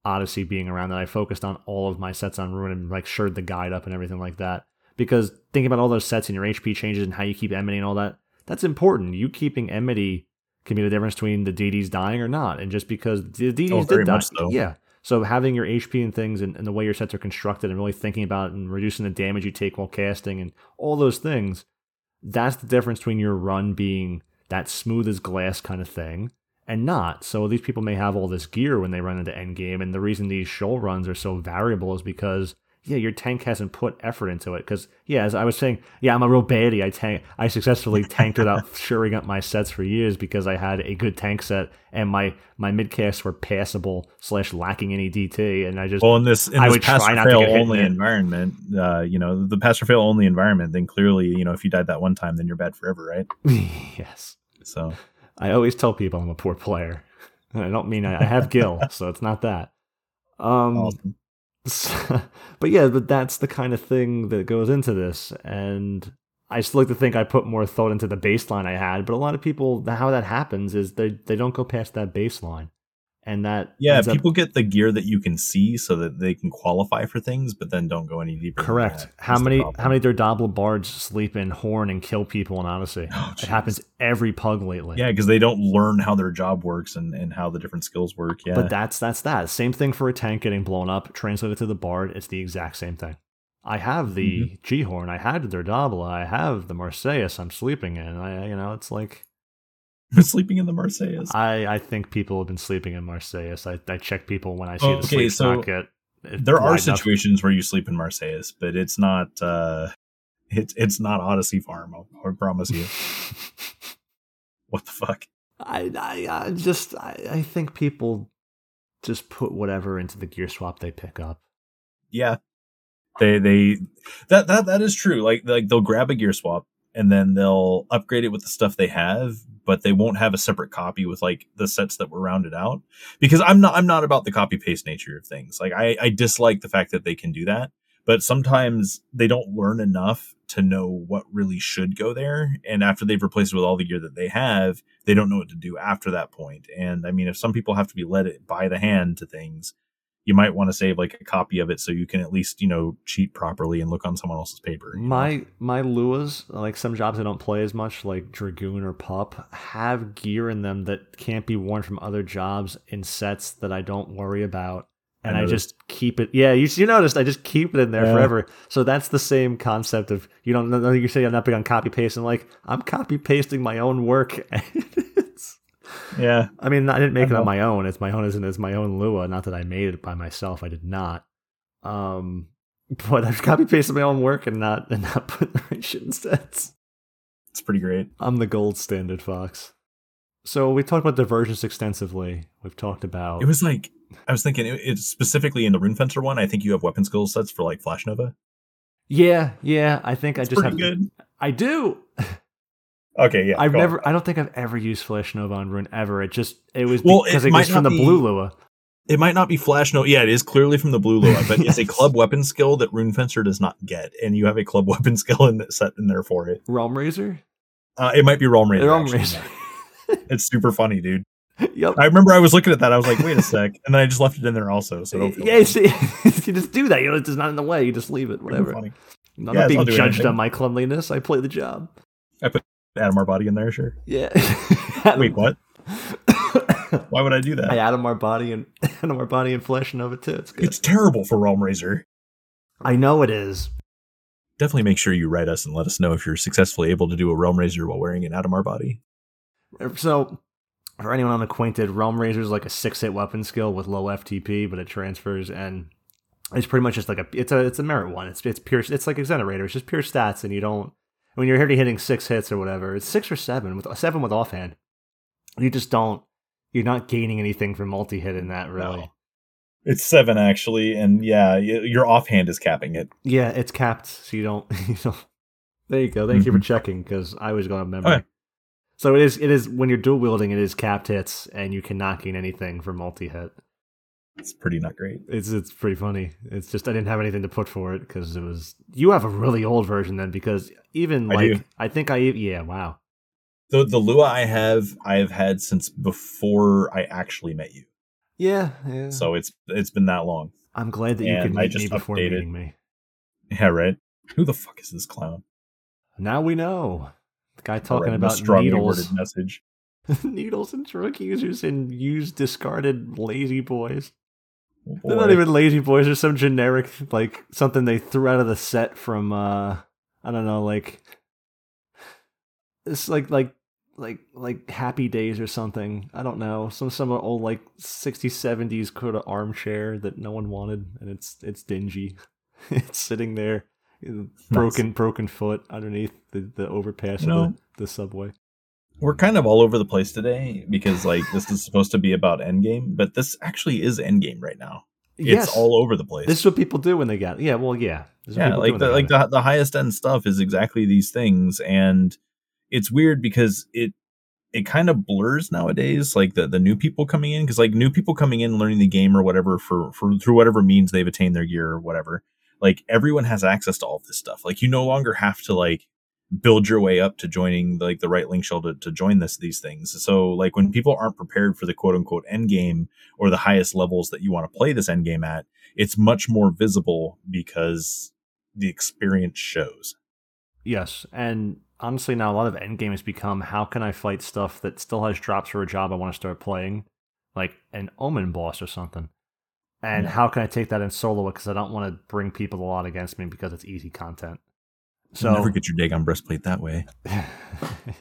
Odyssey being around that I focused on all of my sets on Rune and like shored the guide up and everything like that. Because thinking about all those sets and your HP changes and how you keep enmity and all that, that's important. You keeping enmity can be the difference between the DDs dying or not. And just because the DDs oh, did die, so. yeah. So having your HP and things and, and the way your sets are constructed and really thinking about and reducing the damage you take while casting and all those things, that's the difference between your run being that smooth as glass kind of thing and not. So these people may have all this gear when they run into endgame, and the reason these shoal runs are so variable is because yeah, your tank hasn't put effort into it. Because yeah, as I was saying, yeah, I'm a real baddie. I tank, I successfully tanked without shoring up my sets for years because I had a good tank set and my my midcasts were passable slash lacking any DT, and I just well in this in I this would pass try or not to fail only environment, uh, you know, the pass or fail only environment, then clearly, you know, if you died that one time, then you're bad forever, right? yes. So I always tell people I'm a poor player. I don't mean I, I have Gil, so it's not that. Um, awesome. but yeah, but that's the kind of thing that goes into this, and I just like to think I put more thought into the baseline I had. But a lot of people, how that happens is they they don't go past that baseline, and that Yeah, ends up- people get the gear that you can see so that they can qualify for things, but then don't go any deeper. correct. How many how many their Daurdabla bards sleep in Horn and kill people in Odyssey? Oh, it happens every pug lately. Yeah, because they don't learn how their job works and, and how the different skills work. Yeah, But that's that's that. Same thing for a tank getting blown up. Translated to the bard, it's the exact same thing. I have the Mm-hmm. G horn. I had the Daurdabla. I have the Marsyas. I'm sleeping in. I you know it's like sleeping in the Marsyas. I I think people have been sleeping in Marsyas. I I check people when I see the Okay, sleep so there are situations where you sleep in Marsyas, but it's not. uh it's it's not Odyssey Farm. I promise you. what the fuck? I, I, I just I, I think people just put whatever into the gear swap they pick up. Yeah, they they that that that is true. Like like they'll grab a gear swap and then they'll upgrade it with the stuff they have, but they won't have a separate copy with like the sets that were rounded out. Because I'm not I'm not about the copy paste nature of things. Like I I dislike the fact that they can do that. But sometimes they don't learn enough to know what really should go there. And after they've replaced it with all the gear that they have, they don't know what to do after that point. And I mean, if some people have to be led by the hand to things, you might want to save like a copy of it so you can at least you know cheat properly and look on someone else's paper. you know? My my Luas, like some jobs I don't play as much, like Dragoon or Pup, have gear in them that can't be worn from other jobs in sets that I don't worry about. And I, noticed. just keep it. Yeah, you, you noticed I just keep it in there Yeah. forever. So that's the same concept of you don't know. You say I'm not big on copy paste, and like I'm copy pasting my own work. It's- yeah, I mean, I didn't make I it on my own. It's my own as in it's my own Lua. Not that I made it by myself. I did not. Um, but I've copy pasted my own work and not and not put the right shit in sets. it's pretty great. I'm the gold standard fox. So we talked about divergence extensively. We've talked about It was like I was thinking it, it's specifically in the Rune Fencer one. I think you have weapon skill sets for like Flash Nova. yeah, yeah. I think It's I just have good. I do. Okay, yeah. I've go on. never. I don't think I've ever used Flash Nova on Rune ever. It just it was Well, because it it, was from the not blue Lua. It might not be Flash Nova. Yeah, it is clearly from the Blue Lua, but it's a club weapon skill that Rune Fencer does not get, and you have a club weapon skill in set in there for it. Realm Razor. Uh, it might be Realm Razor. Realm actually. Razor. It's super funny, dude. yep. I remember I was looking at that. I was like, wait a sec, and then I just left it in there also. So don't yeah, bad. see, you just do that. You know, it's just not in the way. You just leave it. Whatever. funny. I'm not it's being judged anything. on my cleanliness. I play the job. Adam our body in there, sure. Yeah. Wait, what? Why would I do that? I add our body and add our body and Flash Nova too. It's good. It's terrible for Realm Razor. I know it is. Definitely make sure you write us and let us know if you're successfully able to do a Realm Razor while wearing an Adhemar body. Er, so, for anyone unacquainted, Realm Razor is like a six hit weapon skill with low FTP, but it transfers and it's pretty much just like a it's a it's a merit one. It's it's pure. It's like Exenterator. It's just pure stats, and you don't when you're already hitting six hits or whatever. It's six or seven with seven with offhand. You just don't. You're not gaining anything from multi hit in that really. No. It's seven actually, and yeah, your offhand is capping it. Yeah, it's capped, so you don't. You don't there you go. Thank you for Mhm. checking because I was going to memory. Okay. So it is. It is when you're dual wielding. It is capped hits, and you cannot gain anything for multi hit. It's pretty not great. It's it's pretty funny. It's just I didn't have anything to put for it because it was. You have a really old version then because even I like do. I think I yeah wow The the Lua I have I have had since before I actually met you. yeah yeah. So it's it's been that long. I'm glad that you and could meet me before updated. meeting me. Yeah, right. Who the fuck is this clown? Now we know. The guy talking Alright, about needles, message. needles and drug users and used discarded lazy boys. Oh, They're not even lazy boys. They're some generic, like something they threw out of the set from, uh I don't know, like it's like like like like Happy Days or something. I don't know. Some some old like 60s 70s kind of armchair that no one wanted and it's it's dingy. it's sitting there broken broken foot underneath the, the overpass you know, of the, the subway. We're kind of all over the place today because like this is supposed to be about Endgame, but this actually is Endgame right now. Yes. It's all over the place. This is what people do when they get yeah, well yeah. Yeah, like the like the, the highest end stuff is exactly these things and it's weird because it it kind of blurs nowadays like the the new people coming in because like new people coming in learning the game or whatever for for through whatever means they've attained their gear or whatever like everyone has access to all this stuff like you no longer have to like build your way up to joining like the right link shell to, to join this these things so like when people aren't prepared for the quote unquote end game or the highest levels that you want to play this end game at it's much more visible because the experience shows yes and honestly now a lot of end game has become how can I fight stuff that still has drops for a job I want to start playing, like an Omen boss or something. And yeah. how can I take that and solo it because I don't want to bring people a lot against me because it's easy content. So You'll never get your Dagon breastplate that way.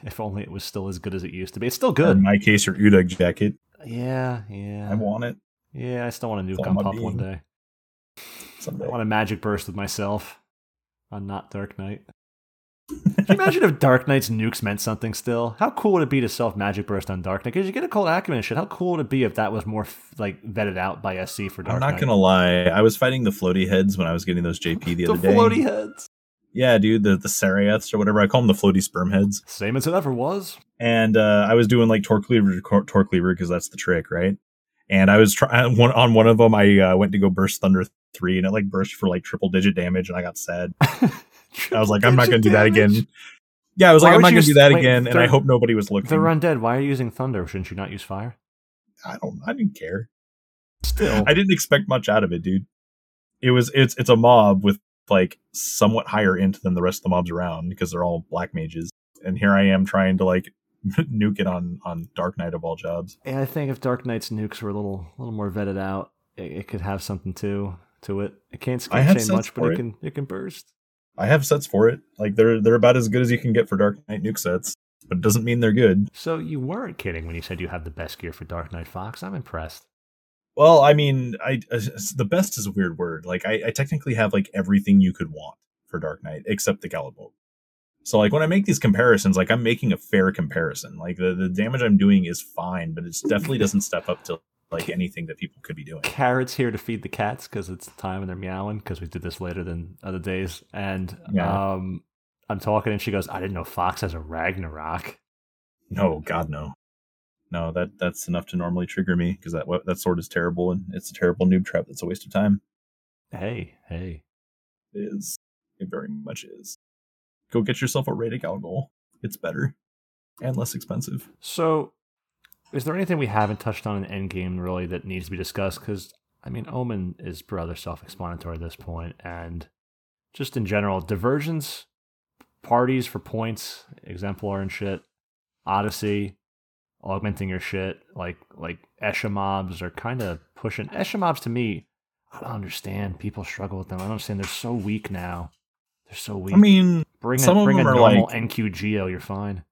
if only it was still as good as it used to be. It's still good. in my case, your Udug jacket. Yeah, yeah. I want it. Yeah, I still want a nuke on pop one day. Someday. I want a magic burst with myself on not Dark Knight. Can you imagine if Dark Knight's nukes meant something still? How cool would it be to self magic burst on Dark Knight? Because you get a cold acumen and shit. How cool would it be if that was more like vetted out by SC for Dark Knight? I'm not Knight? gonna lie. I was fighting the floaty heads when I was getting those JP the, the other day. floaty heads. Yeah, dude, the the Saraths or whatever. I call them the floaty sperm heads. Same as it ever was. And uh, I was doing like Torcleaver, torque cleaver because that's the trick, right? And I was trying one on one of them. I uh, went to go burst Thunder three, and it like burst for like triple digit damage, and I got sad. I was like, I'm not going to do that again. Yeah, I was Why like, I'm not going to do that wait, again, and I hope nobody was looking. They're undead. Why are you using thunder? Shouldn't you not use fire? I don't. I didn't care. Still, I didn't expect much out of it, dude. It was it's it's a mob with like somewhat higher int than the rest of the mobs around because they're all black mages, and here I am trying to like nuke it on on Dark Knight of all jobs. Yeah, I think if Dark Knight's nukes were a little a little more vetted out, it, it could have something too to it. It can't scale chain much, but it, it can it can burst. I have sets for it. Like they're they're about as good as you can get for Dark Knight nuke sets, but it doesn't mean they're good. So you weren't kidding when you said you have the best gear for Dark Knight Fox. I'm impressed. Well, I mean, I uh, the best is a weird word. Like I, I technically have like everything you could want for Dark Knight except the Gallic So like when I make these comparisons, like I'm making a fair comparison. Like the, the damage I'm doing is fine, but it definitely doesn't step up to like anything that people could be doing. Carrot's here to feed the cats because it's time and they're meowing because we did this later than other days. And yeah. um, I'm talking and she goes, "I didn't know Fox has a Ragnarok." No, God no, no. That that's enough to normally trigger me because that that sword is terrible and it's a terrible noob trap. That's a waste of time. Hey, hey, it is. It very much is. Go get yourself a Raetic Algol. It's better and less expensive. So is there anything we haven't touched on in the Endgame really that needs to be discussed? Because I mean, Omen is rather self-explanatory at this point, and just in general, diversions, parties for points, exemplar and shit, Odyssey, augmenting your shit, like like Escha mobs are kind of pushing Escha mobs to me. I don't understand. People struggle with them. I don't understand. They're so weak now. They're so weak. I mean, bring some a, bring of them a normal like, NQ Geo, you're fine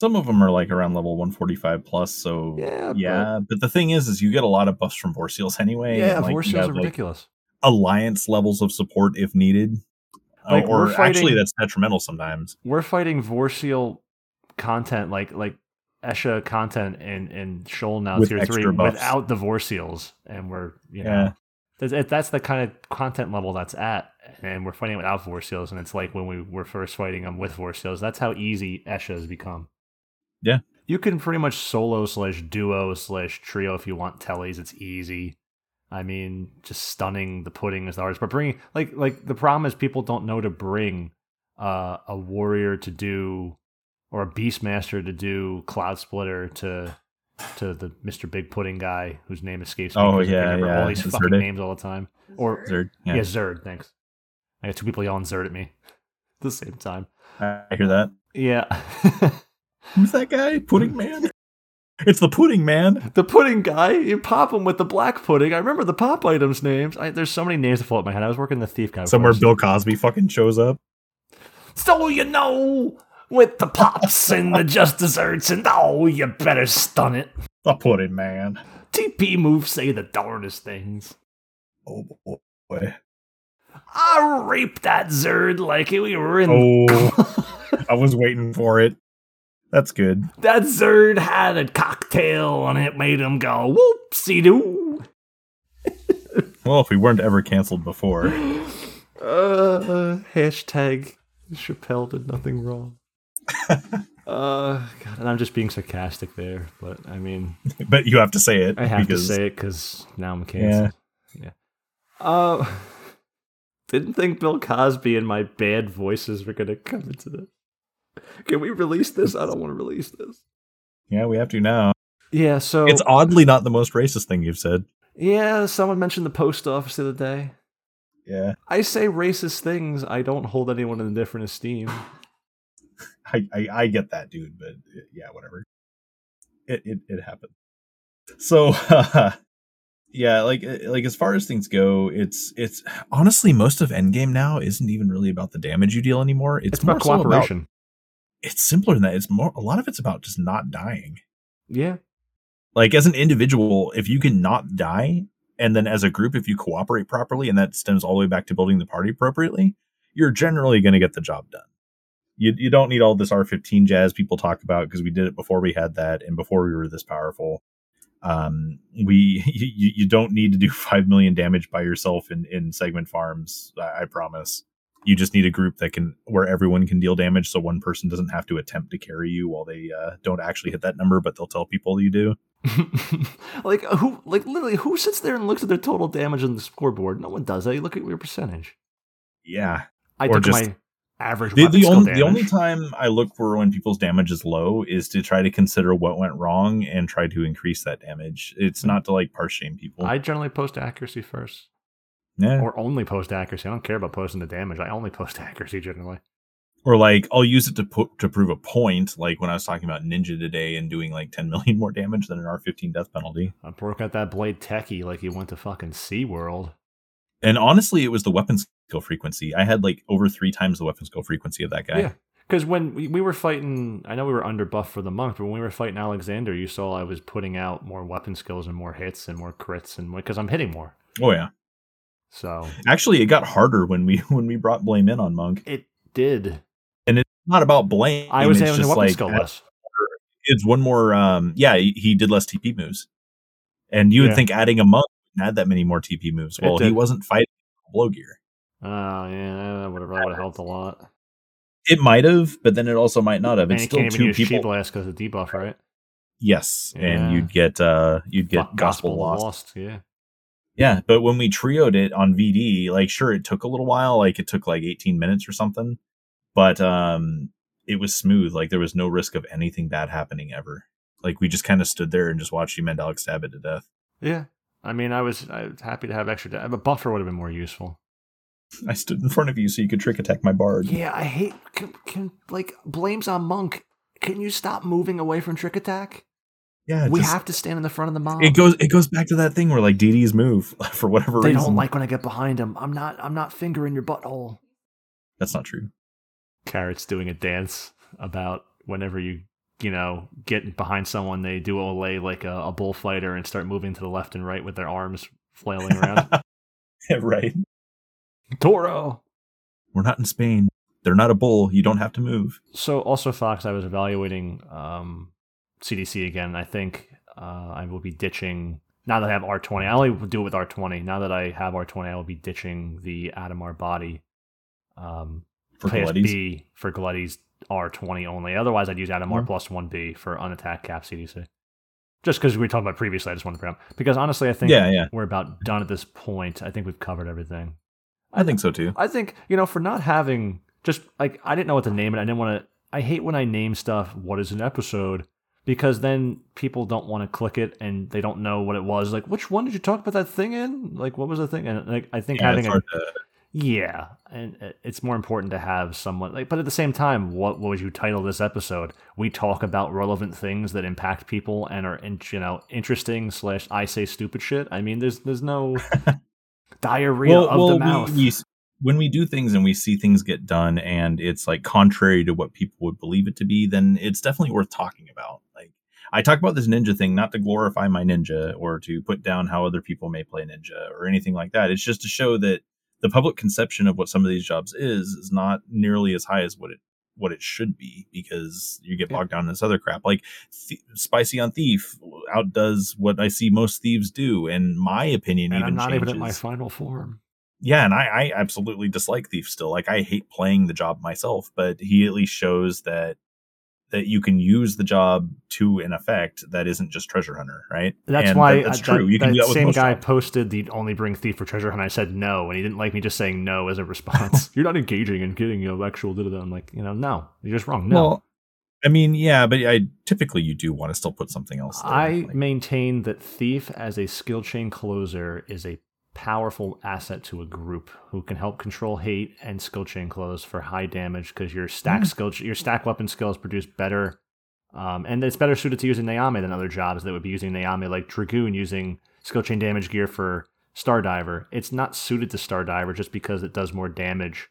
some of them are like around level 145 plus so yeah yeah but, but the thing is is you get a lot of buffs from vorseals anyway yeah like, vorseals have, are ridiculous alliance levels of support if needed uh, like, uh, or fighting, actually that's detrimental sometimes we're fighting vorseal content like like escha content in in Sheol now With tier 3 buffs. without the vorseals and we're you know yeah. That's, that's the kind of content level that's at, and we're fighting without Vorseals, and it's like when we were first fighting them with Vorseals. That's how easy Escha has become. Yeah. You can pretty much solo slash duo slash trio if you want tellies. It's easy. I mean, just stunning the pudding is the hardest. But bringing like like the problem is people don't know to bring uh, a warrior to do or a beastmaster to do Cloudsplitter to to the Mr. Big Pudding guy whose name escapes me. Oh yeah, yeah. All these fucking Zerd. names all the time. Or Zerd. Yeah. yeah, Zerd. Thanks. I got two people yelling Zerd at me at the same time. I hear that. Yeah. Who's that guy? Pudding Man? It's the pudding man. The pudding guy. You pop him with the black pudding. I remember the pop items names. I, there's so many names to float in my head. I was working the thief guy. Somewhere Bill Cosby fucking shows up. So you know, with the pops and the just desserts, and oh, you better stun it. The pudding man. TP moves say the darndest things. Oh boy. I raped that Zerd like we were in. Oh, I was waiting for it. That's good. that Zerd had a cocktail and it made him go whoopsie doo. Well, if we weren't ever canceled before. Uh, hashtag Chappelle did nothing wrong. uh, God, and I'm just being sarcastic there, but I mean, But you have to say it. I have because, to say it because now I'm canceled. Yeah. Uh, didn't think Bill Cosby and my bad voices were gonna come into this. Can we release this? I don't want to release this. Yeah, we have to now. Yeah. So It's oddly not the most racist thing you've said. yeah. Someone mentioned the post office the other day. Yeah. I say racist things. I don't hold anyone in a different esteem. I, I, I get that, dude, but uh, yeah, whatever. It it, it happened. So yeah, like uh, like as far as things go, it's it's honestly most of Endgame now isn't even really about the damage you deal anymore. It's, It's, about more so cooperation. it's simpler than that. It's more a lot of it's about just not dying. yeah. Like as an individual, if you can not die, and then as a group, if you cooperate properly, and that stems all the way back to building the party appropriately, you're generally going to get the job done. You you don't need all this R15 jazz people talk about because we did it before we had that and before we were this powerful. Um, we you, you don't need to do five million damage by yourself in in segment farms. I, I promise. You just need a group that can where everyone can deal damage, so one person doesn't have to attempt to carry you while they uh, don't actually hit that number, but they'll tell people you do. like who? Like literally, who sits there and looks at their total damage on the scoreboard? No one does that. You look at your percentage. Yeah, I Or took just- my average. the, the, skill only, the only time I look for when people's damage is low is to try to consider what went wrong and try to increase that damage. It's hmm. not to like parse shame people. I generally post accuracy first, yeah. or only post accuracy. I don't care about posting the damage. I only post accuracy generally. or like I'll use it to put to prove a point. Like when I was talking about Ninja today and doing like 10 million more damage than an R15 death penalty. I broke out that Blade Teki like he went to fucking SeaWorld. And honestly, it was the weapon skill frequency. I had like over three times the weapon skill frequency of that guy. Yeah. Because when we, we were fighting, I know we were under buff for the monk, but when we were fighting Alexander, you saw I was putting out more weapon skills and more hits and more crits and because I'm hitting more. Oh yeah. So Actually, it got harder when we when we brought blame in on Monk. it did. And it's not about blame. I was having just weapon like skill less. it's one more um yeah he, he did less tp moves and you would Yeah. think adding a monk wouldn't that many more tp moves well he wasn't fighting blow gear Oh yeah, that would have that would have helped a lot. it might have but then it also might not have And it's he still can't even two use chi people blast because of debuff, right? yes Yeah. and you'd get uh you'd get Go- gospel, lost. Yeah. yeah but when we trioed it on vd like sure it took a little while like it took like 18 minutes or something but um it was smooth like there was no risk of anything bad happening ever like we just kind of stood there and just watched you Alex stab it to death Yeah. I mean, I was I was happy to have extra. Da- a buffer would have been more useful. I stood in front of you so you could trick attack my bard. Yeah, I hate can, can like blames on monk. Can you stop moving away from trick attack? Yeah, we just- have to stand in the front of the mob. It goes. It goes back to that thing where like DDs move for whatever they reason. They don't like when I get behind them. I'm not. I'm not fingering your butthole. That's not true. Carrot's doing a dance about whenever you you know get behind someone, they do a lay like a, a bullfighter and start moving to the left and right with their arms flailing around. right. Toro. We're not in Spain. They're not a bull. You don't have to move. So also Fox, I was evaluating um, CDC again. I think uh, I will be ditching now that I have R20. I only do it with R20. Now that I have R20, I will be ditching the Adhemar body um, For PSB Gleti's. for Gleti's R20 only. Otherwise, I'd use Adhemar Mhm. plus 1B for unattacked cap CDC. Just because we were talking about previously, I just wanted to bring up. Because honestly, I think Yeah, yeah. we're about done at this point. I think we've covered everything. I think so too. I think you know for not having just like I didn't know what to name it. I didn't want to. I hate when I name stuff. What is an episode? Because then people don't want to click it and they don't know what it was. Like, which one did you talk about that thing in? Like, what was the thing? And like, I think Yeah, having a to, yeah, and uh, it's more important to have someone like. But at the same time, what, what would you title this episode? We talk about relevant things that impact people and are in, you know interesting slash I say stupid shit. I mean, there's there's no diarrhea well, of well, the we- mouth. We, when we do things and we see things get done and it's like contrary to what people would believe it to be, then it's definitely worth talking about. Like I talk about this ninja thing not to glorify my ninja or to put down how other people may play ninja or anything like that. It's just to show that the public conception of what some of these jobs is is not nearly as high as what it what it should be because you get bogged down in this other crap. Like th- spicy on thief outdoes what I see most thieves do, in my opinion. And even I'm not changes. even at my final form. yeah, and I, I absolutely dislike thief still. Like I hate playing the job myself, but he at least shows that that you can use the job to an effect that isn't just treasure hunter, right? That's And why that- that's uh, true. You can that that same guy jobs. posted the only bring thief for treasure hunt. I said no, and he didn't like me just saying no as a response. You're not engaging in getting you know actual da da da. I'm like, you know, no, you're just wrong. No, Well, I mean, yeah, but I typically you do want to still put something else. There. I Like, maintain that thief as a skill chain closer is a powerful asset to a group who can help control hate and skill chain close for high damage because your stack Mm. skill your stack weapon skills produce better um, and it's better suited to using Nyame than other jobs that would be using Nyame like Dragoon using skill chain damage gear for Stardiver. It's not suited to Stardiver just because it does more damage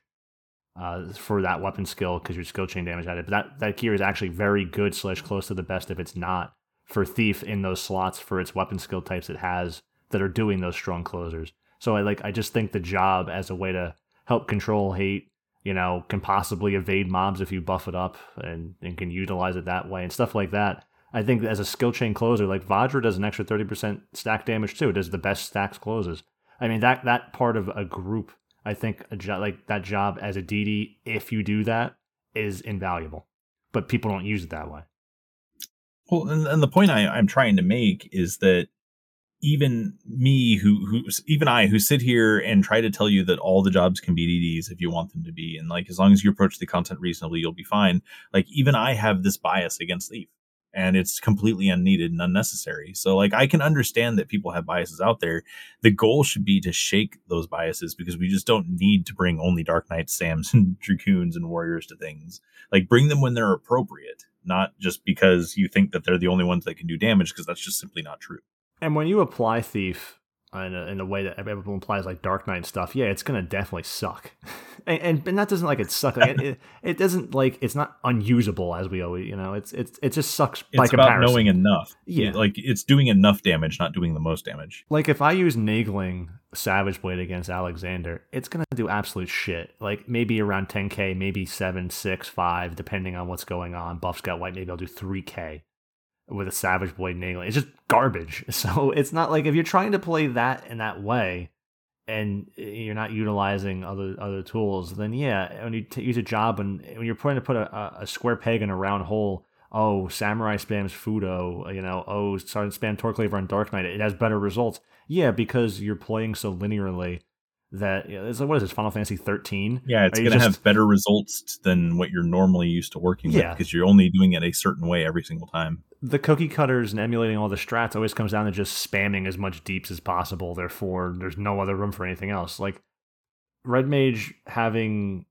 uh, for that weapon skill because your skill chain damage added. But that, that gear is actually very good slash close to the best if it's not for Thief in those slots for its weapon skill types it has that are doing those strong closers. So I like I just think the job as a way to help control hate, you know, can possibly evade mobs if you buff it up and, and can utilize it that way and stuff like that. I think as a skill chain closer, like Vajra does an extra 30% stack damage too. It does the best stacks closes. I mean that that part of a group, I think a job like that job as a DD, if you do that, is invaluable. But people don't use it that way. Well, and, and the point I, I'm trying to make is that even me, who who even I, who sit here and try to tell you that all the jobs can be DDs if you want them to be, and like as long as you approach the content reasonably, you'll be fine. Like even I have this bias against Thief, and it's completely unneeded and unnecessary. So like I can understand that people have biases out there. The goal should be to shake those biases because we just don't need to bring only Dark Knights, Sams, and Dragoons and Warriors to things. Like bring them when they're appropriate, not just because you think that they're the only ones that can do damage, because that's just simply not true. And when you apply Thief in a, in a way that everyone applies like Dark Knight stuff, yeah, it's gonna definitely suck. and, and and that doesn't like it suck. Like, it, it, it doesn't like it's not unusable as we always you know. It's it's it just sucks by It's about comparison. knowing enough. Yeah. like it's doing enough damage, not doing the most damage. like if I use Naegling Savage Blade against Alexander, it's gonna do absolute shit. Like maybe around 10k, maybe 7, 6, 5, depending on what's going on. Buff's got white, maybe I'll do 3k with a Savage Blade Naegling. It's just garbage. So it's not like if you're trying to play that in that way and you're not utilizing other other tools, then yeah, when you t- use a job and when you're trying to put a, a- square peg in a round hole, oh, Samurai spams Fudo, you know, oh, Sergeant spam Torcleaver on Dark Knight, it has better results. Yeah, because you're playing so linearly that you know, it's like what is this Final Fantasy 13? Yeah, it's going to have better results than what you're normally used to working Yeah. with because you're only doing it a certain way every single time. The cookie cutters and emulating all the strats always comes down to just spamming as much deeps as possible. Therefore, there's no other room for anything else. Like Red Mage having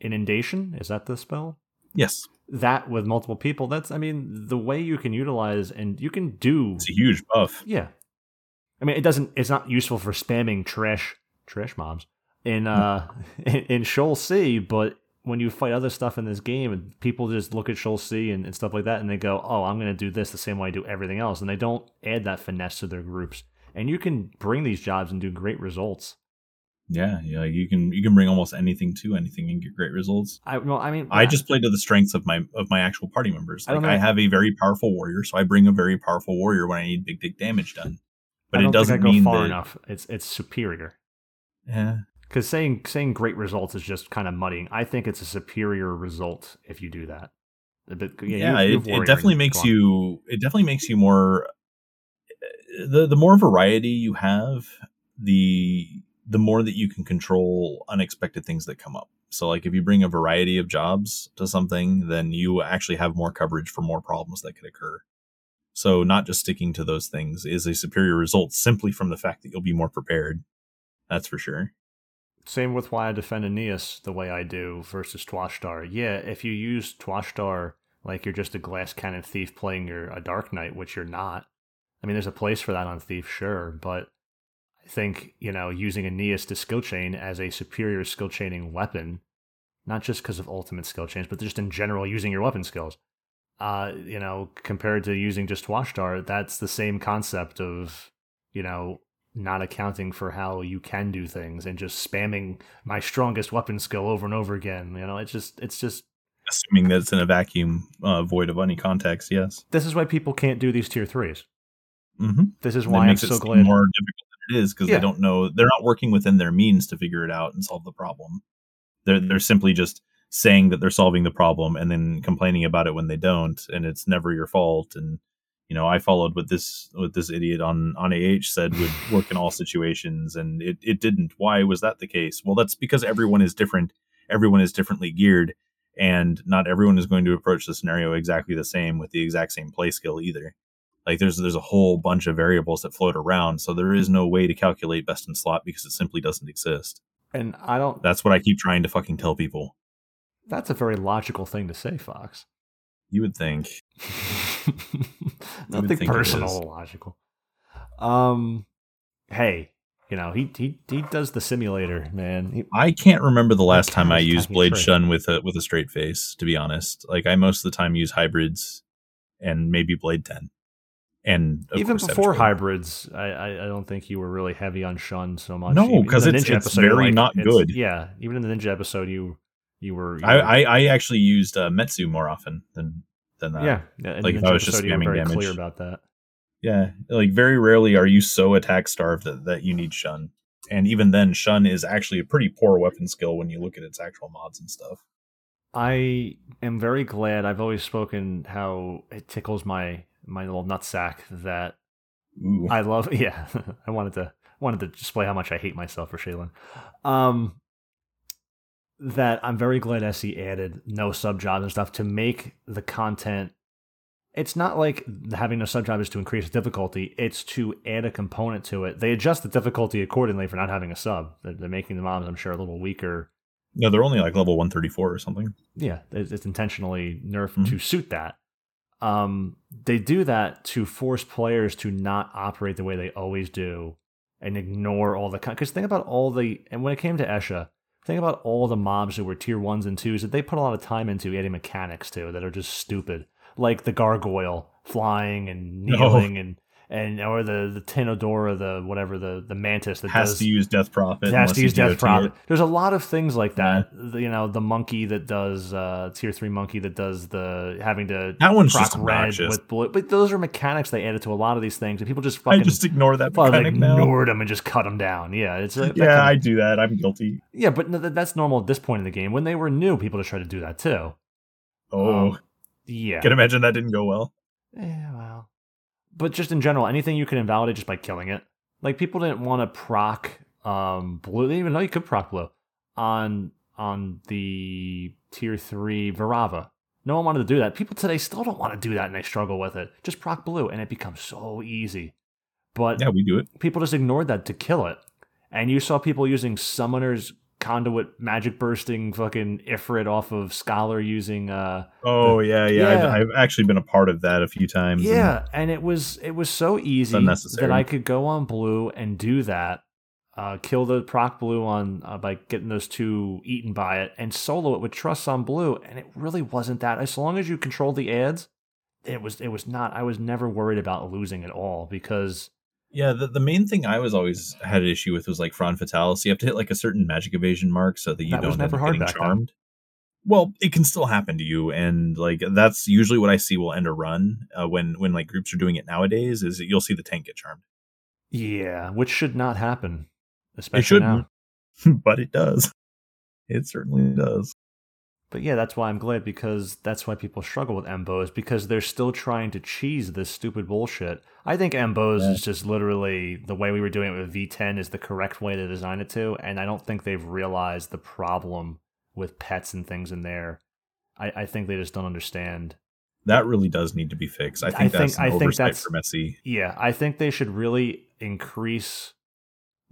inundation is that the spell? Yes, That with multiple people. That's I mean the way you can utilize and you can do it's a huge buff. Yeah. I mean, it doesn't. It's not useful for spamming trash trash mobs in uh in, in Sheol C, but when you fight other stuff in this game, and people just look at Sheol C and, and stuff like that, and they go, "Oh, I'm going to do this the same way I do everything else," and they don't add that finesse to their groups. And you can bring these jobs and do great results. Yeah, yeah, you can you can bring almost anything to anything and get great results. I well, I mean, I just play to the strengths of my of my actual party members. I Like don't I, have a very powerful warrior, so I bring a very powerful warrior when I need big dick damage done. But I it doesn't I mean far that. enough. It's it's superior. Yeah, Because saying saying great results is just kind of muddying. I think it's a superior result if you do that. But, yeah, yeah, you- it, it definitely makes you it definitely makes you more eh, the the more variety you have the the more that you can control unexpected things that come up. So like if you bring a variety of jobs to something then you actually have more coverage for more problems that could occur. So not just sticking to those things is a superior result simply from the fact that you'll be more prepared that's for sure Same with why I defend Aeneas the way I do versus Twashtar. Yeah, if you use Twashtar like you're just a glass cannon thief playing your a Dark Knight, which you're not. I mean, there's a place for that on Thief, sure, but I think, you know, using Aeneas to skill chain as a superior skill chaining weapon, not just because of ultimate skill chains, but just in general using your weapon skills. Uh, you know, compared to using just Twashtar, that's the same concept of, you know, not accounting for how you can do things and just spamming my strongest weapon skill over and over again. You know, it's just it's just assuming that it's in a vacuum uh, void of any context. Yes, this is why people can't do these tier 3s mm-hmm. This is why I'm so glad more difficult than it is because yeah. they don't know they're not working within their means to figure it out and solve the problem. They're they're simply just saying that they're solving the problem and then complaining about it when they don't, and it's never your fault. And you know, I followed what this what this idiot on on AH said would work in all situations, and it it didn't. Why was that the case? Well, that's because everyone is different. Everyone is differently geared, and not everyone is going to approach the scenario exactly the same with the exact same play skill either. Like there's there's a whole bunch of variables that float around, so there is no way to calculate best in slot because it simply doesn't exist. And I don't. That's what I keep trying to fucking tell people. That's a very logical thing to say, Fox. You would think. Nothing personal, logical. Um, hey, you know he he he does the simulator, man. He, I can't remember the last time I used Blade Shun with a with a straight face. To be honest, like I most of the time use hybrids and maybe Blade Ten. And even before hybrids, I, I, I don't think you were really heavy on Shun so much. No, because it's, it's episode, very like, not good. Yeah, even in the Ninja episode, you you were. You I, I, I actually used uh, Metsu more often than than that. Yeah, yeah like if I was just spamming very damage. Clear about that. Yeah, like very rarely are you so attack starved that, that you need Shun, and even then, Shun is actually a pretty poor weapon skill when you look at its actual mods and stuff. I am very glad. I've always spoken how it tickles my my little nutsack that Ooh. I love. Yeah, I wanted to wanted to display how much I hate myself for Shaylin. Um, that I'm very glad SE added no sub jobs and stuff to make the content. It's not like having no sub job is to increase the difficulty. It's to add a component to it. They adjust the difficulty accordingly for not having a sub. They're, they're making the mobs, I'm sure, a little weaker. No, they're only like level 134 or something. Yeah, it's, it's intentionally nerfed mm-hmm. to suit that. Um, they do that to force players to not operate the way they always do and ignore all the because think about all the and when it came to Escha, think about all the mobs that were tier ones and twos that they put a lot of time into adding mechanics to that are just stupid, like the gargoyle flying and kneeling no. and and or the the Tinodora, the whatever the the mantis that has does, to use Death Prophet. Has to use Death Prophet. There's a lot of things like that. Yeah. The, you know, the monkey that does uh tier three monkey that does the having to that one's just red with blue. But those are mechanics they added to a lot of these things, and people just fucking I just ignore that mechanic ignored now. them and just cut them down. Yeah, it's yeah, kind of, I do that. I'm guilty. Yeah, but that's normal at this point in the game. When they were new, people just tried to do that too. Oh, um, yeah. Can imagine that didn't go well. Yeah, well but just in general, anything you can invalidate just by killing it. Like people didn't want to proc um blue. They didn't even know you could proc blue on on the tier three Virava. No one wanted to do that. People today still don't want to do that and they struggle with it. Just proc blue and it becomes so easy. But yeah, we do it. People just ignored that to kill it. And you saw people using summoners conduit magic bursting fucking Ifrit off of Scholar using uh Oh the, yeah, yeah. yeah. I've, I've, actually been a part of that a few times. Yeah, and, and it was it was so easy that I could go on blue and do that. Uh, kill the proc blue on uh, by getting those two eaten by it and solo it with trust on blue and it really wasn't that as long as you control the ads it was it was not i was never worried about losing at all because yeah, the, the main thing I was always had an issue with was like Fron Fatalis. You have to hit like a certain magic evasion mark so that you that don't end up getting charmed. Then. Well, it can still happen to you, and like that's usually what I see will end a run uh, when when like groups are doing it nowadays. Is you'll see the tank get charmed. Yeah, which should not happen, especially it shouldn't, now. but it does. It certainly does. But yeah, that's why I'm glad because that's why people struggle with Embos because they're still trying to cheese this stupid bullshit. I think Embos yeah. is just literally the way we were doing it with V10 is the correct way to design it to, and I don't think they've realized the problem with pets and things in there. I, I think they just don't understand. That really does need to be fixed. I think I that's think, I think that's for Messi. Yeah, I think they should really increase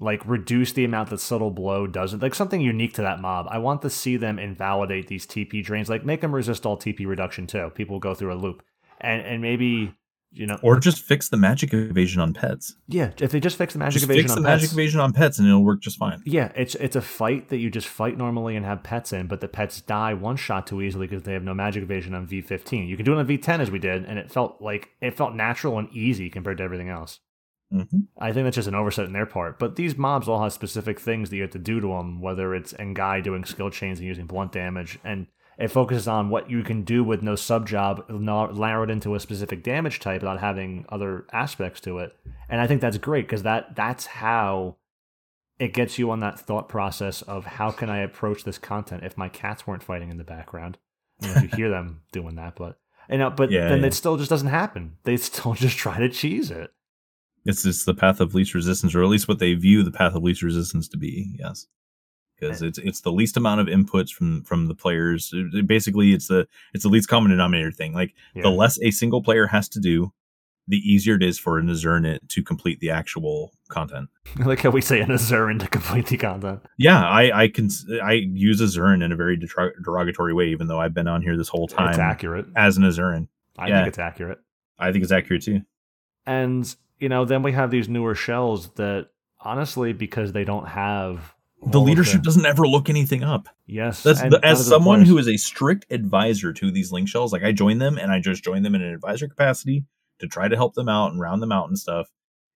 like reduce the amount that subtle blow does it like something unique to that mob i want to see them invalidate these tp drains like make them resist all tp reduction too people go through a loop and and maybe you know, or just fix the magic evasion on pets. yeah, if they just fix the magic Just evasion fix on the pets, magic evasion on pets, and it'll work just fine. Yeah, it's it's a fight that you just fight normally and have pets in, but the pets die one shot too easily because they have no magic evasion on V15. You can do it on V10 as we did, and it felt like it felt natural and easy compared to everything else. Hmm I think that's just an oversight on their part. But these mobs all have specific things that you have to do to them, whether it's Ngai doing skill chains and using blunt damage, and it focuses on what you can do with no sub job, narrowed into a specific damage type without having other aspects to it. And I think that's great because that that's how it gets you on that thought process of how can I approach this content if my cats weren't fighting in the background. You, know, you hear them doing that, but you know, but Yeah, then yeah. it still just doesn't happen. They still just try to cheese it. It's just the path of least resistance, or at least what they view the path of least resistance to be. Yes, because it's it's the least amount of inputs from from the players. It- it- basically, it's the it's the least common denominator thing. Like Yeah. the less a single player has to do, the easier it is for an Azernit to complete the actual content. like how we say in a Zurin to complete the content. Yeah, I I can I use Azurin in a very detro- derogatory way, even though I've been on here this whole time It's accurate. as an Azurin. I yeah. think it's accurate. I think it's accurate too. And you know, then we have these newer shells that honestly, because they don't have The leadership doesn't ever look anything up. yes, That's the, as someone players- who is a strict advisor to these link shells. Like I join them and I just join them in an advisor capacity to try to help them out and round them out and stuff.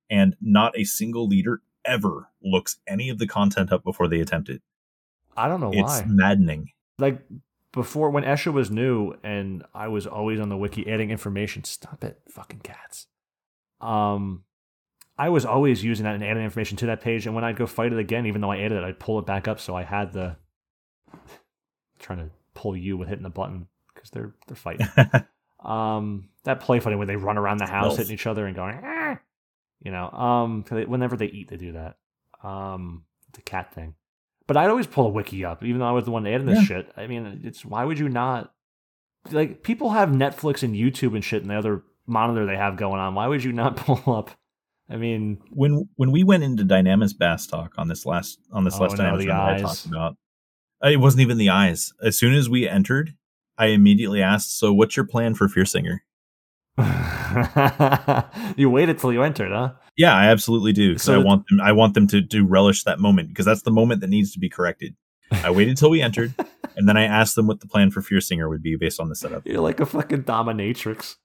And not a single leader ever looks any of the content up before they attempt it. I don't know It's why. maddening. Like before, when Escha was new, and I was always on the wiki adding information. Stop it, fucking cats. Um, I was always using that and adding information to that page. And when I'd go fight it again, even though I added it, I'd pull it back up so I had the trying to pull you with hitting the button because they're they're fighting. um, that play fighting where they run around the house hitting each other and going, "Ah," you know, um, they- whenever they eat, they do that. Um, the cat thing. But I'd always pull a wiki up, even though I was the one adding this Yeah. shit. I mean, it's why would you not? Like, people have Netflix and YouTube and shit, and the other monitor they have going on. Why would you not pull up? I mean, when when we went into Dynamis Bastok on this last on this Oh, last no, Dynamis I talked about, uh, it wasn't even the eyes. As soon as we entered, I immediately asked, "So, what's your plan for Fear Singer?" you waited till you entered, huh? Yeah, I absolutely do. So- I want them. I want them to to relish that moment because that's the moment that needs to be corrected. I waited till we entered, and then I asked them what the plan for Fear Singer would be based on the setup. You're like a fucking dominatrix.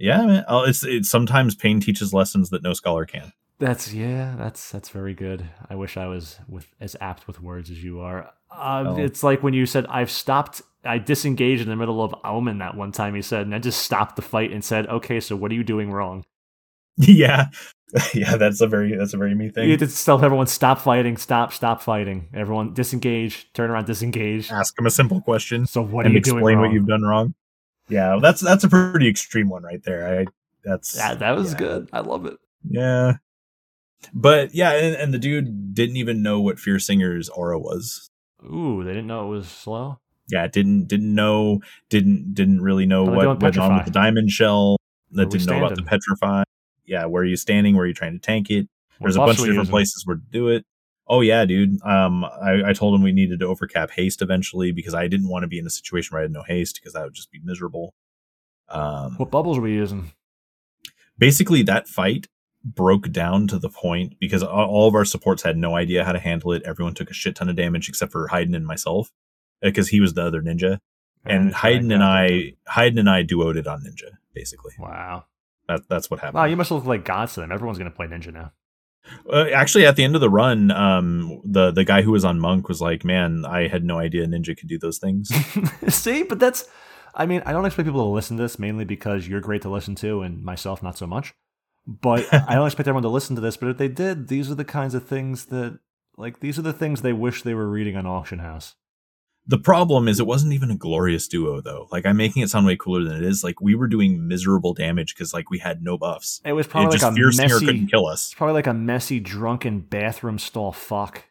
Yeah, man. Oh, it's it's sometimes pain teaches lessons that no scholar can. That's yeah, that's that's very good. I wish I was with as apt with words as you are. Uh, Oh. It's like when you said I've stopped. I disengaged in the middle of Omen that one time. You said, and I just stopped the fight and said, "Okay, so what are you doing wrong?" yeah, yeah. That's a very that's a very me thing. You just tell everyone, "Stop fighting! Stop! Stop fighting!" Everyone disengage. Turn around, disengage. Ask them a simple question. So what are you doing explain what you've done wrong. Yeah, well, that's that's a pretty extreme one right there. I that's That, that was yeah. good. I love it. Yeah, but yeah, and, and the dude didn't even know what Fear Singer's aura was. Ooh, they didn't know it was slow. Yeah, didn't didn't know didn't didn't really know what went on with the diamond shell. That didn't know about the petrify. Yeah, where are you standing? Where are you trying to tank it? What There's a bunch of different using? places where to do it. Oh yeah, dude. Um, I, I told him we needed to overcap haste eventually because I didn't want to be in a situation where I had no haste because that would just be miserable. Um, What bubbles are we using? basically that fight broke down to the point because all- of our supports had no idea how to handle it. Everyone took a shit ton of damage except for Hayden and myself because he was the other ninja. And Hayden and I. Hayden and I duoed it on ninja. Basically, Wow. that that's what happened. Wow, you must look like gods to them. Everyone's gonna play ninja now. Uh, actually, at the end of the run, um, the the guy who was on monk was like, "Man, I had no idea ninja could do those things." See, but that's. I mean, I don't expect people to listen to this mainly because you're great to listen to, and myself not so much. But I don't expect everyone to listen to this. But if they did, these are the kinds of things that, like, these are the things they wish they were reading on Auction House. The problem is, it wasn't even a glorious duo though. Like I'm making it sound way cooler than it is. Like we were doing miserable damage because like we had no buffs. It was probably just like a Fear Singer messy. couldn't kill us. It's probably like a messy, drunken bathroom stall fuck.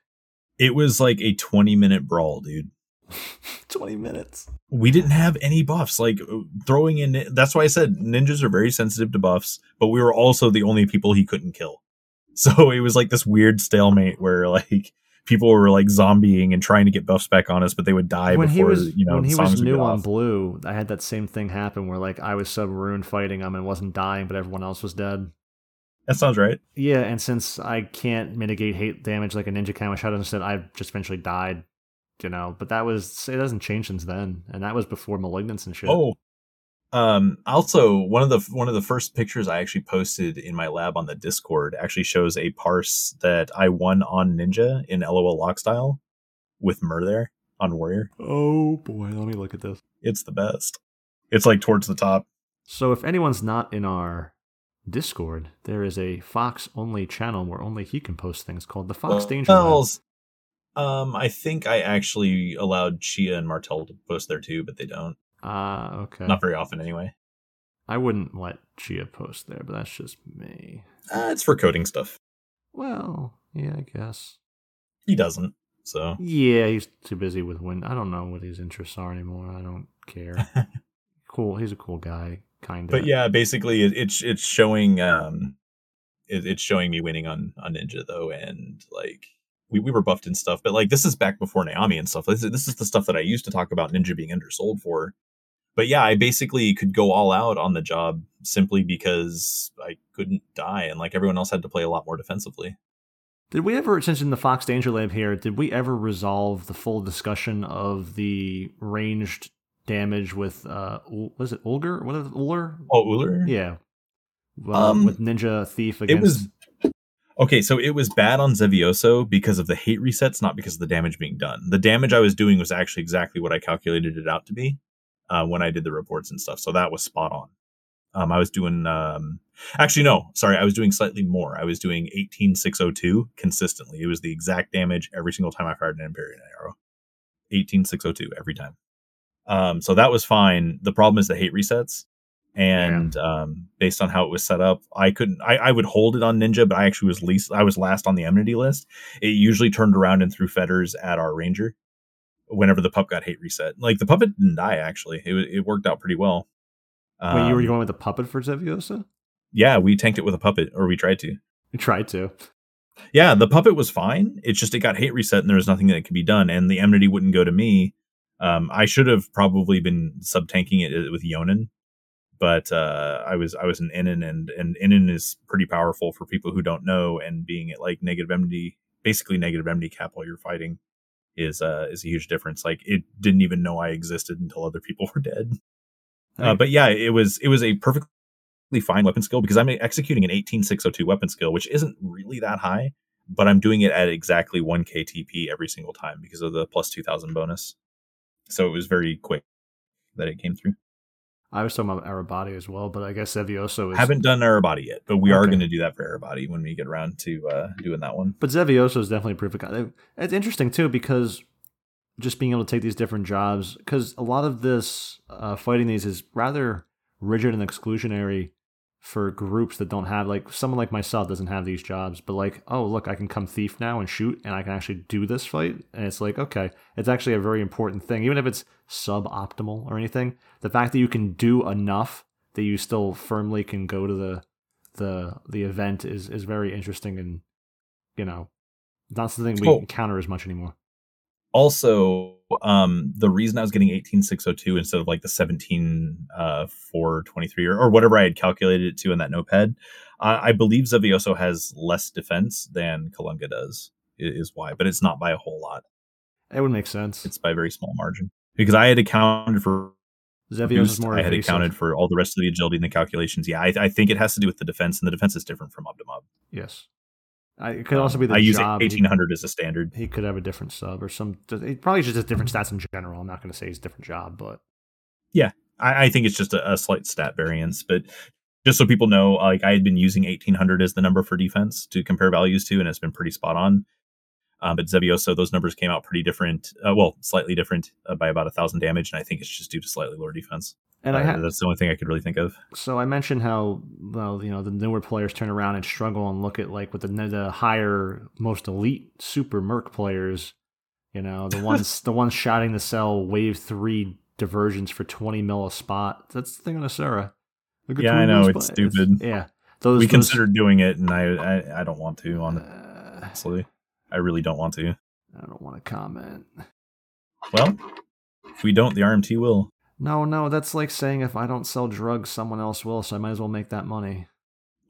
It was like a 20 minute brawl, dude. Twenty minutes. we didn't have any buffs. Like uh, throwing in, that's why I said ninjas are very sensitive to buffs, but we were also the only people he couldn't kill. So it was like this weird stalemate where like people were like zombieing and trying to get buffs back on us, but they would die when before he was you know when he was new on blue, I had that same thing happen where like I was Submaroon fighting him and wasn't dying, but everyone else was dead. That sounds right. Yeah, and since I can't mitigate hate damage like a ninja can with Shadow instead, I just eventually died. You know, but that was it doesn't change since then, and that was before malignance and shit. Oh, um, also one of the one of the first pictures I actually posted in my lab on the Discord actually shows a parse that I won on Ninja in LOL lock style with Mur there on Warrior. oh boy, let me look at this. It's the best. It's like towards the top. So if anyone's not in our Discord, there is a Fox only channel where only he can post things called the Fox Danger Lab. Wells, Um, I think I actually allowed Chia and Martel to post there too, but they don't. Ah, okay. Not very often anyway. I wouldn't let Chia post there, but that's just me. Uh, it's for coding stuff. Well, yeah, I guess. He doesn't. So Yeah, he's too busy with Win. I don't know what his interests are anymore. I don't care. cool. He's a cool guy, kind of. but yeah, basically it, it's it's showing um it, it's showing me winning on on Ninja though, and like we, we were buffed and stuff, but like this is back before Nyame and stuff. This is, this is the stuff that I used to talk about Ninja being undersold for. But yeah, I basically could go all out on the job simply because I couldn't die, and like everyone else had to play a lot more defensively. Did we ever, since in the Fox Danger Lab here, did we ever resolve the full discussion of the ranged damage with, uh, was it Ulger? What is it, Uller? Oh, Uller? Yeah. Uh, Um, with Ninja Thief It was okay. So it was bad on Xevioso because of the hate resets, not because of the damage being done. The damage I was doing was actually exactly what I calculated it out to be uh, when I did the reports and stuff. So that was spot on. Um, I was doing, um, actually, no, sorry, I was doing slightly more. I was doing 18602 consistently. It was the exact damage every single time I fired an Empyrean arrow. 18602 every time. Um, so that was fine. The problem is the hate resets. And um, based on how it was set up, I couldn't. I, I would hold it on Ninja, but I actually was least. I was last on the enmity list. It usually turned around and threw fetters at our ranger whenever the pup got hate reset. Like the puppet didn't die. Actually, it it worked out pretty well. Wait, you were Um, going with the puppet for Xevioso? yeah, we tanked it with a puppet, or we tried to. We tried to. Yeah, the puppet was fine. It's just it got hate reset, and there was nothing that could be done, and the enmity wouldn't go to me. Um, I should have probably been sub tanking it with Yonin, but uh, I was I was an Innin, and and Innin is pretty powerful for people who don't know, and being at like negative enmity, basically negative enmity cap while you're fighting, is uh is a huge difference. Like it didn't even know I existed until other people were dead. Uh, but yeah, it was it was a perfectly fine weapon skill because I'm executing an 18602 weapon skill, which isn't really that high, but I'm doing it at exactly 1 KTP every single time because of the plus 2000 bonus. So it was very quick that it came through. I was talking about Arebati as well, but I guess Xevioso is. Haven't done Arebati yet, but we are going to do that for Arebati when we get around to uh, doing that one. But Xevioso is definitely proof of concept. It's interesting too because just being able to take these different jobs, because a lot of this uh, fighting these is rather rigid and exclusionary for groups that don't have like someone like myself doesn't have these jobs but like oh look i can come thief now and shoot and i can actually do this fight and it's like okay it's actually a very important thing even if it's suboptimal or anything. The fact that you can do enough that you still firmly can go to the the the event is is very interesting and you know not something we encounter as much anymore. Also um the reason i was getting 18602 instead of like the 17 uh 423 or, or whatever i had calculated it to in that notepad uh, i believe Xevioso has less defense than kalunga does is why but it's not by a whole lot. It would make sense. It's by a very small margin because i had accounted for Xevioso is more i had accounted for all the rest of the agility and the calculations yeah I, I think it has to do with the defense and the defense is different from mob to mob yes I, it could also be the Um, i use 1800 as a standard he could have a different sub or some. It probably just has different stats in general. I'm not going to say he's a different job, but I, I think it's just a, a slight stat variance, but just so people know, like I had been using 1800 as the number for defense to compare values to, and it's been pretty spot on. Um, but Xevioso, those numbers came out pretty different. Uh, well, slightly different uh, by about a thousand damage, and I think it's just due to slightly lower defense. and I Uh, had that's the only thing I could really think of. so I mentioned how well you know the newer players turn around and struggle and look at like with the the higher most elite super merc players, you know the ones the ones shotting the sell wave three diversions for 20 mil a spot. That's the thing on Asura. Look at Yeah, I know, it's stupid. yeah, those we those- considered doing it, and I, I I don't want to. Honestly, I really don't want to. I don't want to comment. Well, if we don't, the RMT will. No, no, that's like saying if I don't sell drugs, someone else will, so I might as well make that money.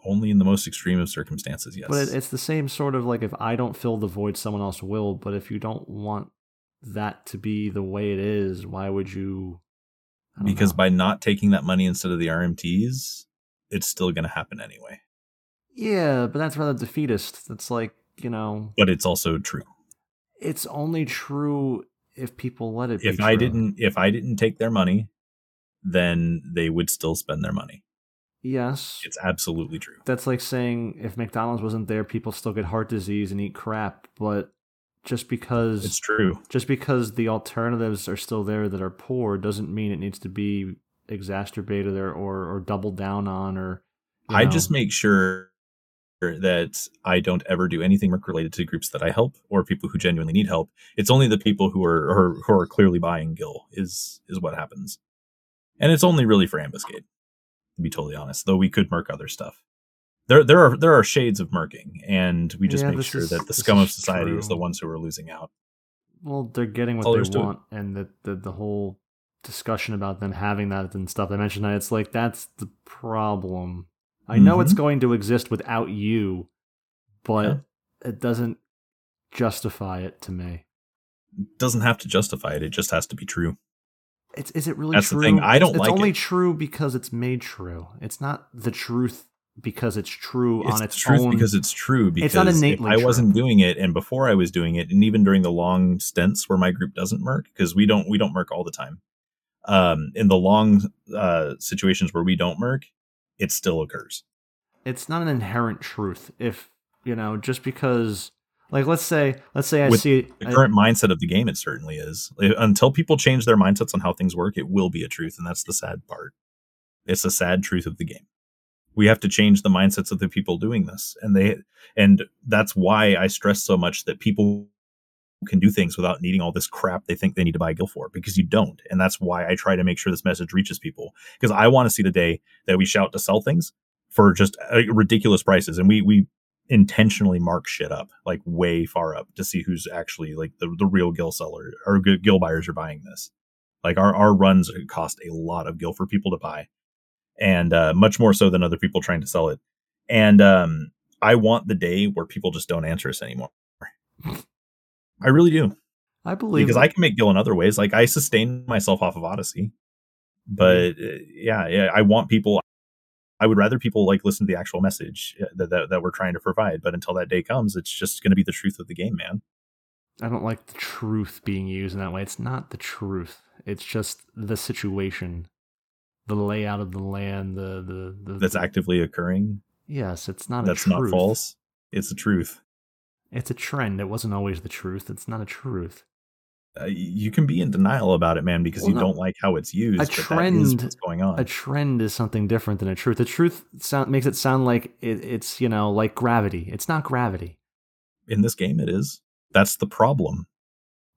Only in the most extreme of circumstances, yes. But it, it's the same sort of like if I don't fill the void, someone else will. But if you don't want that to be the way it is, why would you? Because know. by not taking that money instead of the RMTs, it's still going to happen anyway. yeah, but that's rather defeatist. That's like you know, But it's also true. it's only true if people let it. If be I didn't, if I didn't take their money, then they would still spend their money. yes, It's absolutely true. that's like saying if McDonald's wasn't there, people still get heart disease and eat crap. But just because It's true. just because the alternatives are still there that are poor doesn't mean it needs to be exacerbated or or, or doubled down on or I know. just make sure that I don't ever do anything work related to groups that I help or people who genuinely need help. It's only the people who are, are who are clearly buying Gil is is what happens, and it's only really for ambuscade. To be totally honest, though, we could murk other stuff. There there are there are shades of murking, and we just Yeah, make sure is- that the scum of society is the ones who are losing out. well they're getting what all they there is it. want and the, the the whole discussion about them having that and stuff. I mentioned that it's like that's the problem. I know it's Mhm. going to exist without you, but it doesn't justify it to me. doesn't have to justify it; it just has to be true. It's is it really That's the thing, I don't it's like it's only it. true because it's made true. It's not the truth because it's true it's on its truth own. because it's true because It's not innately I wasn't doing it and before I was doing it and even during the long stints where my group doesn't murk because we don't we don't murk all the time um in the long uh situations where we don't murk it still occurs. It's not an inherent truth. If you know, just because, like, let's say, let's say I With see the I- current mindset of the game it certainly is. Until people change their mindsets on how things work it will be a truth and that's the sad part. It's a sad truth of the game. We have to change the mindsets of the people doing this and they and that's why i stress so much that people can do things without needing all this crap they think they need to buy a gil for because you don't. And that's why i try to make sure this message reaches people because i want to see the day that we shout to sell things for just uh, ridiculous prices. And we we intentionally mark shit up like way far up to see who's actually like the, the real gil seller or gil buyers are buying this. Like our our runs cost a lot of gil for people to buy and uh, much more so than other people trying to sell it. And um i want the day where people just don't answer us anymore i really do I believe because it. I can make Gil in other ways. Like I sustain myself off of Odyssey, but uh, yeah, yeah, I want people. I would rather people like listen to the actual message uh, that that, that we're trying to provide. But until that day comes, it's just going to be the truth of the game, man. I don't like the truth being used in that way. It's not the truth. It's just the situation, the layout of the land, the the, the That's actively occurring. Yes, it's not. That's not false. It's the truth. It's a trend. It wasn't always the truth. It's not a truth. Uh, you can be in denial about it, man, because Well, you no. don't like how it's used. A but that is trend- what's going on. A trend is something different than a truth. The truth sound, makes it sound like it, it's you know like gravity. It's not gravity. in this game, it is. That's the problem.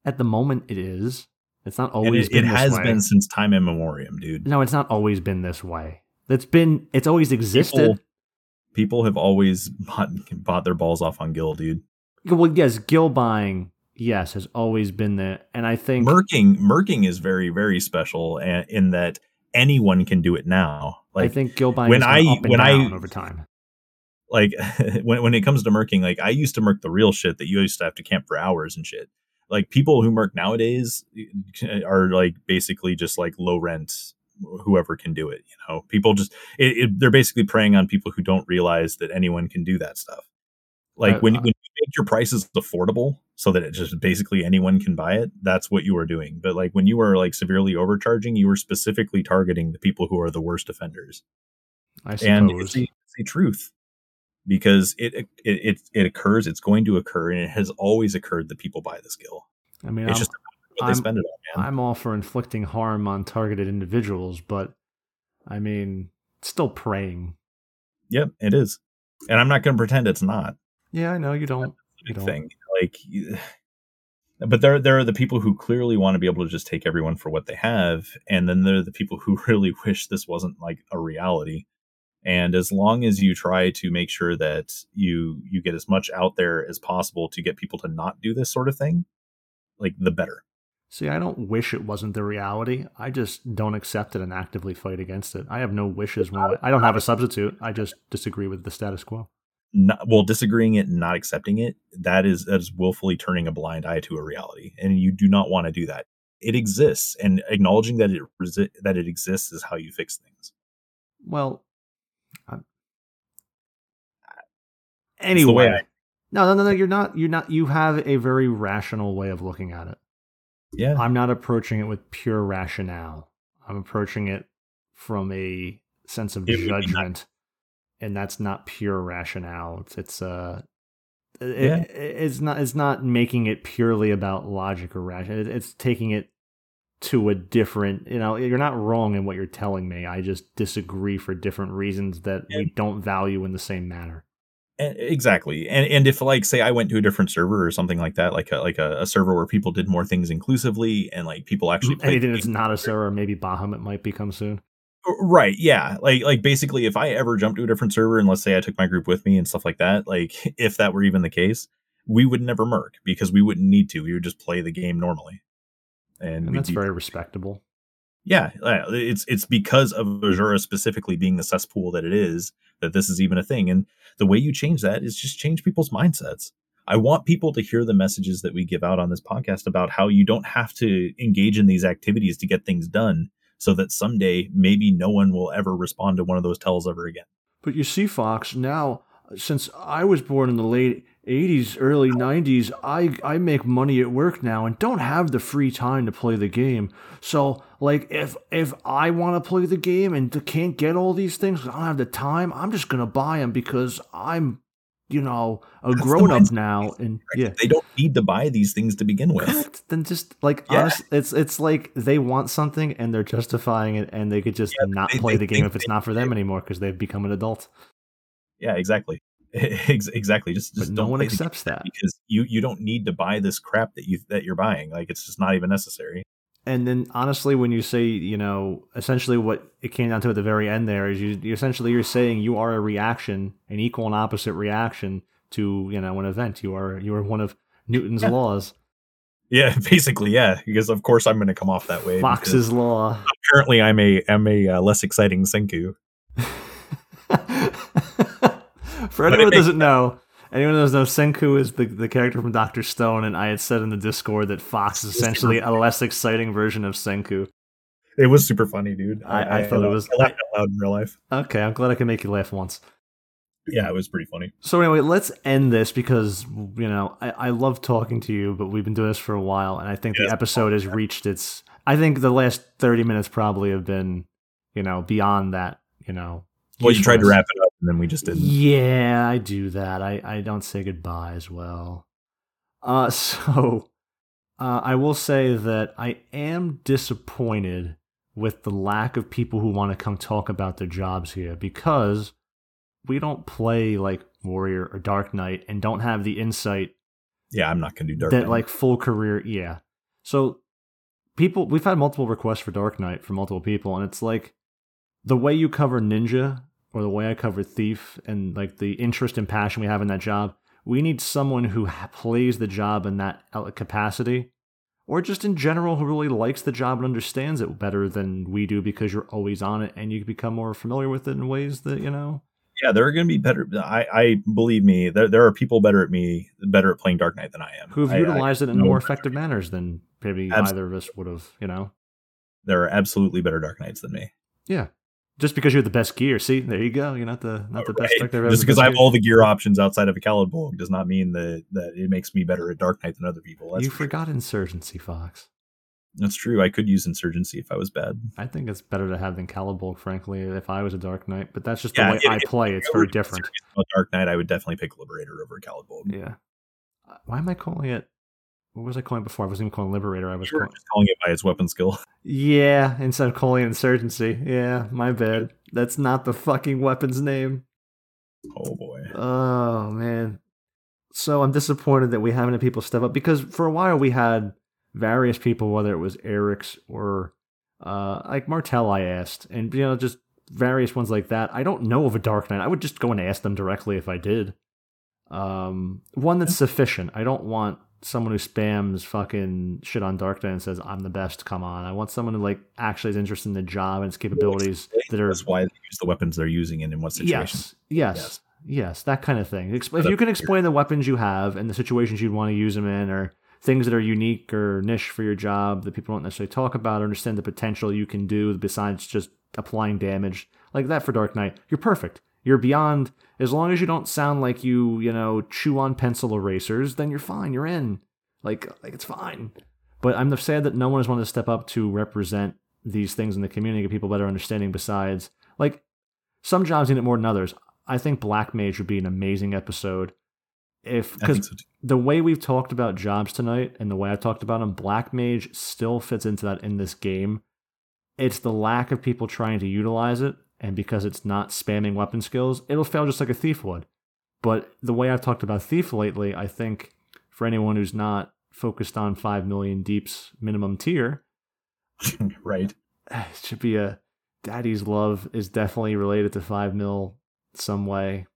At the moment, it is. It's not always. it, it has way. been since time immemorial, dude. No, it's not always been this way. It's been. It's always existed. People have always bought, bought their balls off on Gil, dude. Well, yes, gil buying, yes, has always been there, and I think Merking, merking is very, very special in that anyone can do it now. Like I think gil buying when I- when I- over time. like when when it comes to merking, like I used to merk the real shit that you used to have to camp for hours and shit. Like people who merk nowadays are like basically just like low rent, whoever can do it. You know, people just it, it, they're basically preying on people who don't realize that anyone can do that stuff. Like Uh, when when you make your prices affordable so that it just basically anyone can buy it, that's what you are doing. But like when you are like severely overcharging, you are specifically targeting the people who are the worst offenders I and suppose. it's a, it's a truth because it, it it it occurs it's going to occur and it has always occurred that people buy the skill I mean, it's I'm, just what I'm- they spend it on man I'm all for inflicting harm on targeted individuals, but I mean, still praying. yep it is and i'm not going to pretend it's not Yeah, I know you don't. a big don't. thing like but there there are the people who clearly want to be able to just take everyone for what they have and then there are the people who really wish this wasn't like a reality And as long as you try to make sure that you you get as much out there as possible to get people to not do this sort of thing, like the better. See, I don't wish it wasn't the reality. I just don't accept it and actively fight against it. I have no wishes. When I, I don't have a substitute. I just disagree with the status quo. Not, well, disagreeing it and not accepting it, that is that is willfully turning a blind eye to a reality, and you do not want to do that. It exists, and acknowledging that it resi- that it exists is how you fix things. Well, uh, I'm... anyway, I... no, no, no, no. You're not. You're not. You have a very rational way of looking at it. Yeah. I'm not approaching it with pure rationale. I'm approaching it from a sense of it judgment, and that's not pure rationale. It's it's uh it, yeah. it, it's not it's not making it purely about logic or rational. It, it's taking it to a different you know you're not wrong in what you're telling me i just disagree for different reasons that yeah. we don't value in the same manner exactly and and if like say i went to a different server or something like that like a like a, a server where people did more things inclusively and like people actually anything that's not a server maybe bahamut might become soon right yeah like like basically if i ever jumped to a different server and let's say i took my group with me and stuff like that like if that were even the case we would never merc because we wouldn't need to we would just play the game normally and, and that's very respectable yeah, it's it's because of Asura specifically being the cesspool that it is that this is even a thing. And the way you change that is just change people's mindsets. I want people to hear the messages that we give out on this podcast about how you don't have to engage in these activities to get things done so that someday maybe no one will ever respond to one of those tells ever again. But you see, Fox, now since I was born in the late 80s, early 90s, I, I make money at work now and don't have the free time to play the game. So, like, if if I want to play the game and can't get all these things, I don't have the time, I'm just going to buy them because I'm, you know, a grown up now. And yeah. They don't need to buy these things to begin with. Correct. Then just, like, yeah. it's, it's like they want something and they're justifying it and they could just yeah, not they, play they, the game they, if it's not for them anymore because they've become an adult. Yeah, exactly. exactly. Just, just no one accepts that because you you don't need to buy this crap that you that you're buying. Like it's just not even necessary. And then honestly, when you say you know essentially what it came down to at the very end there is you, you essentially you're saying you are a reaction, an equal and opposite reaction to you know an event. You are you are one of Newton's yeah. laws. Yeah, basically, yeah. Because of course I'm going to come off that way. Fox's law. Apparently, I'm a I'm a uh, less exciting Senku. For anyone that doesn't know, anyone that doesn't know, Senku is the, the character from Doctor Stone, and I had said in the Discord that Fox is essentially a less exciting version of Senku. It was super funny, dude. I, I, I thought I, it was. I laughed out loud in real life. Okay, I'm glad I can make you laugh once. Yeah, it was pretty funny. So anyway, let's end this because you know I, I love talking to you, but we've been doing this for a while, and I think yeah, the episode has reached its. I think the last thirty minutes probably have been, you know, beyond that. You know, well, you tried to wrap it up, and then we just didn't. Yeah, I do that. I I don't say goodbye as well. Uh, so uh, I will say that I am disappointed with the lack of people who want to come talk about their jobs here because we don't play like Warrior or Dark Knight and don't have the insight. Yeah, I'm not gonna do Dark that Knight. like full career. Yeah, so people we've had multiple requests for Dark Knight from multiple people, and it's like the way you cover Ninja or the way I cover Thief and like the interest and passion we have in that job, we need someone who plays the job in that uh, capacity or just in general who really likes the job and understands it better than we do because you're always on it and you become more familiar with it in ways that, you know. Yeah, there are going to be better. I, I believe me, there, there are people better at me, better at playing Dark Knight than I am. Who've utilized I, I, it in more effective manners than maybe either of us would have, you know. There are absolutely better Dark Knights than me. Yeah, just because you're the best gear. See, there you go. You're not the not the best. Right. Just because I have all the gear options outside of a Caliburn does not mean that that it makes me better at Dark Knight than other people. That's you forgot. Insurgency, Fox. That's true. I could use Insurgency if I was bad. I think it's better to have than Caliburn, frankly, if I was a Dark Knight. But that's just the yeah, way I play. It's very different. Dark Knight, I would definitely pick Liberator over Caliburn. Yeah. Why am I calling it what was I calling before? I wasn't even calling Liberator. I was calling... calling... it by its weapon skill. Yeah, instead of calling it Insurgency. Yeah, my bad. That's not the fucking weapon's name. Oh boy. Oh man. So I'm disappointed that we haven't had people step up because for a while we had various people, whether it was Eric's or uh, like Martel, I asked, and you know, just various ones like that. I don't know of a Dark Knight. I would just go and ask them directly if I did. Um, one that's sufficient. I don't want someone who spams fucking shit on Dark Knight and says I'm the best. Come on, I want someone who like actually is interested in the job and its capabilities that are. That's why they use the weapons they're using and in what situation. Yes, yes, yes, yes, that kind of thing. If you can explain the weapons you have and the situations you'd want to use them in, or things that are unique or niche for your job that people don't necessarily talk about or understand the potential you can do besides just applying damage, like that for Dark Knight, you're perfect. You're beyond as long as you don't sound like you, you know, chew on pencil erasers, then you're fine. You're in. Like like it's fine. But I'm sad that no one has wanted to step up to represent these things in the community, give people better understanding besides like some jobs need it more than others. I think Black Mage would be an amazing episode. If because so the way we've talked about jobs tonight and the way I've talked about them, Black Mage still fits into that in this game. It's the lack of people trying to utilize it and because it's not spamming weapon skills, it'll fail just like a thief would. But the way I've talked about thief lately, I think for anyone who's not focused on five million deeps minimum tier, right, it should be a daddy's love is definitely related to five mil some way.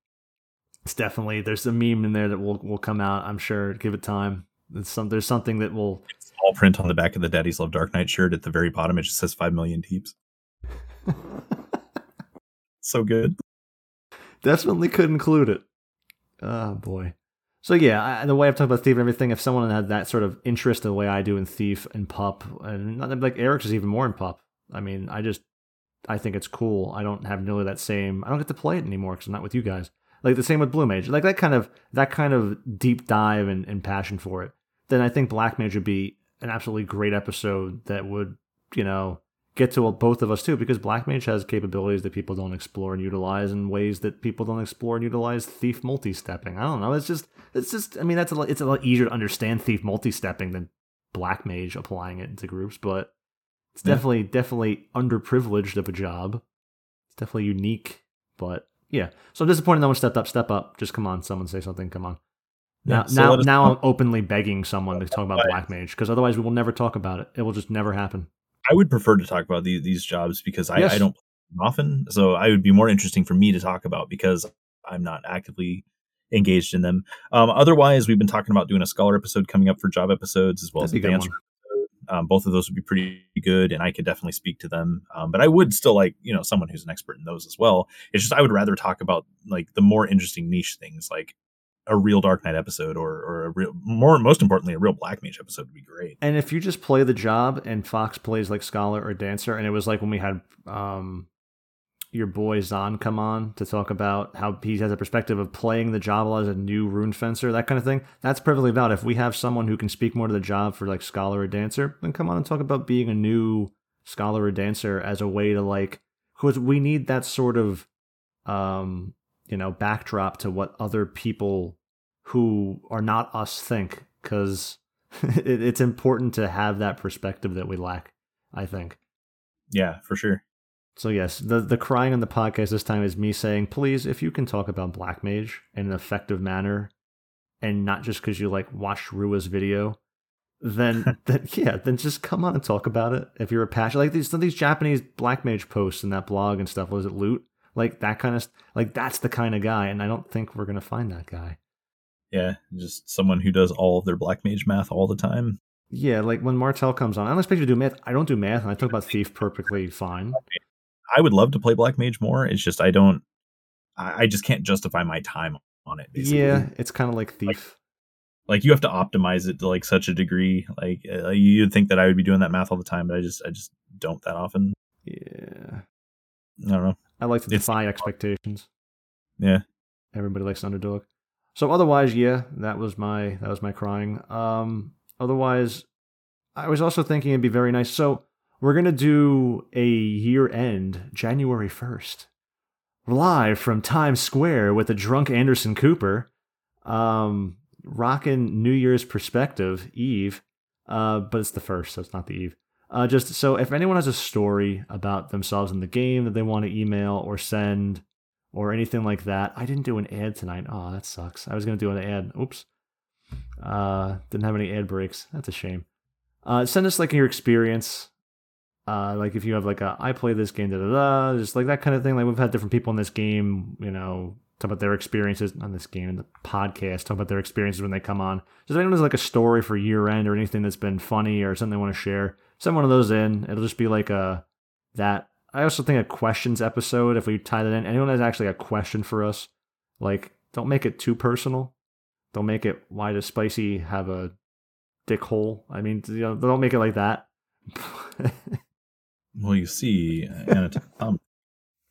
It's definitely there's a meme in there that will will come out. I'm sure. Give it time. It's some there's something that will. It's all print on the back of the Daddy's Love Dark Knight shirt at the very bottom. It just says five million deeps. so good. Definitely could include it. Oh boy. So yeah, I, the way I've talked about Thief and everything, if someone had that sort of interest in the way I do in Thief and Pup, and not, like Eric's is even more in Pup. I mean, I just I think it's cool. I don't have nearly that same. I don't get to play it anymore because I'm not with you guys. Like the same with Blue Mage. Like that kind of that kind of deep dive and, and passion for it. Then I think Black Mage would be an absolutely great episode that would you know get to both of us too, because Black Mage has capabilities that people don't explore and utilize in ways that people don't explore and utilize Thief multi-stepping. I don't know. It's just, it's just. I mean, that's a it's a lot easier to understand Thief multi-stepping than Black Mage applying it into groups, but it's yeah. definitely definitely underprivileged of a job. It's definitely unique, but yeah. So I'm disappointed no one stepped up. Step up. Just come on, someone say something. Come on. Now, yeah, so now, now I'm openly begging someone to talk about Black Mage because otherwise we will never talk about it. It will just never happen. I would prefer to talk about the, these jobs because I, yes. I don't often. So I would be more interesting for me to talk about because I'm not actively engaged in them. Um, otherwise, we've been talking about doing a scholar episode coming up for job episodes as well That'd as advanced. Um, both of those would be pretty good, and I could definitely speak to them. Um, but I would still like, you know, someone who's an expert in those as well. It's just I would rather talk about like the more interesting niche things, like a real Dark Knight episode or or a real more most importantly a real Black Mage episode would be great. And if you just play the job and Fox plays like scholar or dancer, and it was like when we had um your boy Zahn come on to talk about how he has a perspective of playing the job as a new rune fencer, that kind of thing. That's perfectly valid. If we have someone who can speak more to the job for like scholar or dancer, then come on and talk about being a new scholar or dancer as a way to like because we need that sort of um you know backdrop to what other people who are not us think because it, it's important to have that perspective that we lack i think. Yeah for sure. So yes the the crying on the podcast this time is me saying please if you can talk about black mage in an effective manner and not just because you like watched rua's video then then yeah then just come on and talk about it. If you're a passion like these some of these japanese black mage posts in that blog and stuff was it loot like that kind of like that's the kind of guy, and I don't think we're gonna find that guy. Yeah, just someone who does all of their black mage math all the time. Yeah, like when Martel comes on, I don't expect you to do math. I don't do math, and I talk about thief perfectly fine. I would love to play black mage more. It's just I don't. I just can't justify my time on it. Basically. Yeah, it's kind of like thief. Like, like, you have to optimize it to like such a degree. Like uh, you'd think that I would be doing that math all the time, but I just I just don't that often. Yeah, I don't know. I like to defy expectations. Yeah. Everybody likes underdog. So otherwise, yeah, that was my that was my crying. Um otherwise, I was also thinking it'd be very nice. So we're gonna do a year end, January first. Live from Times Square with the drunk Anderson Cooper. Um rocking New Year's perspective, Eve. Uh, but it's the first, so it's not the Eve. Uh, just so if anyone has a story about themselves in the game that they want to email or send or anything like that, I didn't do an ad tonight. Oh, that sucks. I was going to do an ad. Oops. Uh, didn't have any ad breaks. That's a shame. Uh, send us like your experience. Uh, like if you have like a I play this game, da da da, just like that kind of thing. Like we've had different people in this game, you know, talk about their experiences on this game in the podcast, talk about their experiences when they come on. Just anyone has like a story for year end or anything that's been funny or something they want to share, send one of those in. It'll just be like a that. I also think a questions episode if we tie that in. Anyone has actually a question for us, like don't make it too personal. Don't make it why does Spicy have a dick hole? I mean, you know, don't make it like that. well, you see, um,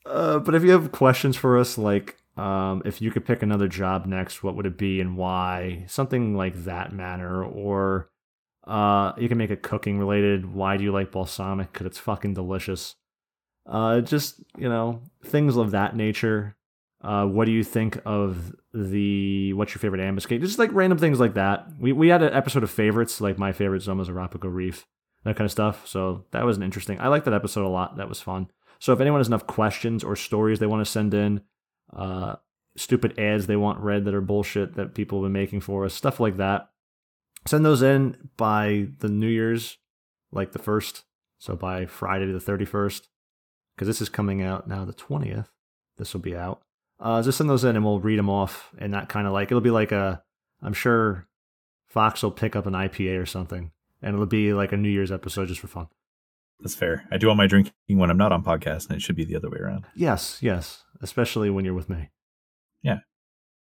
uh, but if you have questions for us, like um, if you could pick another job next, what would it be and why? Something like that manner. Or uh, you can make it cooking related. Why do you like balsamic? Because it's fucking delicious. Uh, just, you know, things of that nature. Uh, what do you think of the what's your favorite ambuscade? Just like random things like that. We we had an episode of favorites, like my favorite zone was Arapago Reef, that kind of stuff. So that was an interesting. I liked that episode a lot. That was fun. So if anyone has enough questions or stories they want to send in, uh, stupid ads they want read that are bullshit that people have been making for us, stuff like that. Send those in by the New Year's, like the first. So by Friday the 31st, because this is coming out now the 20th. This will be out. Uh, just send those in and we'll read them off. And that kind of like, it'll be like a, I'm sure Fox will pick up an IPA or something. And it'll be like a New Year's episode just for fun. That's fair. I do all my drinking when I'm not on podcast, and it should be the other way around. Yes, yes. Especially when you're with me. Yeah.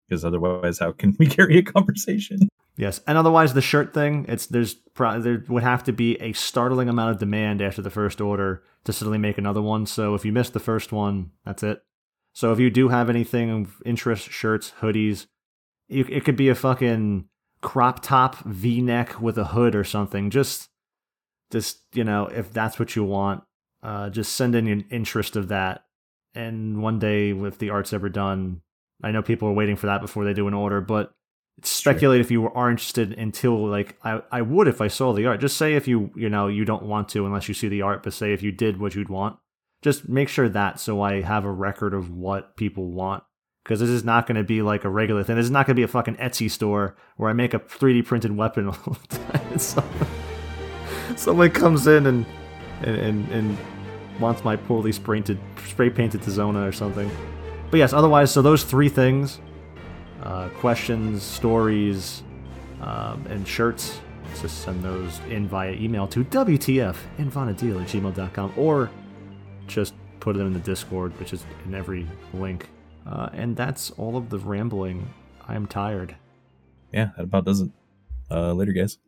Because otherwise, how can we carry a conversation? Yes, and otherwise the shirt thing, it's there's there would have to be a startling amount of demand after the first order to suddenly make another one. So if you missed the first one, that's it. So if you do have anything of interest, shirts, hoodies, you, it could be a fucking crop top V-neck with a hood or something. Just, just you know, if that's what you want, uh, just send in an interest of that. And one day, if the art's ever done, I know people are waiting for that before they do an order, but speculate if you are interested until like I, I would if I saw the art. Just say if you you know you don't want to unless you see the art, but say if you did what you'd want. Just make sure that so I have a record of what people want. Because this is not going to be like a regular thing. This is not going to be a fucking Etsy store where I make a 3D printed weapon all the time. someone, someone comes in and, and, and, and wants my poorly painted, spray painted Tizona or something. But yes, otherwise, so those three things uh, questions, stories, um, and shirts, just send those in via email to WTFinvonadil at gmail.com or just put them in the Discord, which is in every link. Uh, and that's all of the rambling. I am tired. Yeah, that about does it. Uh, later, guys.